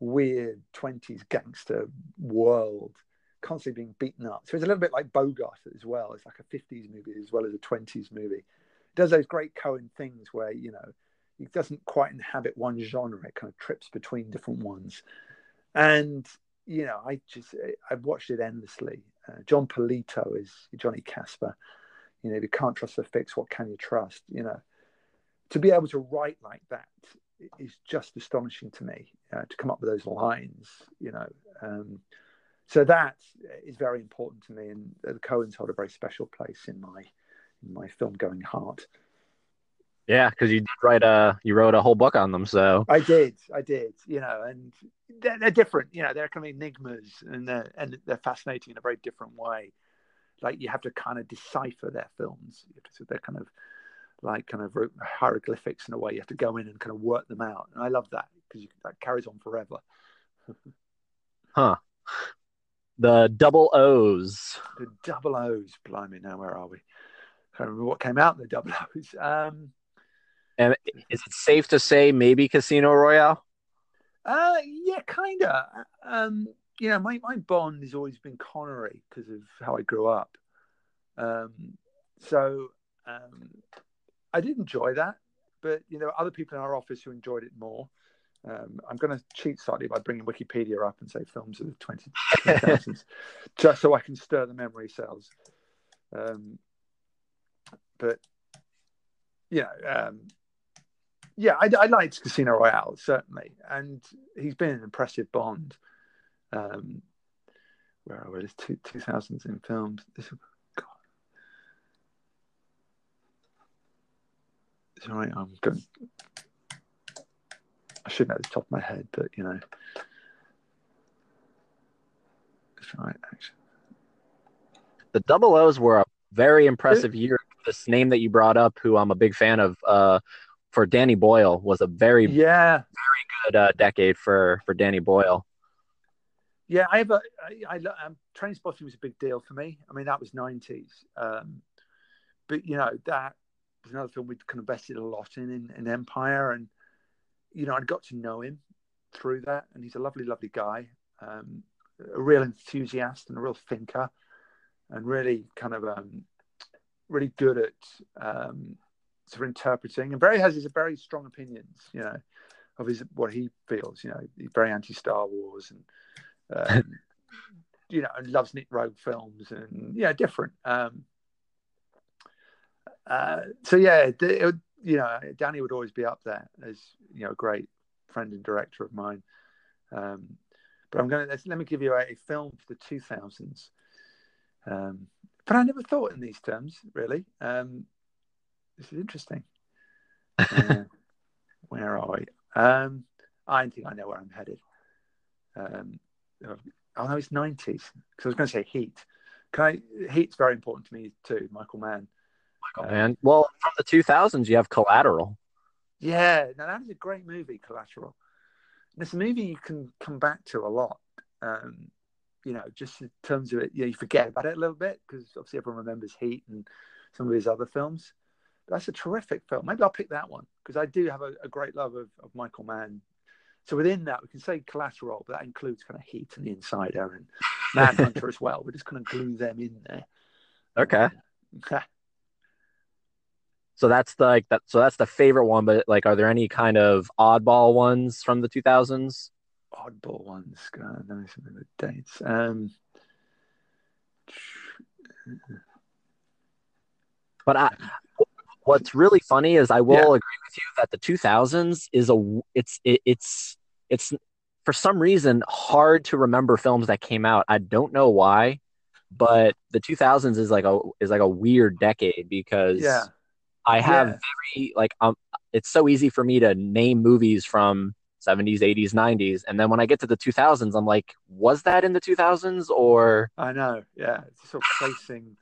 weird 20s gangster world, constantly being beaten up. So it's a little bit like Bogart as well. It's like a 50s movie as well as a 20s movie. It does those great Coen things where, you know, it doesn't quite inhabit one genre. It kind of trips between different ones. And, you know, I just, I've watched it endlessly. Uh, Jon Polito is Johnny Casper. You know, if you can't trust the fix, what can you trust? You know, to be able to write like that is just astonishing to me. Uh, to come up with those lines, you know, um, so that is very important to me, and the Coens hold a very special place in my in my film going heart. Yeah, because you did write a you wrote a whole book on them. So I did, I did, you know, and they're, they're different. You know, they're kind of enigmas, and they're and they're fascinating in a very different way. Like you have to kind of decipher their films. So they're kind of like kind of hieroglyphics in a way. You have to go in and kind of work them out, and I love that because that carries on forever. [LAUGHS] huh the double O's. The double O's. Blimey, now where are we? I can't remember what came out in the double O's. Um, and is it safe to say maybe Casino Royale? Uh, yeah, kind of. Um, you know, my, my bond has always been Connery because of how I grew up. Um, so um, I did enjoy that, but you know, other people in our office who enjoyed it more. Um, I'm going to cheat slightly by bringing Wikipedia up and say films of the 2000s, [LAUGHS] just so I can stir the memory cells. Um, but you know, um, yeah, I, I, liked Casino Royale certainly, and he's been an impressive Bond. Um, where are we? There's two two thousands in films. This, God. Sorry, I'm going. I shouldn't know the top of my head, but you know, it's right. Actually, the double O's were a very impressive it, year. This name that you brought up, who I'm a big fan of, uh, for Danny Boyle, was a very yeah very good uh, decade for for Danny Boyle. Yeah, I have a. I, I um, Trainspotting was a big deal for me. I mean, that was '90s, um, but you know that was another film we'd kind of invested a lot in, in in Empire, and you know, I'd got to know him through that, and he's a lovely, lovely guy, um, a real enthusiast and a real thinker, and really kind of um, really good at um, sort of interpreting, and very has his very strong opinions, you know, of his what he feels. You know, he's very anti Star Wars, and um, [LAUGHS] you know, and loves Nick Roeg films, and yeah, different. Um, uh, so yeah, it, you know, Danny would always be up there as you know, a great friend and director of mine. Um, but I'm going to let me give you a, a film for the 2000s. Um, but I never thought in these terms, really. Um, this is interesting. [LAUGHS] Uh, where are we? Um, I don't think I know where I'm headed. Um, oh no, it's 90s. Because I was going to say Heat. Can I, Heat's very important to me too, Michael Mann. Michael Mann. Well, from the 2000s, you have Collateral. Yeah, now that is a great movie, Collateral. And it's a movie you can come back to a lot. Um, you know, just in terms of it, you, know, you forget about it a little bit because obviously everyone remembers Heat and some of his other films. That's a terrific film. Maybe I'll pick that one because I do have a, a, great love of, of Michael Mann. So within that, we can say Collateral, but that includes kind of Heat and The Insider and Manhunter as well. We're just kind of glue them in there. Okay. [LAUGHS] So that's the, like that. So that's the favorite one. But like, are there any kind of oddball ones from the 2000s? Oddball ones. God, let me see the dates. Um, but I, what's really funny is I will yeah. agree with you that the 2000s is a it's it, it's it's for some reason hard to remember films that came out. I don't know why, but the 2000s is like a is like a weird decade because yeah I have yeah. very like um it's so easy for me to name movies from 70s, 80s, 90s and then when I get to the 2000s I'm like was that in the 2000s or I know. Yeah, it's sort of placing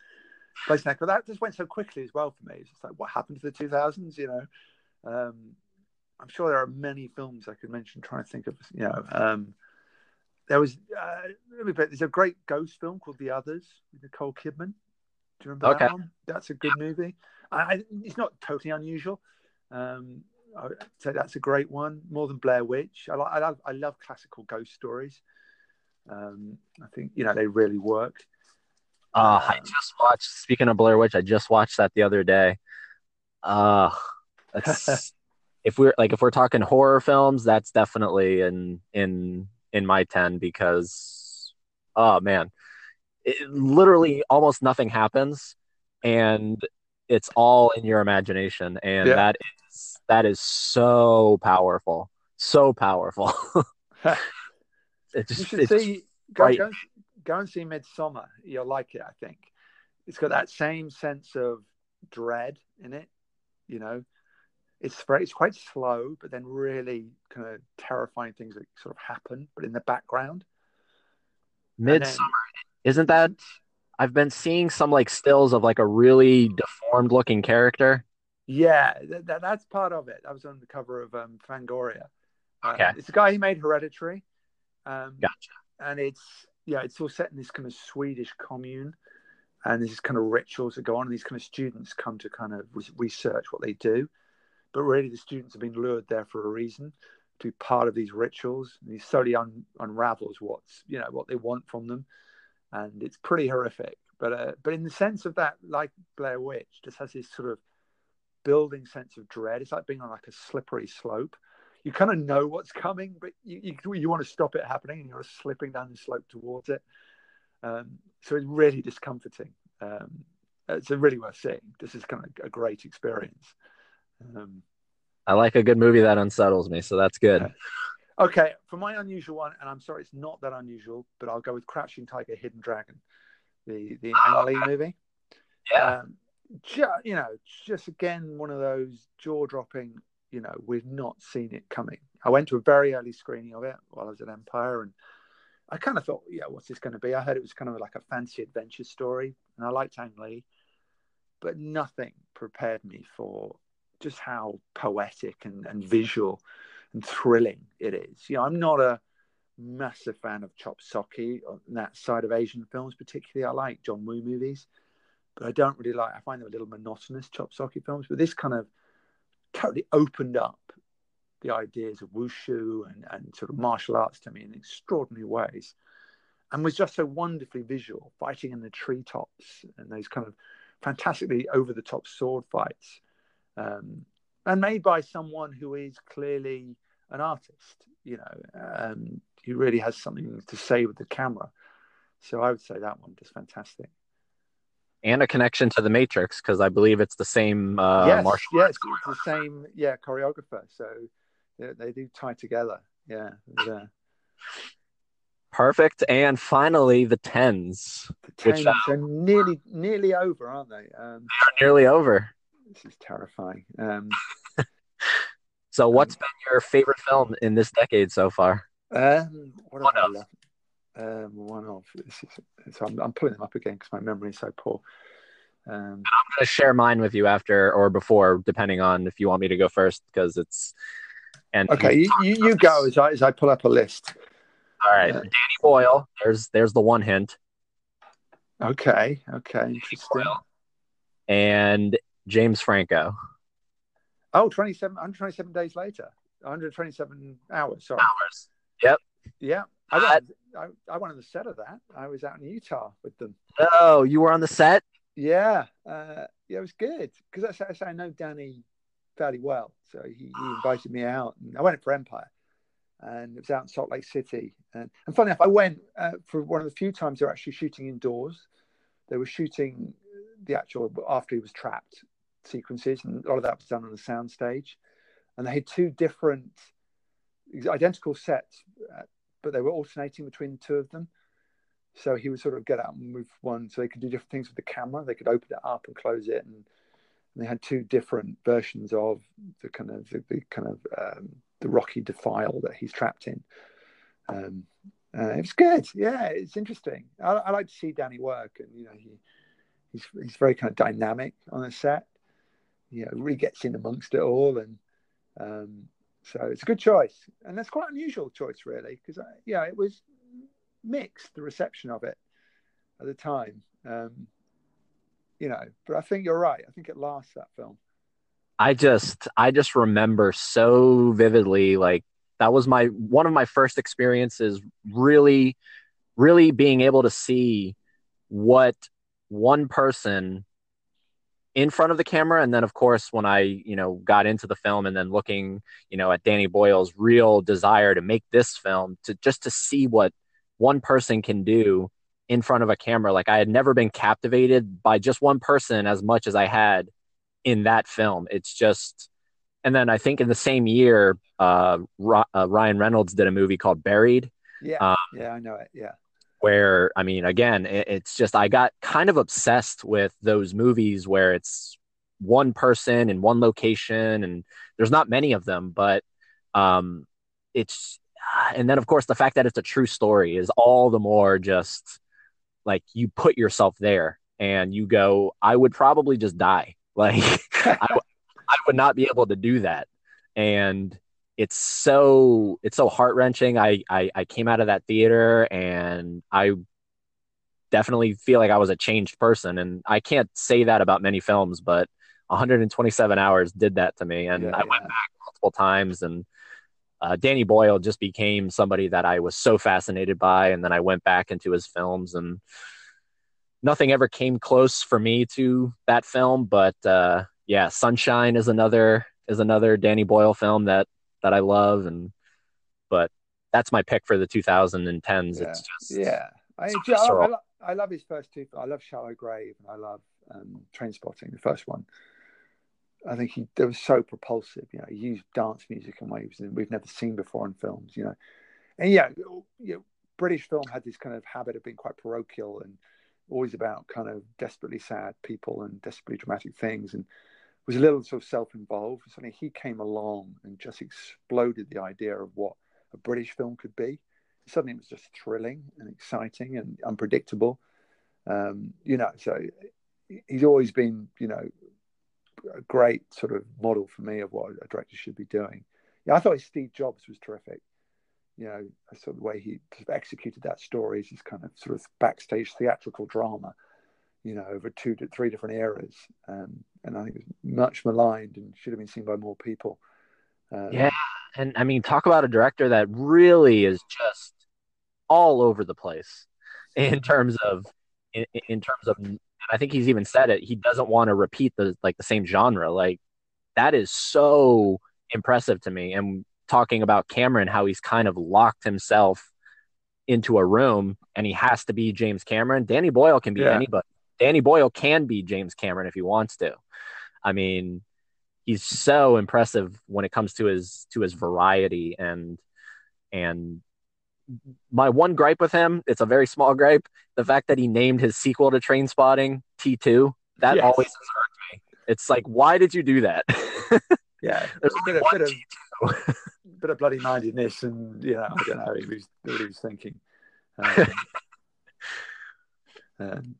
that but that just went so quickly as well for me. It's just like what happened to the 2000s, you know. Um I'm sure there are many films I could mention trying to think of, you know, um there was uh, there's a great ghost film called The Others with Nicole Kidman. Do you remember okay. that one? That's a good movie. I, it's not totally unusual. Um, I say that's a great one, more than Blair Witch. I, I love I love classical ghost stories. Um, I think you know they really work. Uh, I Um, just watched. Speaking of Blair Witch, I just watched that the other day. Uh, [LAUGHS] if we're like if we're talking horror films, that's definitely in in in my ten because oh man, it, literally almost nothing happens, and it's all in your imagination, and Yeah. that is that is so powerful, so powerful. [LAUGHS] [LAUGHS] it you just should it's just see go, right. Go, and see Midsommar. You'll like it. I think it's got that same sense of dread in it. You know, it's very it's quite slow, but then really kind of terrifying things that sort of happen, but in the background. And then- Midsommar. Isn't that? I've been seeing some like stills of like a really deformed looking character. Yeah, that, that, that's part of it. I was on the cover of um, Fangoria. Uh, Okay. it's a guy who made Hereditary. Um, Gotcha. And it's yeah, it's all set in this kind of Swedish commune, and there's kind of rituals that go on, and these kind of students come to kind of re- research what they do, but really the students have been lured there for a reason to be part of these rituals. And he slowly un- unravels what's you know what they want from them, and it's pretty horrific. But uh, but in the sense of that, like Blair Witch, just has this sort of building sense of dread. It's like being on like a slippery slope. You kind of know what's coming, but you, you, you want to stop it happening and you're slipping down the slope towards it. Um, so it's really discomforting. Um, it's a really worth seeing. This is kind of a great experience. Um, I like a good movie that unsettles me, so that's good. Okay, for my unusual one, and I'm sorry it's not that unusual, but I'll go with Crouching Tiger, Hidden Dragon, the the Ang Lee movie. Yeah. Um, ju- you know, just again one of those jaw dropping. You know, we've not seen it coming. I went to a very early screening of it while I was at Empire, and I kind of thought, yeah, what's this going to be? I heard it was kind of like a fancy adventure story, and I liked Ang Lee, but nothing prepared me for just how poetic and, and visual and thrilling it is. You know, I'm not a massive fan of Chop Socky on that side of Asian films, particularly. I like John Woo movies, but I don't really like. I find them a little monotonous Chop Socky films. But this kind of totally opened up the ideas of wushu and, and sort of martial arts to me in extraordinary ways, and was just so wonderfully visual, fighting in the treetops and those kind of fantastically over the top sword fights. Um, and made by someone who is clearly an artist, you know, um, who really has something to say with the camera. So I would say that one just fantastic. And a connection to the Matrix because I believe it's the same uh, yes, martial yes, arts. it's the same, yeah, choreographer. So they, they do tie together. Yeah, yeah. Perfect. And finally, the tens The Which, tens are nearly, nearly over, aren't they? Um, are nearly over. this is terrifying. Um, [LAUGHS] So, what's been your favorite film in this decade so far? um, what have I. Um, one of. This is, so I'm, I'm pulling them up again because my memory is so poor. Um, I'm going to share mine with you after or before, depending on if you want me to go first, because it's. And okay, you, you, you go as I, as I pull up a list. All right, Yeah. Danny Boyle. There's there's the one hint, Okay, okay, interesting. Boyle. and James Franco. Oh, 27, 127 days later, 127 hours. Sorry. Hours. Yep. Yeah, I went, I, I went on the set of that. I was out in Utah with them. Oh, you were on the set. Yeah, uh, yeah, it was good because I, I, I know Danny fairly well, so he, he [SIGHS] invited me out, and I went for Empire, and it was out in Salt Lake City. And, and funny enough, I went uh, for one of the few times they were actually shooting indoors. They were shooting the actual after he was trapped sequences, and a lot of that was done on the sound stage. And they had two different identical sets, uh, but they were alternating between two of them. So he would sort of get out and move one, so they could do different things with the camera. They could open it up and close it, and, and they had two different versions of the kind of the, the kind of um, the rocky defile that he's trapped in. Um, uh, it was good. Yeah, it's interesting. I, I like to see Danny work, and you know he he's he's very kind of dynamic on the set. You know, really gets in amongst it all, and um, so it's a good choice, and that's quite unusual choice, really, because yeah, it was mixed the reception of it at the time. Um, you know, but I think you're right. I think it lasts that film. I just I just remember so vividly like that was my one of my first experiences really really being able to see what one person in front of the camera and then of course when i you know got into the film and then looking you know at danny boyle's real desire to make this film to just to see what one person can do in front of a camera. Like i had never been captivated by just one person as much as i had in that film. It's just and then i think in the same year uh, uh ryan reynolds did a movie called buried. Yeah. Um, yeah i know it. Yeah where I mean, again, it, it's just I got kind of obsessed with those movies where it's one person in one location, and there's not many of them, but um, it's and then of course the fact that it's a true story is all the more just like you put yourself there and you go, I would probably just die. [LAUGHS] Like [LAUGHS] I, I would not be able to do that, and it's so it's so heart wrenching. I, I I came out of that theater and I definitely feel like I was a changed person, and I can't say that about many films, but 127 hours did that to me, and yeah, I went back multiple times and. Uh, Danny Boyle just became somebody that I was so fascinated by, and then I went back into his films, and nothing ever came close for me to that film. But uh, yeah, Sunshine is another is another Danny Boyle film that that I love, and but that's my pick for the 2010s. Yeah. It's just yeah. I, I, I, love, I, love his first two. I love Shallow Grave, and I love um, Trainspotting, the first one. I think he was so propulsive. You know, he used dance music in ways that we've never seen before in films. You know, and yeah, you know, British film had this kind of habit of being quite parochial and always about kind of desperately sad people and desperately dramatic things. And was a little sort of self-involved. Suddenly he came along and just exploded the idea of what a British film could be. Suddenly it was just thrilling and exciting and unpredictable. Um, you know, so he's always been, you know, a great sort of model for me of what a director should be doing. Yeah, I thought Steve Jobs was terrific. You know, I saw the way he executed that story is this kind of sort of backstage theatrical drama you know, over two to three different eras. Um, and I think it was much maligned and should have been seen by more people. Um, yeah. And I mean, talk about a director that really is just all over the place in terms of, in, in terms of, I think he's even said it. He doesn't want to repeat the, like the same genre. Like that is so impressive to me. And talking about Cameron, how he's kind of locked himself into a room and he has to be James Cameron. Danny Boyle can be yeah. anybody. Danny Boyle can be James Cameron if he wants to. I mean, he's so impressive when it comes to his to his variety and and my one gripe with him, it's a very small gripe, the fact that he named his sequel to Trainspotting T2, that yes. always hurt me. It's like, why did you do that? [LAUGHS] yeah, there's a bit, bit, of, [LAUGHS] bit of bloody mindedness, and you know, I don't know what he was, what he was thinking. Um, [LAUGHS] um,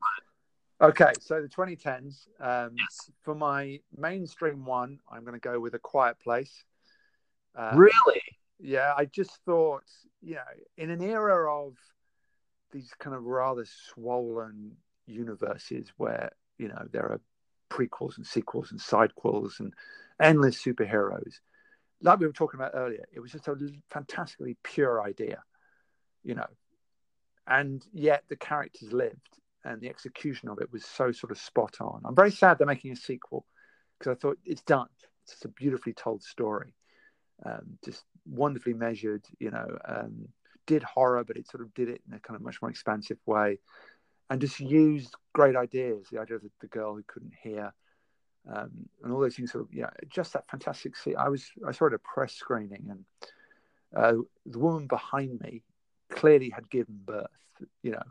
Okay, so the 2010s. Um, yes. For my mainstream one, I'm going to go with A Quiet Place. Um, really? Yeah, I just thought, you know, in an era of these kind of rather swollen universes where, you know, there are prequels and sequels and sidequels and endless superheroes, like we were talking about earlier, it was just a fantastically pure idea, you know, and yet the characters lived and the execution of it was so sort of spot on. I'm very sad they're making a sequel because I thought it's done. It's a beautifully told story, um, just wonderfully measured. You know, um, did horror, but it sort of did it in a kind of much more expansive way, and just used great ideas. The idea of the, the girl who couldn't hear. Um, and all those things sort of yeah just that fantastic scene i was i saw it at a press screening and uh, the woman behind me clearly had given birth you know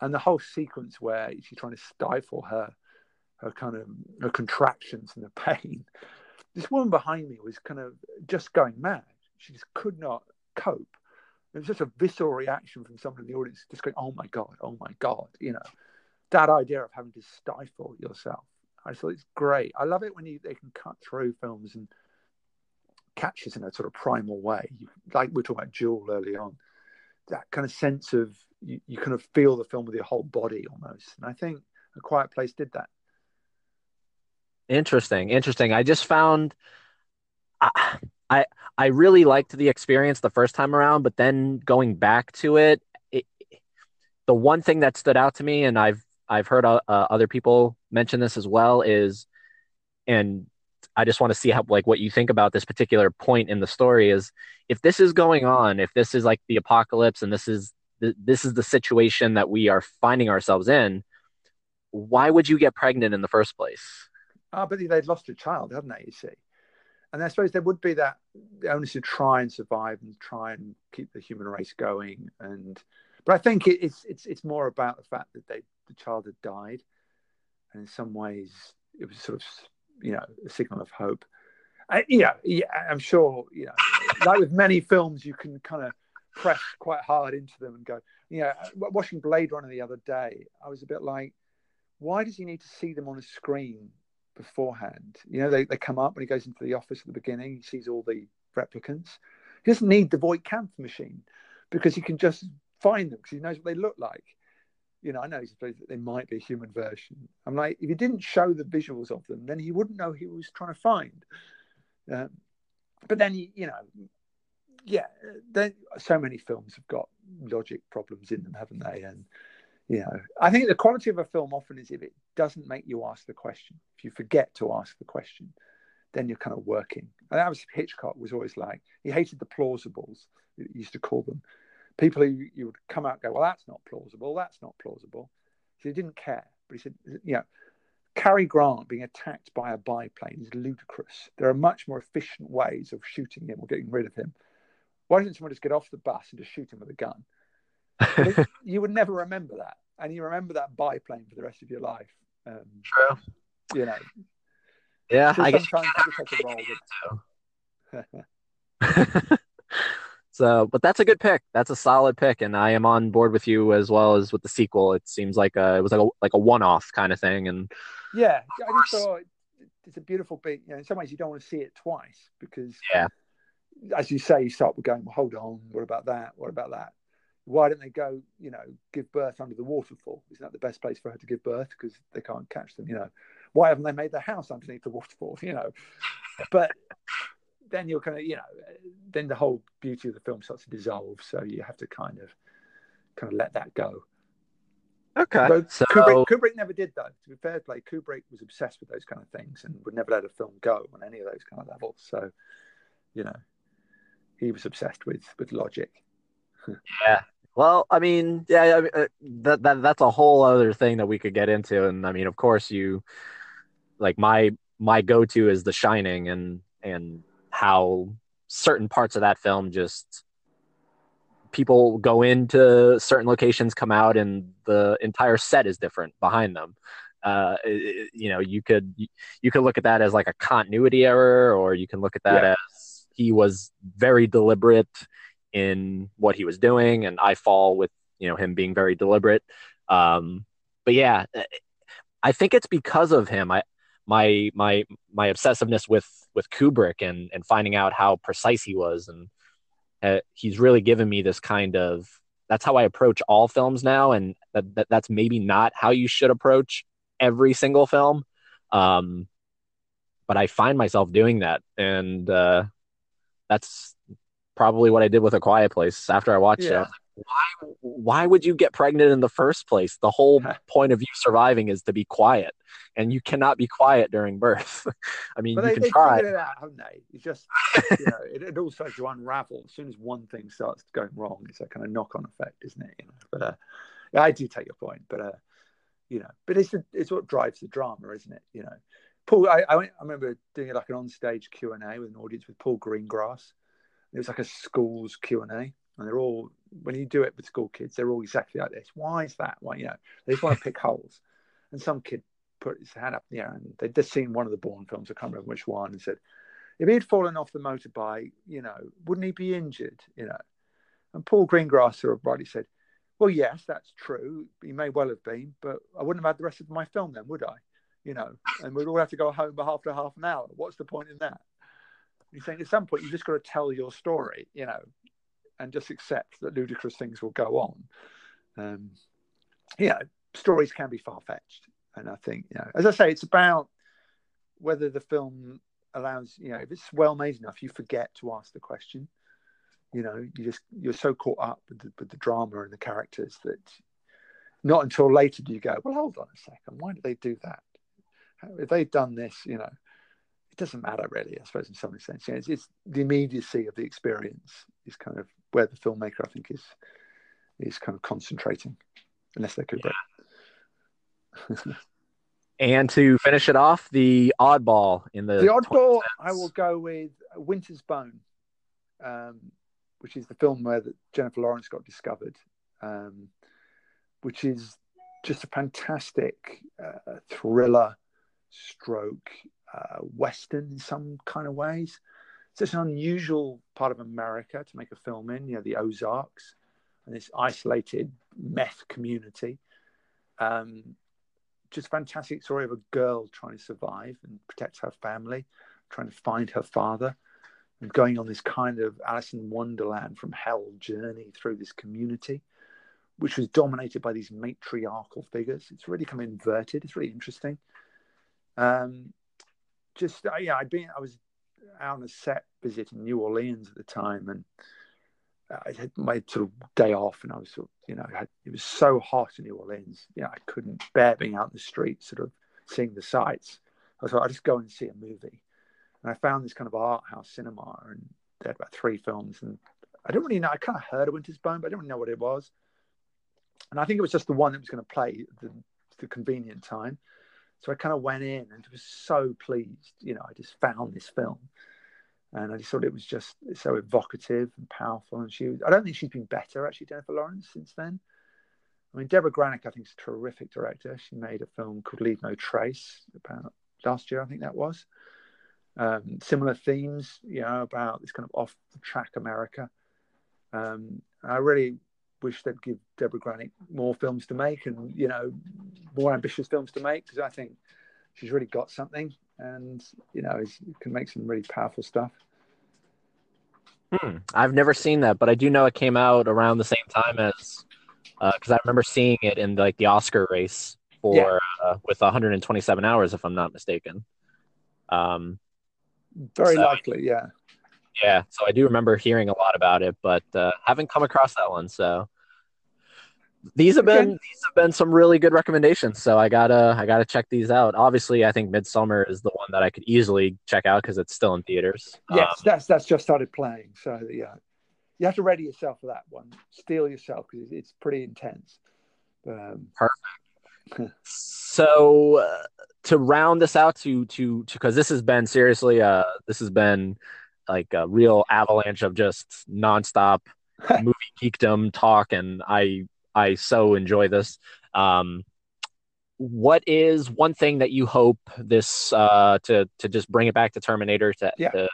and the whole sequence where she's trying to stifle her her kind of her contractions and the pain. [LAUGHS] This woman behind me was kind of just going mad. She just could not cope. It was just a visceral reaction from someone in the audience just going oh my god oh my god you know. That idea of having to stifle yourself. I thought it's great. I love it when you, they can cut through films and catch us in a sort of primal way. Like we are talking about Duel early on that kind of sense of you, you kind of feel the film with your whole body almost. And I think A Quiet Place did that. Interesting, interesting. I just found I, I I really liked the experience the first time around, but then going back to it, it the one thing that stood out to me, and I've I've heard uh, uh, other people mention this as well, is, and I just want to see how like what you think about this particular point in the story is if this is going on, if this is like the apocalypse, and this is the, this is the situation that we are finding ourselves in, why would you get pregnant in the first place? Ah, believe they'd lost a child, hadn't they? You see, and I suppose there would be that onus to try and survive and try and keep the human race going. And but I think it, it's it's it's more about the fact that they the child had died, and in some ways it was sort of you know a signal of hope. I, yeah, I'm sure you know, like with many films, you can kind of press quite hard into them and go. You know, watching Blade Runner the other day, I was a bit like, why does he need to see them on a screen beforehand? You know, they, they come up when he goes into the office at the beginning, he sees all the replicants. He doesn't need the Voight Kampff machine because he can just find them because he knows what they look like. You know, I know he's supposed that they might be a human version. I'm like, if he didn't show the visuals of them, then he wouldn't know he was trying to find. Um, but then, you know, yeah, then so many films have got logic problems in them, haven't they? And you know, I think the quality of a film often is if it doesn't make you ask the question. If you forget to ask the question, then you're kind of working. And that was Hitchcock was always like he hated the plausibles. He used to call them people who you would come out and go, well, that's not plausible. That's not plausible. So he didn't care, but he said, you know, Cary Grant being attacked by a biplane is ludicrous. There are much more efficient ways of shooting him or getting rid of him. Why doesn't someone just get off the bus and just shoot him with a gun? [LAUGHS] you would never remember that, and you remember that biplane for the rest of your life. Um, True. You know. Yeah, I guess. [LAUGHS] [LAUGHS] so, but that's a good pick. That's a solid pick, and I am on board with you as well as with the sequel. It seems like a, it was like a like a one-off kind of thing, and yeah, I just thought it's a beautiful beat. You know, in some ways, you don't want to see it twice because yeah, as you say, you start with going, well, hold on, what about that? What about that? Why don't they go, you know, give birth under the waterfall? Isn't that the best place for her to give birth? Because they can't catch them, you know. Why haven't they made their house underneath the waterfall, [LAUGHS] you know? But then you're kind of, you know, then the whole beauty of the film starts to dissolve. So you have to kind of, kind of let that go. Okay. But so... Kubrick, Kubrick never did that. To be fair play, Kubrick was obsessed with those kind of things and would never let a film go on any of those kind of levels. So, you know, he was obsessed with with logic. yeah. Well, I mean, yeah, I mean, uh, that, that that's a whole other thing that we could get into, and I mean, of course, you like my my go to is The Shining, and and how certain parts of that film just people go into certain locations, come out, and the entire set is different behind them. Uh, it, you know, you could you could look at that as like a continuity error, or you can look at that yeah. as he was very deliberate in what he was doing, and I fall with you know him being very deliberate. Um, but yeah, I think it's because of him. I my my my obsessiveness with with Kubrick and and finding out how precise he was, and uh, he's really given me this kind of. That's how I approach all films now, and that, that that's maybe not how you should approach every single film. Um, but I find myself doing that, and uh, that's probably what I did with A Quiet Place after I watched yeah. it. Why, why would you get pregnant in the first place? The whole [LAUGHS] point of you surviving is to be quiet, and you cannot be quiet during birth. [LAUGHS] I mean, but you they, can they try. it out, haven't they? It's just, you know, it, it all starts to unravel as soon as one thing starts going wrong. It's a kind of knock-on effect, isn't it? You know, but uh, yeah, I do take your point, but uh, you know, but it's it's what drives the drama, isn't it? You know, Paul, I, I, went, I remember doing like an on-stage Q and A with an audience with Paul Greengrass. It was like a school's Q and A, and they're all when you do it with school kids, they're all exactly like this. Why is that? Why you know they just want to pick holes. And some kid put his hand up in the air, and they'd just seen one of the Bourne films. I can't remember which one, and said, if he'd fallen off the motorbike, you know, wouldn't he be injured? You know, and Paul Greengrass sort of rightly said, well, yes, that's true. He may well have been, but I wouldn't have had the rest of my film then, would I? you know, and we'd all have to go home after half an hour. What's the point in that? He's saying at some point you just got to tell your story, you know, and just accept that ludicrous things will go on. Um, you know, stories can be far fetched, and I think you know, as I say, it's about whether the film allows you know if it's well made enough, you forget to ask the question. You know, you just you're so caught up with the, with the drama and the characters that not until later do you go, well, hold on a second, why did they do that? How, if they'd done this, you know, it doesn't matter really, I suppose, in some sense. You know, it's, it's, the immediacy of the experience is kind of where the filmmaker, I think, is is kind of concentrating, unless they're Kubrick. Yeah. [LAUGHS] and to finish it off, the oddball in the the oddball, I will go with Winter's Bone, um, which is the film where Jennifer Lawrence got discovered. Um, which is just a fantastic uh, thriller stroke uh, western in some kind of ways. It's an unusual part of America to make a film in, you know, the Ozarks and this isolated meth community. Um, just fantastic story of a girl trying to survive and protect her family, trying to find her father, and going on this kind of Alice in Wonderland from hell journey through this community which was dominated by these matriarchal figures. It's really kind of inverted. It's really interesting. Um, just uh, yeah, I'd been I was out on a set visit in New Orleans at the time, and I had my sort of day off, and I was sort of, you know had, it was so hot in New Orleans. You know, I couldn't bear being out in the street, sort of seeing the sights. I thought I'd just go and see a movie, and I found this kind of art house cinema, and they had about three films, and I don't really know. I kind of heard of Winter's Bone, but I don't really know what it was and I think it was just the one that was going to play the, the convenient time. So I kind of went in and was so pleased. You know, I just found this film, and I just thought it was just so evocative and powerful. And she, I don't think she's been better actually, Jennifer Lawrence, since then. I mean, Debra Granik, I think, is a terrific director. She made a film called Leave No Trace about last year, I think that was. Um, similar themes, you know, about this kind of off the track America. Um, I really wish they'd give Debra Granik more films to make and you know more ambitious films to make because I think she's really got something and you know can make some really powerful stuff. Hmm. I've never seen that, but I do know it came out around the same time as because uh, I remember seeing it in like the Oscar race for yeah. uh, with 127 hours, if I'm not mistaken. Um, very so, likely, yeah. Yeah, so I do remember hearing a lot about it, but uh, haven't come across that one. So these have been these have been some really good recommendations. So I gotta I gotta check these out. Obviously, I think Midsommar is the one that I could easily check out because it's still in theaters. Yes, um, that's that's just started playing. So yeah, you have to ready yourself for that one. Steel yourself because it's pretty intense. Um, perfect. so uh, to round this out to to because this has been seriously uh this has been like a real avalanche of just nonstop [LAUGHS] movie geekdom talk and I I so enjoy this. Um, what is one thing that you hope this uh, to to just bring it back to Terminator to, yeah. to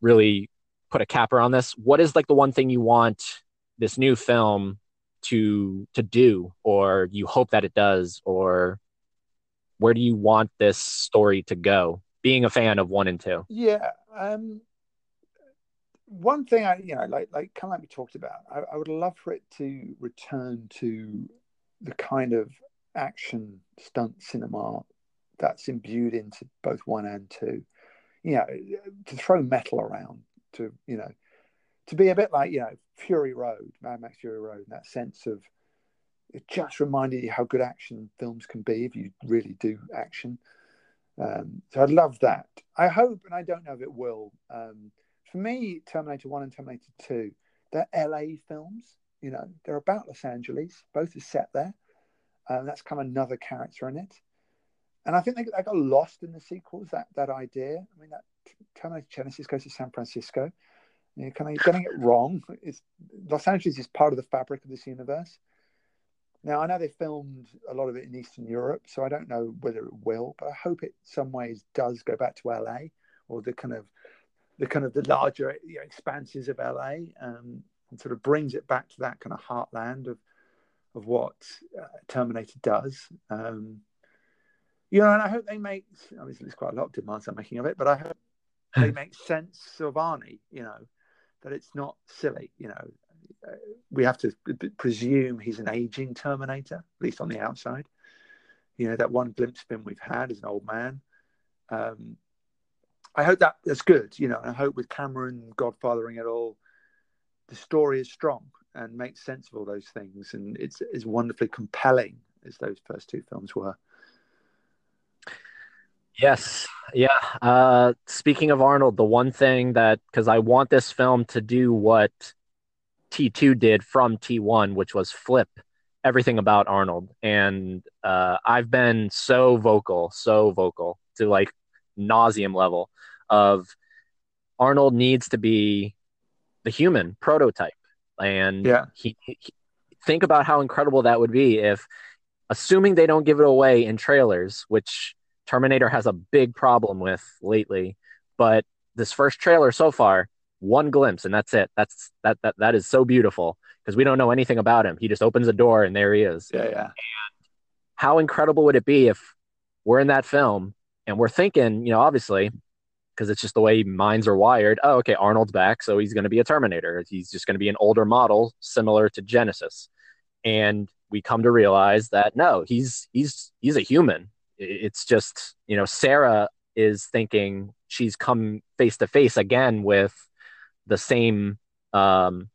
really put a capper on this? What is like the one thing you want this new film to to do, or you hope that it does, or where do you want this story to go? Being a fan of one and two. Yeah. Um, one thing I, you know, like like kind of like we talked about, I, I, would love for it to return to the kind of action stunt cinema that's imbued into both one and two. You know, to throw metal around, to you know, to be a bit like you know Fury Road, Mad Max Fury Road, that sense of it just reminded you how good action films can be if you really do action. Um, so I'd love that. I hope, and I don't know if it will. Um, for me, Terminator 1 and Terminator 2, they're LA films. You know, they're about Los Angeles. Both are set there. Um, that's kind of another character in it. And I think they, they got lost in the sequels, that, that idea. I mean, that Terminator Genisys goes to San Francisco. You're kind of getting it wrong. It's, Los Angeles is part of the fabric of this universe. Now, I know they filmed a lot of it in Eastern Europe, so I don't know whether it will, but I hope it some ways does go back to LA or the kind of the kind of the larger you know, expanses of LA um, and sort of brings it back to that kind of heartland of of what uh, Terminator does. Um, you know, and I hope they make. Obviously, there's quite a lot of demands I'm making of it, but I hope they [LAUGHS] make sense of Arnie. You know, that it's not silly. You know, we have to presume he's an aging Terminator, at least on the outside. You know, that one glimpse of him we've had as an old man. Um, I hope that that's good, you know. I hope with Cameron godfathering it all, the story is strong and makes sense of all those things, and it's is wonderfully compelling as those first two films were. Yes. Yeah. Uh, speaking of Arnold, the one thing that, because I want this film to do what T2 did from T1, which was flip everything about Arnold. And uh, I've been so vocal, so vocal to like nauseum level of Arnold needs to be the human prototype. And yeah. he, he, think about how incredible that would be if, assuming they don't give it away in trailers, which Terminator has a big problem with lately. But this first trailer so far, one glimpse, and that's it. That's that that that is so beautiful because we don't know anything about him. He just opens a door and there he is. Yeah, yeah. And how incredible would it be if we're in that film and we're thinking, you know, obviously, because it's just the way minds are wired. Oh, okay, Arnold's back, so he's going to be a Terminator. He's just going to be an older model, similar to Genisys. And we come to realize that no, he's he's he's a human it's just you know sarah is thinking she's come face to face again with the same um,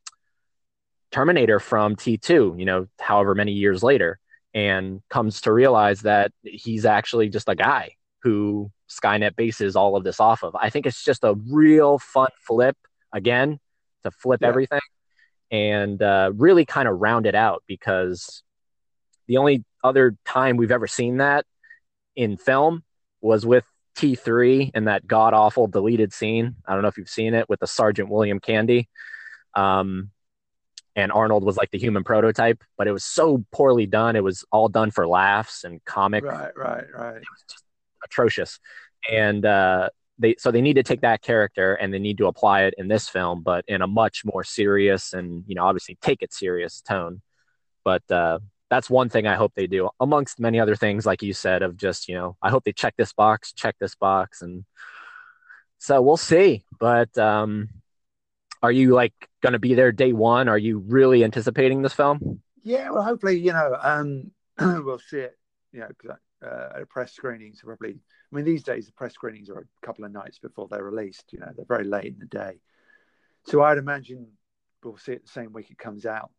terminator from t2 you know however many years later and comes to realize that he's actually just a guy who skynet bases all of this off of i think it's just a real fun flip again to flip yeah. everything and uh, really kind of round it out because the only other time we've ever seen that in film was with T3 in that god awful deleted scene. I don't know if you've seen it with the Sergeant William Candy. Um, and Arnold was like the human prototype, but it was so poorly done. It was all done for laughs and comic. Right, right, right. It was just atrocious. And uh, they so they need to take that character and they need to apply it in this film, but in a much more serious and you know obviously take it serious tone. But uh, that's one thing I hope they do, amongst many other things, like you said, of just, you know, I hope they check this box, check this box. And so we'll see. But um, are you like going to be there day one? Are you really anticipating this film? Yeah, well, hopefully, you know, um, [CLEARS THROAT] we'll see it, you know, uh, at a press screening. screenings, probably. I mean, these days, the press screenings are a couple of nights before they're released, you know, they're very late in the day. So I'd imagine we'll see it the same week it comes out.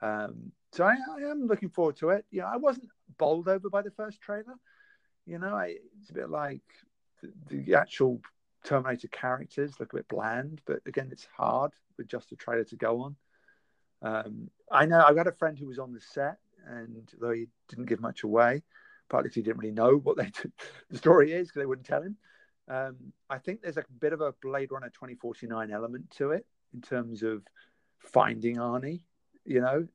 Um, so I, I, am looking forward to it. You know, I wasn't bowled over by the first trailer. You know, I, it's a bit like the, the, actual Terminator characters look a bit bland, but again, it's hard with just a trailer to go on. Um, I know I've got a friend who was on the set, and though he didn't give much away, partly because he didn't really know what they [LAUGHS] the story is because they wouldn't tell him. Um, I think there's a bit of a Blade Runner 2049 element to it in terms of finding Arnie. You know,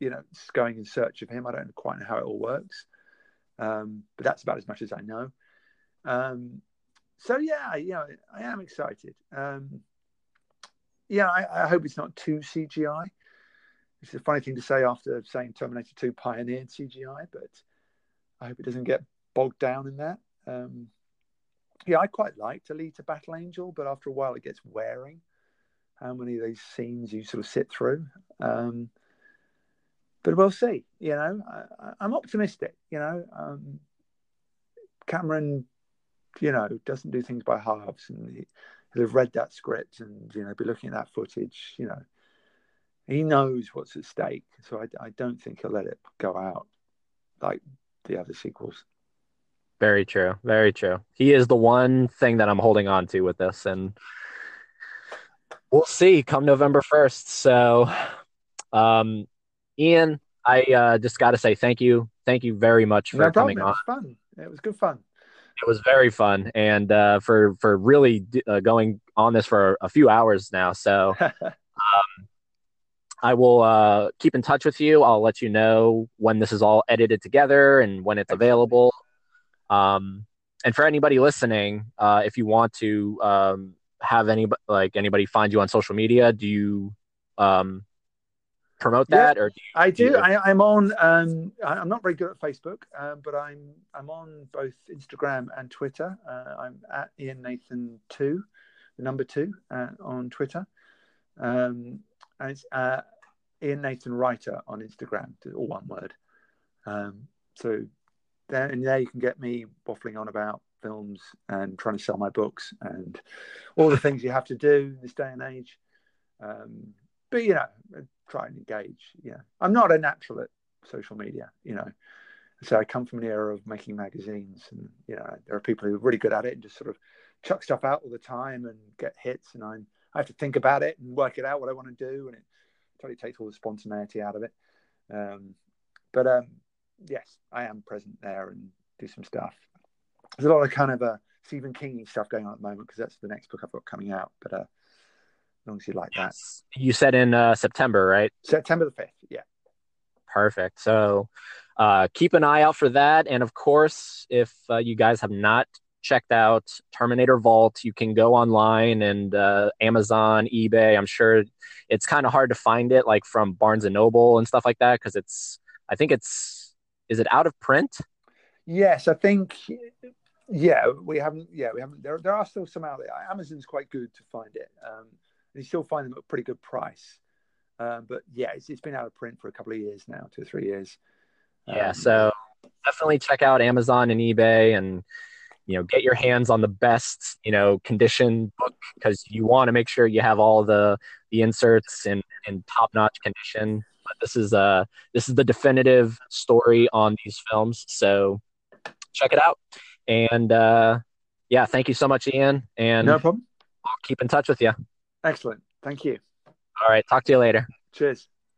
you know, just going in search of him. I don't quite know how it all works, um, but that's about as much as I know. Um, so yeah, you know, I am excited. Um, yeah, I, I, hope it's not too CGI. It's a funny thing to say after saying Terminator 2 pioneered CGI, but I hope it doesn't get bogged down in that. Um, yeah, I quite liked Alita Battle Angel, but after a while it gets wearing. How many of these scenes you sort of sit through? Um, but we'll see. You know, I, am optimistic. You know, um, Cameron, you know, doesn't do things by halves, and he, he'll have read that script and you know be looking at that footage. You know, he knows what's at stake, so I, I don't think he'll let it go out like the other sequels. Very true. Very true. He is the one thing that I'm holding on to with this, and we'll see come November first. So, um, Ian, I uh, just got to say thank you. Thank you very much for no coming on. It was fun. It was good fun. It was very fun, and uh, for for really uh, going on this for a few hours now. So, [LAUGHS] um, I will uh, keep in touch with you. I'll let you know when this is all edited together and when it's available. Um, and for anybody listening, uh, if you want to um, have any like anybody find you on social media, do you um, promote that yeah, or do you, i do, do. I, am on um, i'm not very good at facebook um, but i'm i'm on both instagram and twitter. Uh, i'm at ian nathan 2 the number 2 uh, on twitter. Um, and it's uh, ian nathan writer on instagram all one word. Um, so there and there you can get me waffling on about films and trying to sell my books and all the things you have to do in this day and age. Um, but you know try and engage. Yeah, I'm not a natural at social media, you know. So I come from an era of making magazines, and you know there are people who are really good at it and just sort of chuck stuff out all the time and get hits, and I'm I have to think about it and work it out what I want to do, and it totally takes all the spontaneity out of it. Um, but um, yes, I am present there and do some stuff. There's a lot of kind of uh, Stephen King stuff going on at the moment because that's the next book I've got coming out. But uh, long as you like yes. that, you said in uh, September, right? September the fifth. Yeah. Perfect. So uh, keep an eye out for that. And of course, if uh, you guys have not checked out Terminator Vault, you can go online and uh, Amazon, eBay. I'm sure it's kind of hard to find it, like from Barnes and Noble and stuff like that, because it's. I think it's. Is it out of print? Yes, I think. Yeah, we haven't. Yeah, we haven't. There, there are still some out there. Amazon's quite good to find it. Um, you still find them at a pretty good price. Um, but yeah, it's, it's been out of print for a couple of years now, two or three years. Yeah, um, so definitely check out Amazon and eBay and you know get your hands on the best you know condition book because you want to make sure you have all the the inserts in in top notch condition. But this is uh this is the definitive story on these films, so check it out. And uh, yeah, thank you so much, Ian. And no problem. I'll keep in touch with you. Excellent. Thank you. All right. Talk to you later. Cheers.